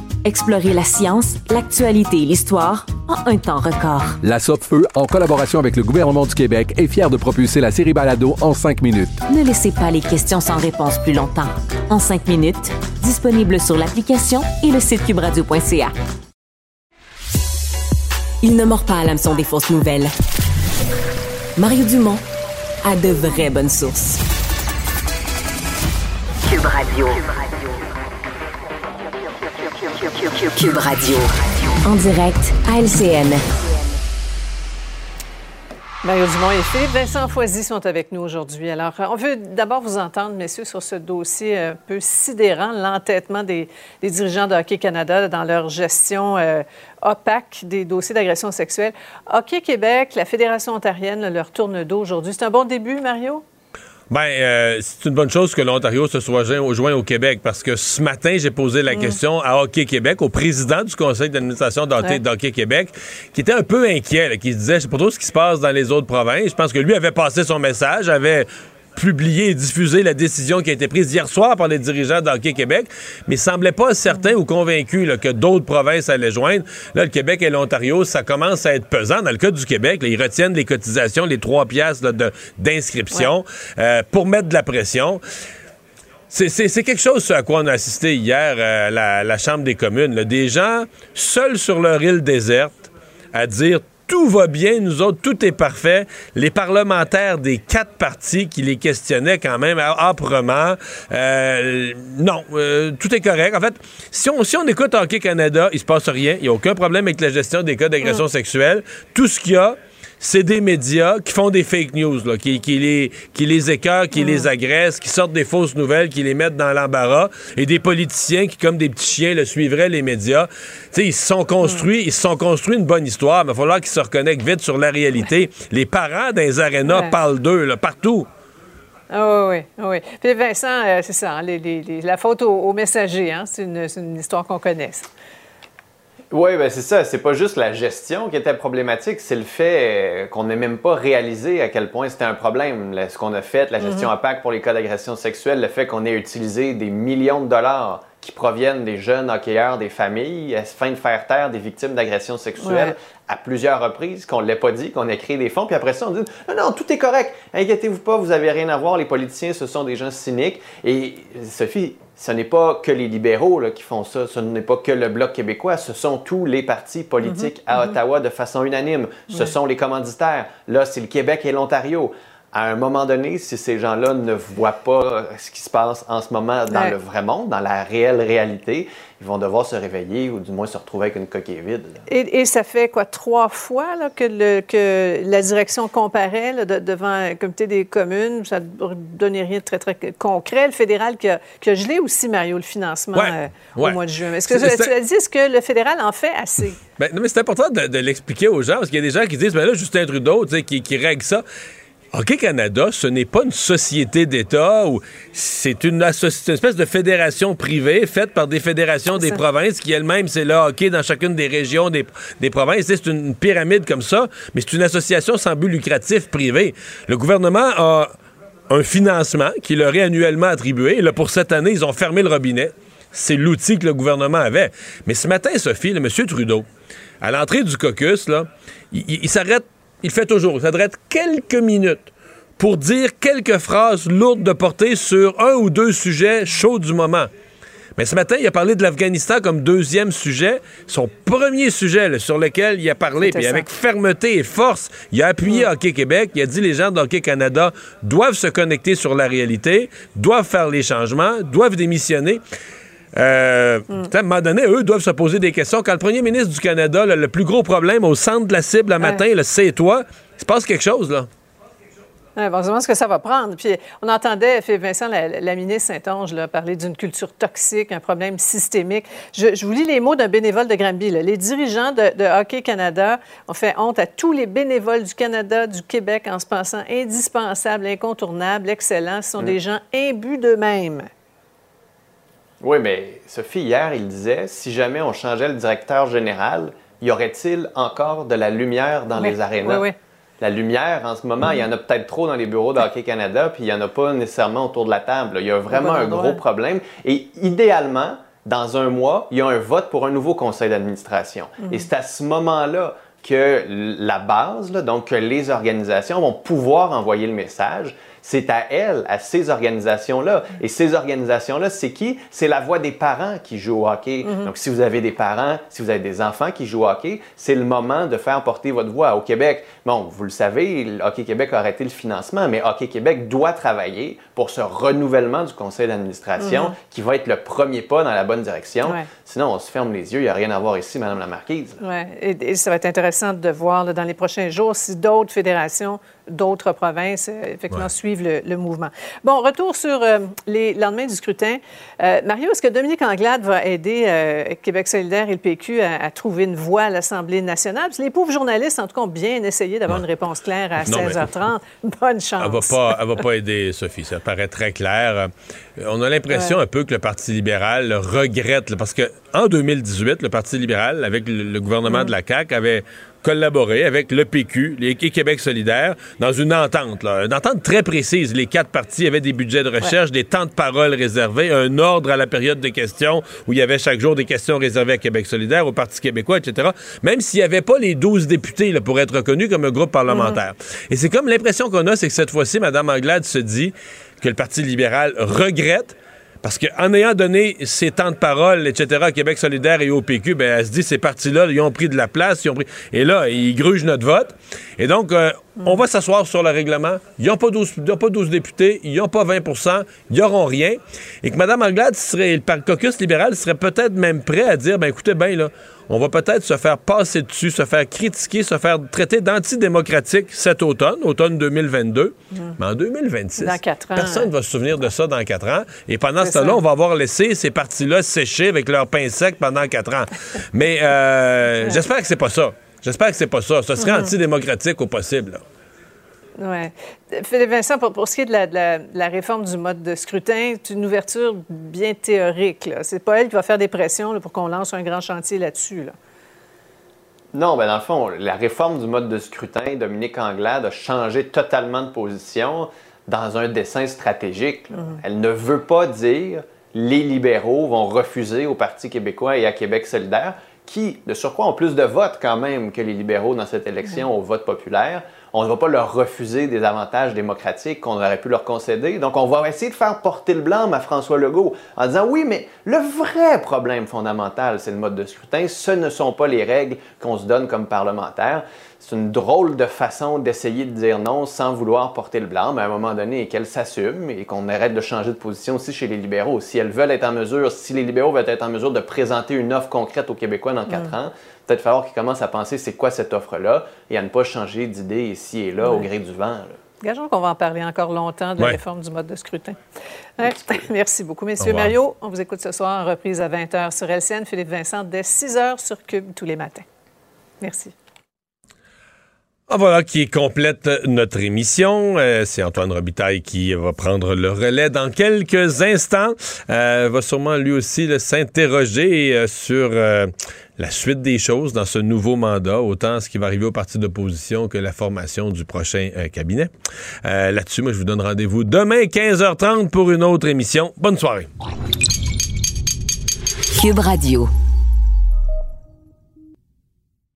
Explorez la science, l'actualité et l'histoire en un temps record. La Feu, en collaboration avec le gouvernement du Québec, est fière de propulser la série Balado en cinq minutes. Ne laissez pas les questions sans réponse plus longtemps. En 5 minutes, disponible sur l'application et le site cubradio.ca. Il ne mord pas à l'hameçon des fausses nouvelles. Mario Dumont a de vraies bonnes sources. Cube Radio. Cube Radio. En direct à LCN. Mario Dumont et Philippe Vincent Foisy sont avec nous aujourd'hui. Alors, euh, on veut d'abord vous entendre, messieurs, sur ce dossier un peu sidérant, l'entêtement des, des dirigeants de Hockey Canada dans leur gestion euh, opaque des dossiers d'agression sexuelle. Hockey Québec, la Fédération ontarienne leur tourne dos aujourd'hui. C'est un bon début, Mario? Ben, euh, c'est une bonne chose que l'Ontario se soit joint, au Québec parce que ce matin, j'ai posé la Mm. question à Hockey Québec, au président du conseil d'administration d'Hockey d'Hockey Québec, qui était un peu inquiet, là, qui se disait, je sais pas trop ce qui se passe dans les autres provinces. Je pense que lui avait passé son message, avait publié et diffusé la décision qui a été prise hier soir par les dirigeants d'Hockey Québec, mais il semblait pas certain ou convaincu là, que d'autres provinces allaient joindre. Là, le Québec et l'Ontario, ça commence à être pesant. Dans le cas du Québec, là, ils retiennent les cotisations, les trois piastres d'inscription euh, pour mettre de la pression. C'est- quelque chose ce à quoi on a assisté hier à la, la Chambre des communes. là. Des gens seuls sur leur île déserte à dire tout va bien, nous autres, tout est parfait. Les parlementaires des quatre partis qui les questionnaient quand même âprement, euh, non, euh, tout est correct. En fait, si on, si on écoute Hockey Canada, il se passe rien. Il n'y a aucun problème avec la gestion des cas d'agression sexuelle. Tout ce qu'il y a, c'est des médias qui font des fake news, là, qui, qui les, qui les écœurent, qui les agressent, qui sortent des fausses nouvelles, qui les mettent dans l'embarras, et des politiciens qui, comme des petits chiens, le suivraient les médias. Ils se sont construits, ils se sont construits une bonne histoire, mais il va falloir qu'ils se reconnectent vite sur la réalité. Les parents les arénas Ouais. parlent d'eux, partout. Ah oui, oui, oui. Puis Vincent, euh, c'est ça, hein, les- les- les- la faute au, au messager, hein, c'est une, c'est une histoire qu'on connaît. Oui, ben c'est ça. C'est pas juste la gestion qui était problématique, c'est le fait euh, qu'on n'ait même pas réalisé à quel point c'était un problème. Ce qu'on a fait, la gestion Mhm. opaque pour les cas d'agression sexuelle, le fait qu'on ait utilisé des millions de dollars qui proviennent des jeunes hockeyeurs, des familles, afin de faire taire des victimes d'agressions sexuelles Ouais. à plusieurs reprises, qu'on ne l'ait pas dit, qu'on ait créé des fonds, puis après ça, on dit non, non, tout est correct, inquiétez-vous pas, vous avez rien à voir, les politiciens, ce sont des gens cyniques. Et Sophie, ce n'est pas que les libéraux là, qui font ça, ce n'est pas que le Bloc québécois, ce sont tous les partis politiques Mhm, à mhm. Ottawa de façon unanime. Ce sont les commanditaires. Là, c'est le Québec et l'Ontario. À un moment donné, si ces gens-là ne voient pas ce qui se passe en ce moment dans Ouais. le vrai monde, dans la réelle réalité, ils vont devoir se réveiller ou du moins se retrouver avec une coquille vide. Et, et ça fait quoi, trois fois là, que, le- que la direction comparait là, de- devant un comité des communes? Ça ne donnait rien de très, très concret. Le fédéral qui a, qui a gelé aussi, Mario, le financement Ouais, euh, ouais. au mois de juin. Est-ce que tu as dit, est-ce que le fédéral en fait assez? Ben, non, mais c'est important de, de l'expliquer aux gens, parce qu'il y a des gens qui disent, ben là, Justin Trudeau, qui règle ça. Hockey Canada, ce n'est pas une société d'État ou c'est une, une espèce de fédération privée faite par des fédérations des ça. provinces qui elles-mêmes, c'est le hockey dans chacune des régions des, des provinces. C'est une pyramide comme ça, mais c'est une association sans but lucratif privé. Le gouvernement a un financement qui leur est annuellement attribué. Et là, pour cette année, ils ont fermé le robinet. C'est l'outil que le gouvernement avait. Mais ce matin, Sophie, le M. Trudeau, à l'entrée du caucus, là, il s'arrête, il fait toujours, il s'arrête quelques minutes pour dire quelques phrases lourdes de portée sur un ou deux sujets chauds du moment. Mais ce matin, il a parlé de l'Afghanistan comme deuxième sujet. Son premier sujet là, sur lequel il a parlé, puis avec fermeté et force, il a appuyé Hockey Québec. Il a dit les gens de Hockey Canada doivent se connecter sur la réalité, doivent faire les changements, doivent démissionner. Euh, À un moment donné, eux doivent se poser des questions. Quand le premier ministre du Canada, là, le plus gros problème au centre de la cible le matin, le c'est toi, il se passe quelque chose, là. Ouais, bon, ce que ça va prendre. Puis on entendait Philippe Vincent, la, la ministre Saint-Onge, parler d'une culture toxique, un problème systémique. Je, je vous lis les mots d'un bénévole de Granby. là. Les dirigeants de, de Hockey Canada ont fait honte à tous les bénévoles du Canada, du Québec, en se pensant indispensables, incontournables, excellents. Ce sont Mm. des gens imbus d'eux-mêmes. Oui, mais Sophie, hier, il disait si jamais on changeait le directeur général, y aurait-il encore de la lumière dans Oui, les arénas? oui, oui. La lumière, en ce moment, il y en a peut-être trop dans les bureaux de Hockey Canada, puis il n'y en a pas nécessairement autour de la table. Il y a vraiment un gros problème. Et idéalement, dans un mois, il y a un vote pour un nouveau conseil d'administration. Mhm. Et c'est à ce moment-là que la base, là, donc que les organisations vont pouvoir envoyer le message. C'est à elles, à ces organisations-là. Et ces organisations-là, c'est qui? C'est la voix des parents qui jouent au hockey. Mhm. Donc, si vous avez des parents, si vous avez des enfants qui jouent au hockey, c'est le moment de faire porter votre voix. Au Québec, bon, vous le savez, le Hockey Québec a arrêté le financement, mais Hockey Québec doit travailler pour ce renouvellement du conseil d'administration Mhm. qui va être le premier pas dans la bonne direction. Ouais. Sinon, on se ferme les yeux, il n'y a rien à voir ici, Madame la Marquise. Ouais. Et, et ça va être intéressant de voir là, dans les prochains jours si d'autres fédérations, d'autres provinces, euh, effectivement, Ouais. suivent le, le mouvement. Bon, retour sur euh, les lendemains du scrutin. Euh, Mario, est-ce que Dominique Anglade va aider euh, Québec solidaire et le PQ à, à trouver une voie à l'Assemblée nationale? Parce que les pauvres journalistes, en tout cas, ont bien essayé d'avoir une réponse claire à Non, mais- 16h30. Bonne chance. Elle va pas, elle va pas aider Sophie, ça paraît très clair. On a l'impression Ouais. un peu que le Parti libéral regrette, parce que en 2018, le Parti libéral, avec le, le gouvernement Mm. de la CAQ, avait collaboré avec le PQ, et Québec solidaire, dans une entente, là, une entente très précise. Les quatre partis avaient des budgets de recherche, des temps de parole réservés, un ordre à la période de questions où il y avait chaque jour des questions réservées à Québec solidaire, au Parti québécois, etc. Même s'il n'y avait pas les 12 députés là, pour être reconnus comme un groupe parlementaire. Et c'est comme l'impression qu'on a, c'est que cette fois-ci, Mme Anglade se dit que le Parti libéral regrette parce qu'en ayant donné ses temps de parole, etc., à Québec solidaire et au PQ, ben, elle se dit, ces partis-là, ils ont pris de la place, ils ont pris... Et là, ils grugent notre vote. Et donc, euh, on va s'asseoir sur le règlement. Ils n'ont pas, 12 ils pas 12 députés, ils n'ont pas 20% ils n'auront rien. Et que Mme Anglade, serait, le caucus libéral serait peut-être même prêt à dire, ben écoutez, ben là, on va peut-être se faire passer dessus, se faire critiquer, se faire traiter d'antidémocratique cet automne, automne 2022. Mais en 2026, Dans quatre ans, personne ne va se souvenir de ça dans quatre ans. Et pendant ce temps-là, on va avoir laissé ces partis-là sécher avec leur pain sec pendant quatre ans. Mais euh, j'espère que c'est pas ça. J'espère que c'est pas ça. Ce serait Mhm. antidémocratique au possible. là. Ouais. Philippe Vincent, pour, pour ce qui est de la, de la- de la réforme du mode de scrutin, c'est une ouverture bien théorique. C'est pas elle qui va faire des pressions là, pour qu'on lance un grand chantier là-dessus. Là. Non, ben dans le fond, la réforme du mode de scrutin, Dominique Anglade a changé totalement de position dans un dessin stratégique. là. Elle ne veut pas dire les libéraux vont refuser au Parti québécois et à Québec solidaire, qui, de surcroît, ont plus de votes quand même que les libéraux dans cette élection au vote populaire. On ne va pas leur refuser des avantages démocratiques qu'on aurait pu leur concéder. Donc, on va essayer de faire porter le blâme à François Legault en disant oui, mais le vrai problème fondamental, c'est le mode de scrutin. Ce ne sont pas les règles qu'on se donne comme parlementaire. C'est une drôle de façon d'essayer de dire non sans vouloir porter le blâme à un moment donné et qu'elle s'assume et qu'on arrête de changer de position aussi chez les libéraux. Si elles veulent être en mesure, si les libéraux veulent être en mesure de présenter une offre concrète aux Québécois dans quatre Mm. ans, peut-être falloir qu'ils commencent à penser c'est quoi cette offre-là et à ne pas changer d'idée ici et là au gré du vent. là. Gageons qu'on va en parler encore longtemps de la réforme du mode de scrutin. Ouais. Merci beaucoup, messieurs. Mario, on vous écoute ce soir en reprise à 20h sur LCN. Philippe Vincent, dès 6h sur Cube tous les matins. Merci. Ah, voilà qui complète notre émission. Euh, c'est Antoine Robitaille qui va prendre le relais dans quelques instants. Euh, va sûrement lui aussi s'interroger euh, sur euh, la suite des choses dans ce nouveau mandat, autant ce qui va arriver au parti d'opposition que la formation du prochain euh, cabinet. Euh, Là-dessus, moi, je vous donne rendez-vous demain 15h30 pour une autre émission. Bonne soirée. Cube Radio.